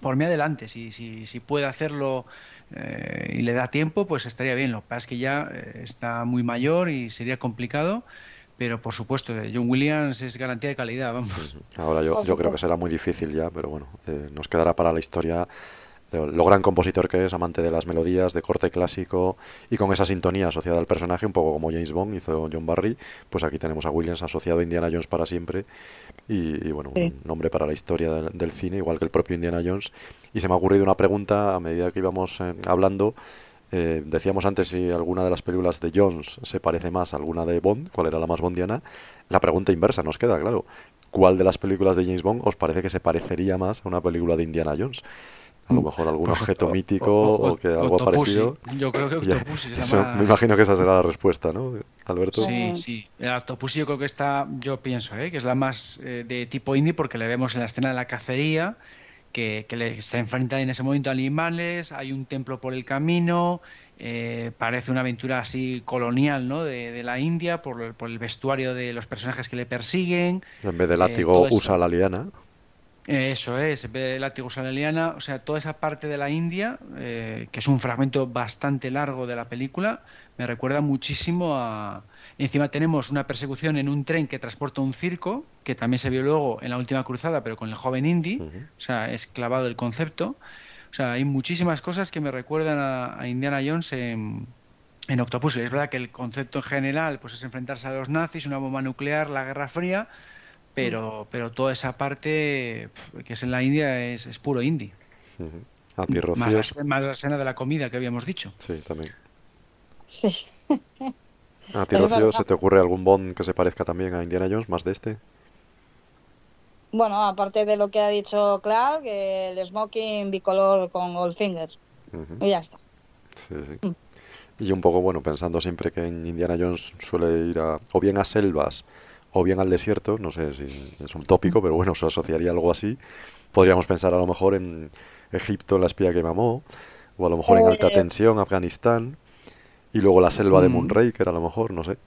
por mí adelante, si, si, si puede hacerlo eh, y le da tiempo, pues estaría bien. Lo que pasa es que ya eh, está muy mayor y sería complicado, pero por supuesto, eh, John Williams es garantía de calidad, vamos. Ahora yo, yo creo que será muy difícil ya, pero bueno, eh, nos quedará para la historia lo, lo gran compositor que es, amante de las melodías, de corte clásico y con esa sintonía asociada al personaje, un poco como James Bond hizo John Barry, pues aquí tenemos a Williams asociado a Indiana Jones para siempre y, y, bueno, Sí. un nombre para la historia del, del cine, igual que el propio Indiana Jones. Y se me ha ocurrido una pregunta a medida que íbamos eh, hablando. Eh, decíamos antes si alguna de las películas de Jones se parece más a alguna de Bond, cuál era la más bondiana. La pregunta inversa nos queda, claro. ¿Cuál de las películas de James Bond os parece que se parecería más a una película de Indiana Jones? A lo mejor algún Pues objeto o- mítico o- o, que algo parecido. Yo creo que Octopussy es la más- Me imagino que esa será la respuesta, ¿no, Alberto? Sí, sí. El Octopussy yo creo que está, yo pienso, ¿eh? que es la más eh, de tipo indie porque le vemos en la escena de la cacería que, que le está enfrentada en ese momento a animales, hay un templo por el camino, eh, parece una aventura así colonial, ¿no? De, de la India por, el- por el vestuario de los personajes que le persiguen. En vez de eh, látigo eso. usa la liana. Eso es, en vez de látigo usa la liana, o sea, toda esa parte de la India, eh, que es un fragmento bastante largo de la película, me recuerda muchísimo a... Encima tenemos una persecución en un tren que transporta un circo, que también se vio luego en la última cruzada, pero con el joven Indy, o sea, es clavado el concepto. O sea, hay muchísimas cosas que me recuerdan a, a Indiana Jones en, en Octopus. Es verdad que el concepto en general pues es enfrentarse a los nazis, una bomba nuclear, la Guerra Fría, pero, pero toda esa parte pf, que es en la India es, es puro indie. Más la, más la escena de la comida que habíamos dicho. Sí, también. Sí. A ti, Rocío. ¿se te ocurre algún Bond que se parezca también a Indiana Jones, más de este? Bueno, aparte de lo que ha dicho Clark, el smoking bicolor con Goldfinger. Ujú. Y ya está. Sí, sí. Y un poco, bueno, pensando siempre que en Indiana Jones suele ir a, o bien a selvas o bien al desierto, no sé si es un tópico, pero bueno, se asociaría a algo así. Podríamos pensar a lo mejor en Egipto, en la espía que mamó, o a lo mejor en alta Eh. tensión, Afganistán, y luego la selva de Mm. Moonraker, a lo mejor, no sé.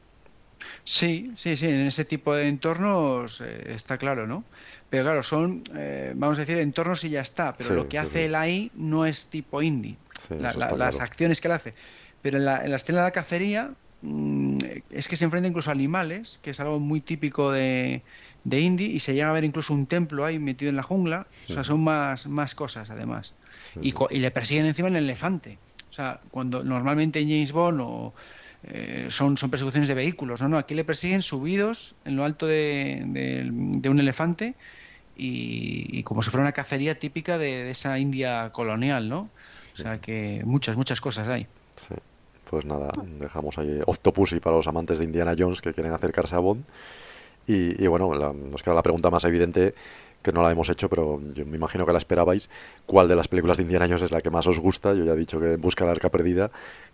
Sí, sí, sí, en ese tipo de entornos eh, está claro, ¿no? Pero claro, son, eh, vamos a decir, entornos y ya está, pero Sí, lo que sí, hace sí. él ahí no es tipo indie, La- la- las acciones que él hace. Pero en la, en la escena de la cacería mm, es que se enfrenta incluso a animales, que es algo muy típico de, de indie, y se llega a ver incluso un templo ahí metido en la jungla, o sea, son más, más cosas además. Y, y le persiguen encima el elefante. O sea, cuando normalmente en James Bond o, eh, son, son persecuciones de vehículos, no, no, aquí le persiguen subidos en lo alto de, de- de un elefante y, y como si fuera una cacería típica de, de esa India colonial, ¿no? O sea que muchas, muchas cosas hay. Sí. Pues nada, dejamos ahí Octopussy para los amantes de Indiana Jones que quieren acercarse a Bond. Y, y bueno, la- nos queda la pregunta más evidente que no la hemos hecho, pero yo me imagino que la esperabais. ¿Cuál de las películas de Indiana Jones es la que más os gusta? Yo ya he dicho que Busca de la Arca Perdida,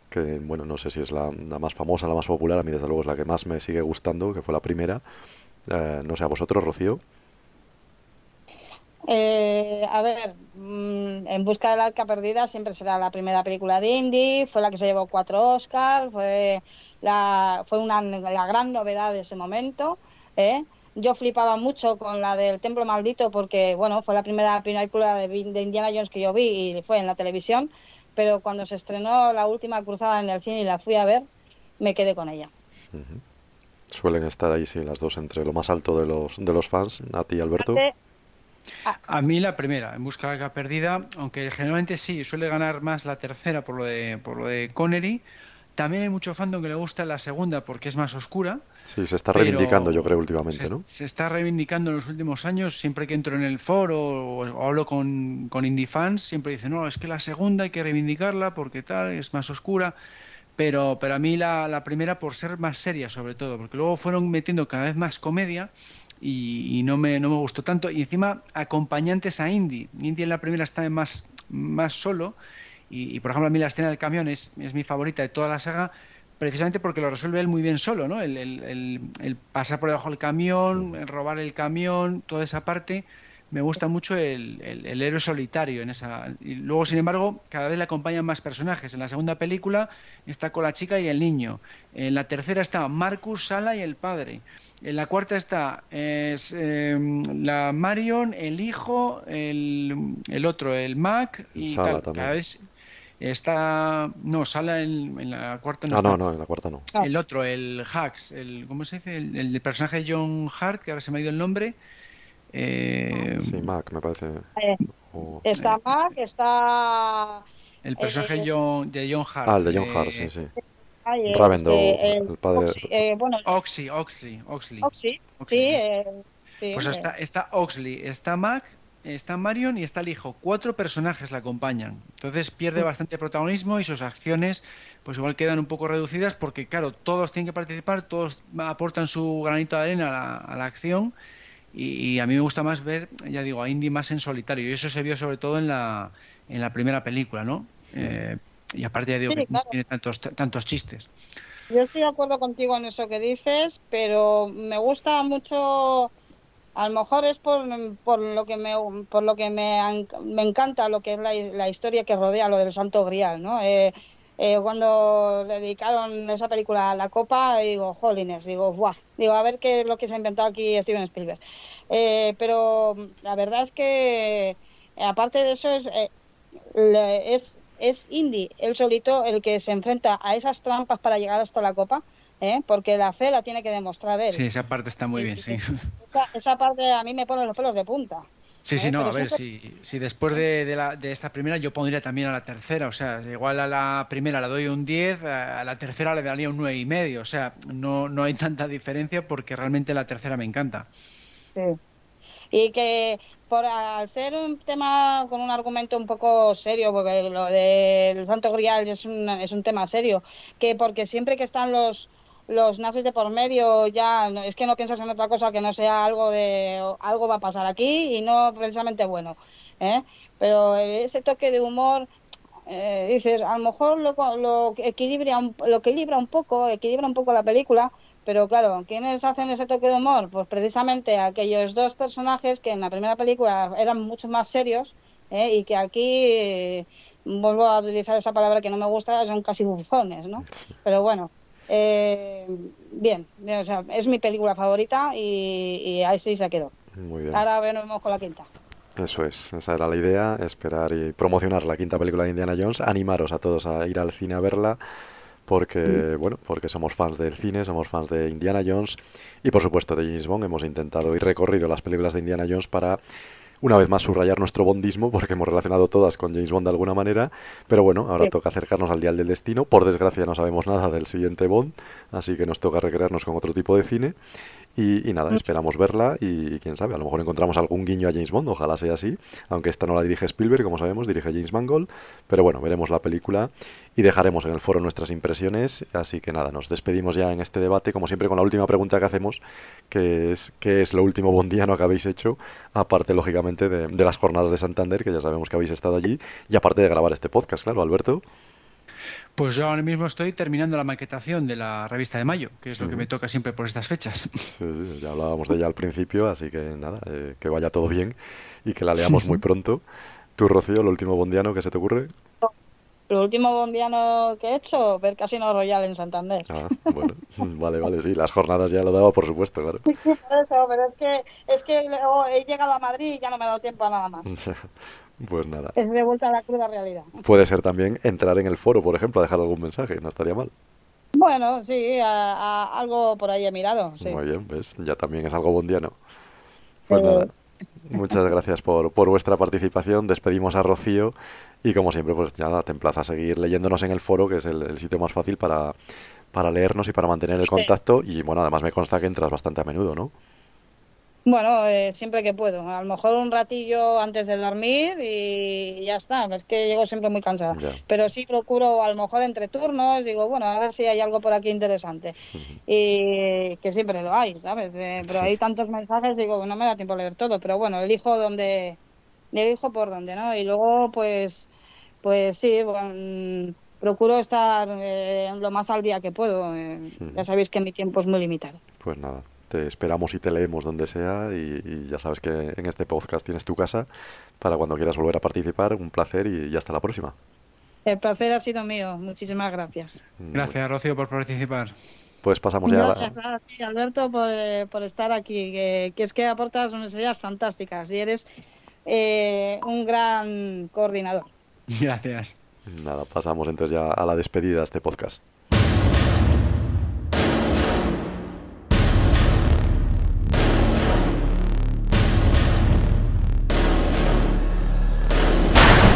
que bueno, no sé si es la, la más famosa, la más popular, a mí desde luego es la que más me sigue gustando, que fue la primera. Eh, no sé, a vosotros, Rocío. Eh, a ver, mm, En busca del arca perdida siempre será la primera película de Indy, fue la que se llevó cuatro Oscars, fue la, fue una, la gran novedad de ese momento. ¿eh? Yo flipaba mucho con la del Templo Maldito porque, bueno, fue la primera película de, de Indiana Jones que yo vi y fue en la televisión, pero cuando se estrenó la última cruzada en el cine y la fui a ver, me quedé con ella. Suelen estar ahí, sí, las dos entre lo más alto de los, de los fans. A ti, Alberto. A mí la primera, en busca de la perdida, aunque generalmente sí, suele ganar más la tercera por lo de, por lo de Connery. También hay mucho fandom que le gusta la segunda porque es más oscura. Sí, se está reivindicando, yo creo, últimamente, se, ¿no? Se está reivindicando en los últimos años. Siempre que entro en el foro o, hablo con, con indie fans, siempre dicen, no, es que la segunda hay que reivindicarla porque tal, es más oscura. Pero, pero a mí la, la primera por ser más seria, sobre todo, porque luego fueron metiendo cada vez más comedia y, no, me, no me gustó tanto. Y encima, acompañantes a Indy. Indy en la primera está más, más solo. Y, por ejemplo, a mí la escena del camión es, es, mi favorita de toda la saga, precisamente porque lo resuelve él muy bien solo, ¿no? El, el, el, pasar por debajo del camión, el robar el camión, toda esa parte. Me gusta mucho el, héroe solitario en esa. Y luego, sin embargo, cada vez le acompañan más personajes. En la segunda película está con la chica y el niño. En la tercera está Marcus, Sala y el padre. En la cuarta está es, em, la Marion, el hijo, el, el otro, el Mac y Sala tal. Cada vez está no Sala en, en la cuarta no ah está. no no en la cuarta no. El otro el Hax el cómo se dice el, el personaje de John Hart que ahora se me ha ido el nombre eh, sí Mac me parece. Eh, Está Mac, está. el personaje eh, John, de John Hart ah el de John eh, Hart sí sí. ay, Ravendo este, el padre Oxy, eh, bueno, Oxley Oxley Oxley. Oxy, Oxley, sí, eh, sí, Pues eh, está, está Oxley, está Mac, está Marion y está el hijo. Cuatro personajes la acompañan. Entonces pierde bastante protagonismo y sus acciones pues igual quedan un poco reducidas porque claro, todos tienen que participar, todos aportan su granito de arena a la, a la acción y, y a mí me gusta más ver, ya digo, a Indy más en solitario y eso se vio sobre todo en la, en la primera película, ¿no? Eh, y aparte ya digo Sí, que claro. tiene tantos, tantos chistes. Yo estoy de acuerdo contigo en eso que dices, pero me gusta mucho. A lo mejor es por, por lo que me por lo que me, me encanta lo que es la, la historia que rodea lo del Santo Grial, ¿no? Eh, eh, cuando le dedicaron esa película a la Copa, digo, jolines, digo, ¡buah! Digo, a ver qué es lo que se ha inventado aquí Steven Spielberg. Eh, pero la verdad es que, aparte de eso, es, es, es Indy, él solito, el que se enfrenta a esas trampas para llegar hasta la Copa, ¿eh? porque la fe la tiene que demostrar él. Sí, esa parte está muy bien, sí. Esa, esa parte a mí me pone los pelos de punta. Sí, sí, ¿eh? no, Pero a ver, si, si después de, de la- de esta primera yo pondría también a la tercera, o sea, igual a la primera le doy un 10, a la tercera le daría un nueve y medio, o sea, no, no hay tanta diferencia porque realmente la tercera me encanta. Sí. Y que por al ser un tema con un argumento un poco serio, porque lo del Santo Grial es un, es un tema serio, que porque siempre que están los los nazis de por medio ya es que no piensas en otra cosa que no sea algo de algo va a pasar aquí y no precisamente bueno, ¿eh? pero ese toque de humor eh, dices a lo mejor lo, lo equilibra un, lo equilibra un poco equilibra un poco la película pero claro, ¿quiénes hacen ese toque de humor? Pues precisamente aquellos dos personajes que en la primera película eran mucho más serios ¿eh? y que aquí, eh, vuelvo a utilizar esa palabra que no me gusta, son casi bufones, ¿no? Pero bueno, eh, bien, bien, o sea, es mi película favorita y, y ahí sí se quedó. muy bien. Ahora venimos con la quinta. Eso es, esa era la idea, esperar y promocionar la quinta película de Indiana Jones, animaros a todos a ir al cine a verla, porque, bueno, porque somos fans del cine, somos fans de Indiana Jones. Y por supuesto de James Bond, hemos intentado y recorrido las películas de Indiana Jones para una vez más subrayar nuestro bondismo, porque hemos relacionado todas con James Bond de alguna manera, pero bueno, ahora Sí. toca acercarnos al Dial del Destino, por desgracia no sabemos nada del siguiente Bond, así que nos toca recrearnos con otro tipo de cine. Y, y nada, esperamos verla y, quién sabe, a lo mejor encontramos algún guiño a James Bond, ojalá sea así, aunque esta no la dirige Spielberg, como sabemos, dirige James Mangold, pero bueno, veremos la película y dejaremos en el foro nuestras impresiones, así que nada, nos despedimos ya en este debate, como siempre con la última pregunta que hacemos, que es ¿qué es lo último bondiano que habéis hecho? Aparte, lógicamente, de, de las jornadas de Santander, que ya sabemos que habéis estado allí, y aparte de grabar este podcast, claro, Alberto. Pues yo ahora mismo estoy terminando la maquetación de la revista de mayo, que es lo que me toca siempre por estas fechas. Sí, sí, ya hablábamos de ella al principio, así que nada, eh, que vaya todo bien y que la leamos muy pronto. Tú, Rocío, lo último bondiano que se te ocurre. Lo último bondiano que he hecho, ver Casino Royal en Santander. Ah, bueno, vale, vale, sí, las jornadas ya lo daba, por supuesto, claro. Sí, por eso, pero es que, es que luego he llegado a Madrid y ya no me ha dado tiempo a nada más. Pues nada, Es de vuelta a la cruda realidad. puede ser también entrar en el foro, por ejemplo, a dejar algún mensaje, no estaría mal. Bueno, sí, a, a algo por ahí he mirado. Sí. Muy bien, ¿ves? Ya también es algo bondiano. Pues nada, muchas gracias por, por vuestra participación. Despedimos a Rocío y como siempre, pues nada, te emplaza a seguir leyéndonos en el foro, que es el, el sitio más fácil para, para leernos y para mantener el Sí. contacto. Y bueno, además me consta que entras bastante a menudo, ¿no? Bueno, eh, siempre que puedo. A lo mejor un ratillo antes de dormir y ya está. Es que llego siempre muy cansada. Ya. Pero sí procuro, a lo mejor entre turnos, digo, bueno, a ver si hay algo por aquí interesante. Y que siempre lo hay, ¿sabes? Eh, pero Sí. hay tantos mensajes, digo, no me da tiempo a leer todo. Pero bueno, elijo donde, elijo por dónde, ¿no? Y luego, pues, pues sí, bueno, procuro estar eh, lo más al día que puedo. eh, Ya sabéis que mi tiempo es muy limitado. Pues nada, te esperamos y te leemos donde sea y, y ya sabes que en este podcast tienes tu casa para cuando quieras volver a participar. Un placer y, y hasta la próxima. El placer ha sido mío. Muchísimas gracias. Gracias, Rocío, por participar. Pues pasamos ya a la- Gracias a ti, Alberto, por, eh, por estar aquí, que, que es que aportas unas ideas fantásticas y eres eh, un gran coordinador. Gracias. Nada, pasamos entonces ya a la despedida de este podcast.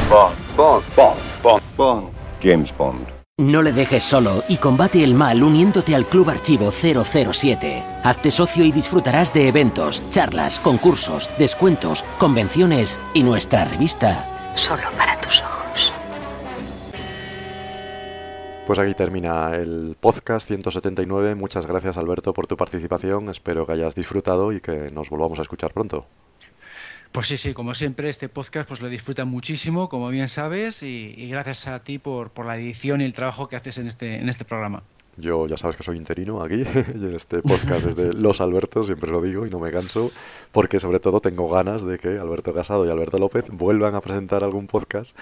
Bond. Bond. Bond. Bond. Bond. James Bond. No le dejes solo y combate el mal uniéndote al Club Archivo 007. Hazte socio y disfrutarás de eventos, charlas, concursos, descuentos, convenciones y nuestra revista. Solo para tus ojos. Pues aquí termina el podcast 179. Muchas gracias Alberto por tu participación. Espero que hayas disfrutado y que nos volvamos a escuchar pronto. Pues sí, sí, como siempre, este podcast pues lo disfrutan muchísimo, como bien sabes, y, y gracias a ti por, por la edición y el trabajo que haces en este, en este programa. Yo ya sabes que soy interino aquí y en este podcast es de los Albertos, siempre lo digo y no me canso, porque sobre todo tengo ganas de que Alberto Casado y Alberto López vuelvan a presentar algún podcast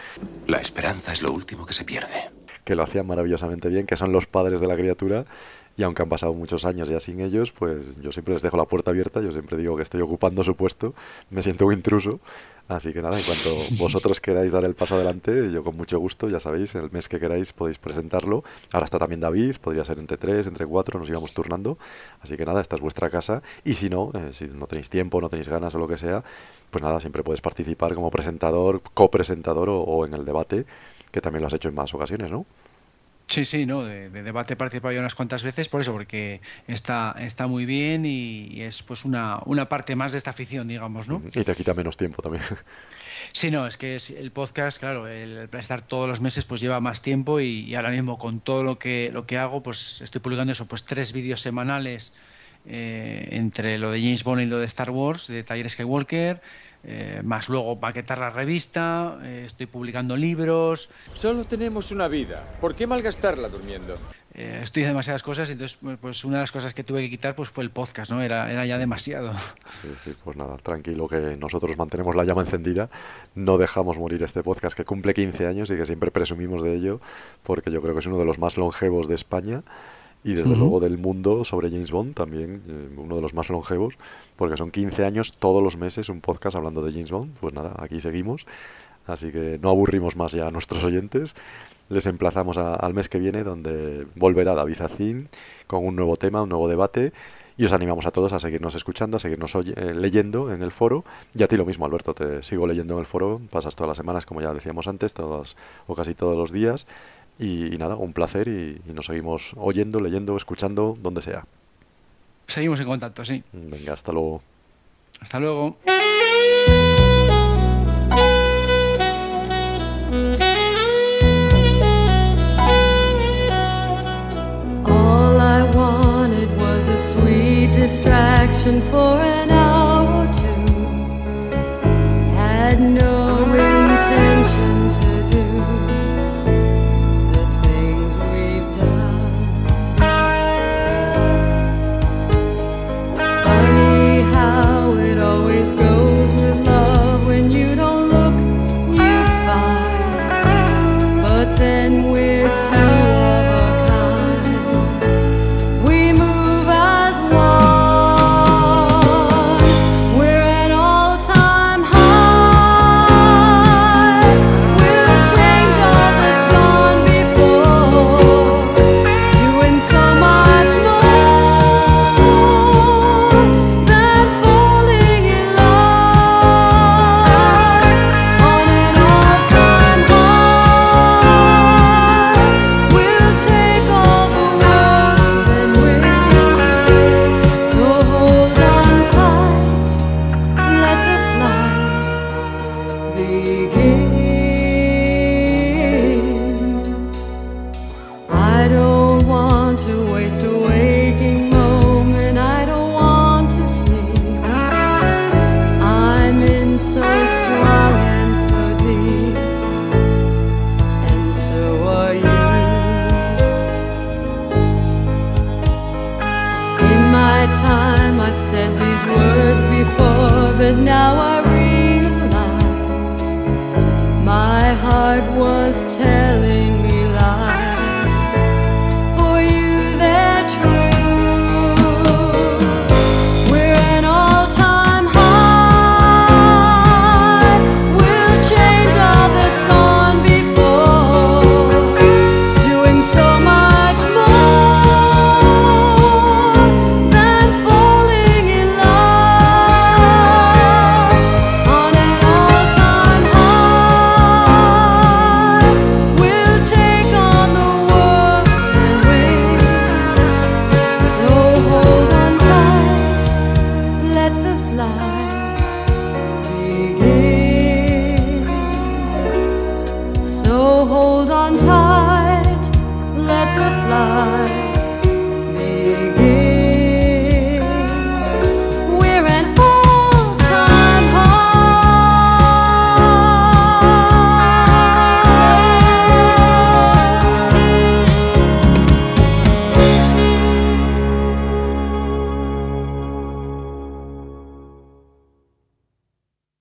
La esperanza es lo último que se pierde. que lo hacían maravillosamente bien, que son los padres de la criatura. Y aunque han pasado muchos años ya sin ellos, pues yo siempre les dejo la puerta abierta, yo siempre digo que estoy ocupando su puesto, me siento un intruso. Así que nada, en cuanto vosotros queráis dar el paso adelante, yo con mucho gusto, ya sabéis, el mes que queráis podéis presentarlo. Ahora está también David, podría ser entre tres, entre cuatro, nos íbamos turnando. Así que nada, esta es vuestra casa. Y si no, eh, si no tenéis tiempo, no tenéis ganas o lo que sea, pues nada, siempre puedes participar como presentador, copresentador o, o en el debate, que también lo has hecho en más ocasiones, ¿no? Sí, sí, no, de, de debate he participado ya unas cuantas veces, por eso, porque está, está muy bien y, y es pues una, una parte más de esta afición, digamos, ¿no? Y te quita menos tiempo también. Sí, no, es que es- el podcast, claro, el estar todos los meses pues lleva más tiempo y, y ahora mismo con todo lo que lo que hago, pues estoy publicando eso, pues tres vídeos semanales eh, entre lo de James Bond y lo de Star Wars, de Taller Skywalker, eh, más luego maquetar la revista, eh, estoy publicando libros, Solo tenemos una vida. ¿Por qué malgastarla durmiendo? eh, estoy haciendo demasiadas cosas, y entonces pues, pues una de las cosas que tuve que quitar pues fue el podcast, ¿no? Era, era ya demasiado. Sí, sí, pues nada, tranquilo que nosotros mantenemos la llama encendida, no dejamos morir este podcast que cumple 15 años y que siempre presumimos de ello, porque yo creo que es uno de los más longevos de España y desde Ujú. luego del mundo sobre James Bond también, eh, uno de los más longevos, porque son 15 años todos los meses un podcast hablando de James Bond, pues nada, aquí seguimos, así que no aburrimos más ya a nuestros oyentes. Les emplazamos a- al mes que viene, donde volverá David Zacín con un nuevo tema, un nuevo debate. Y os animamos a todos a seguirnos escuchando, a seguirnos oye- eh, leyendo en el foro. Y a ti lo mismo, Alberto, te sigo leyendo en el foro. Pasas todas las semanas, como ya decíamos antes, todos o casi todos los días. Y, y nada, un placer y, y nos seguimos oyendo, leyendo, escuchando, donde sea. Seguimos en contacto, sí. Venga, hasta luego. Hasta luego. All I wanted was a sweet distraction for an hour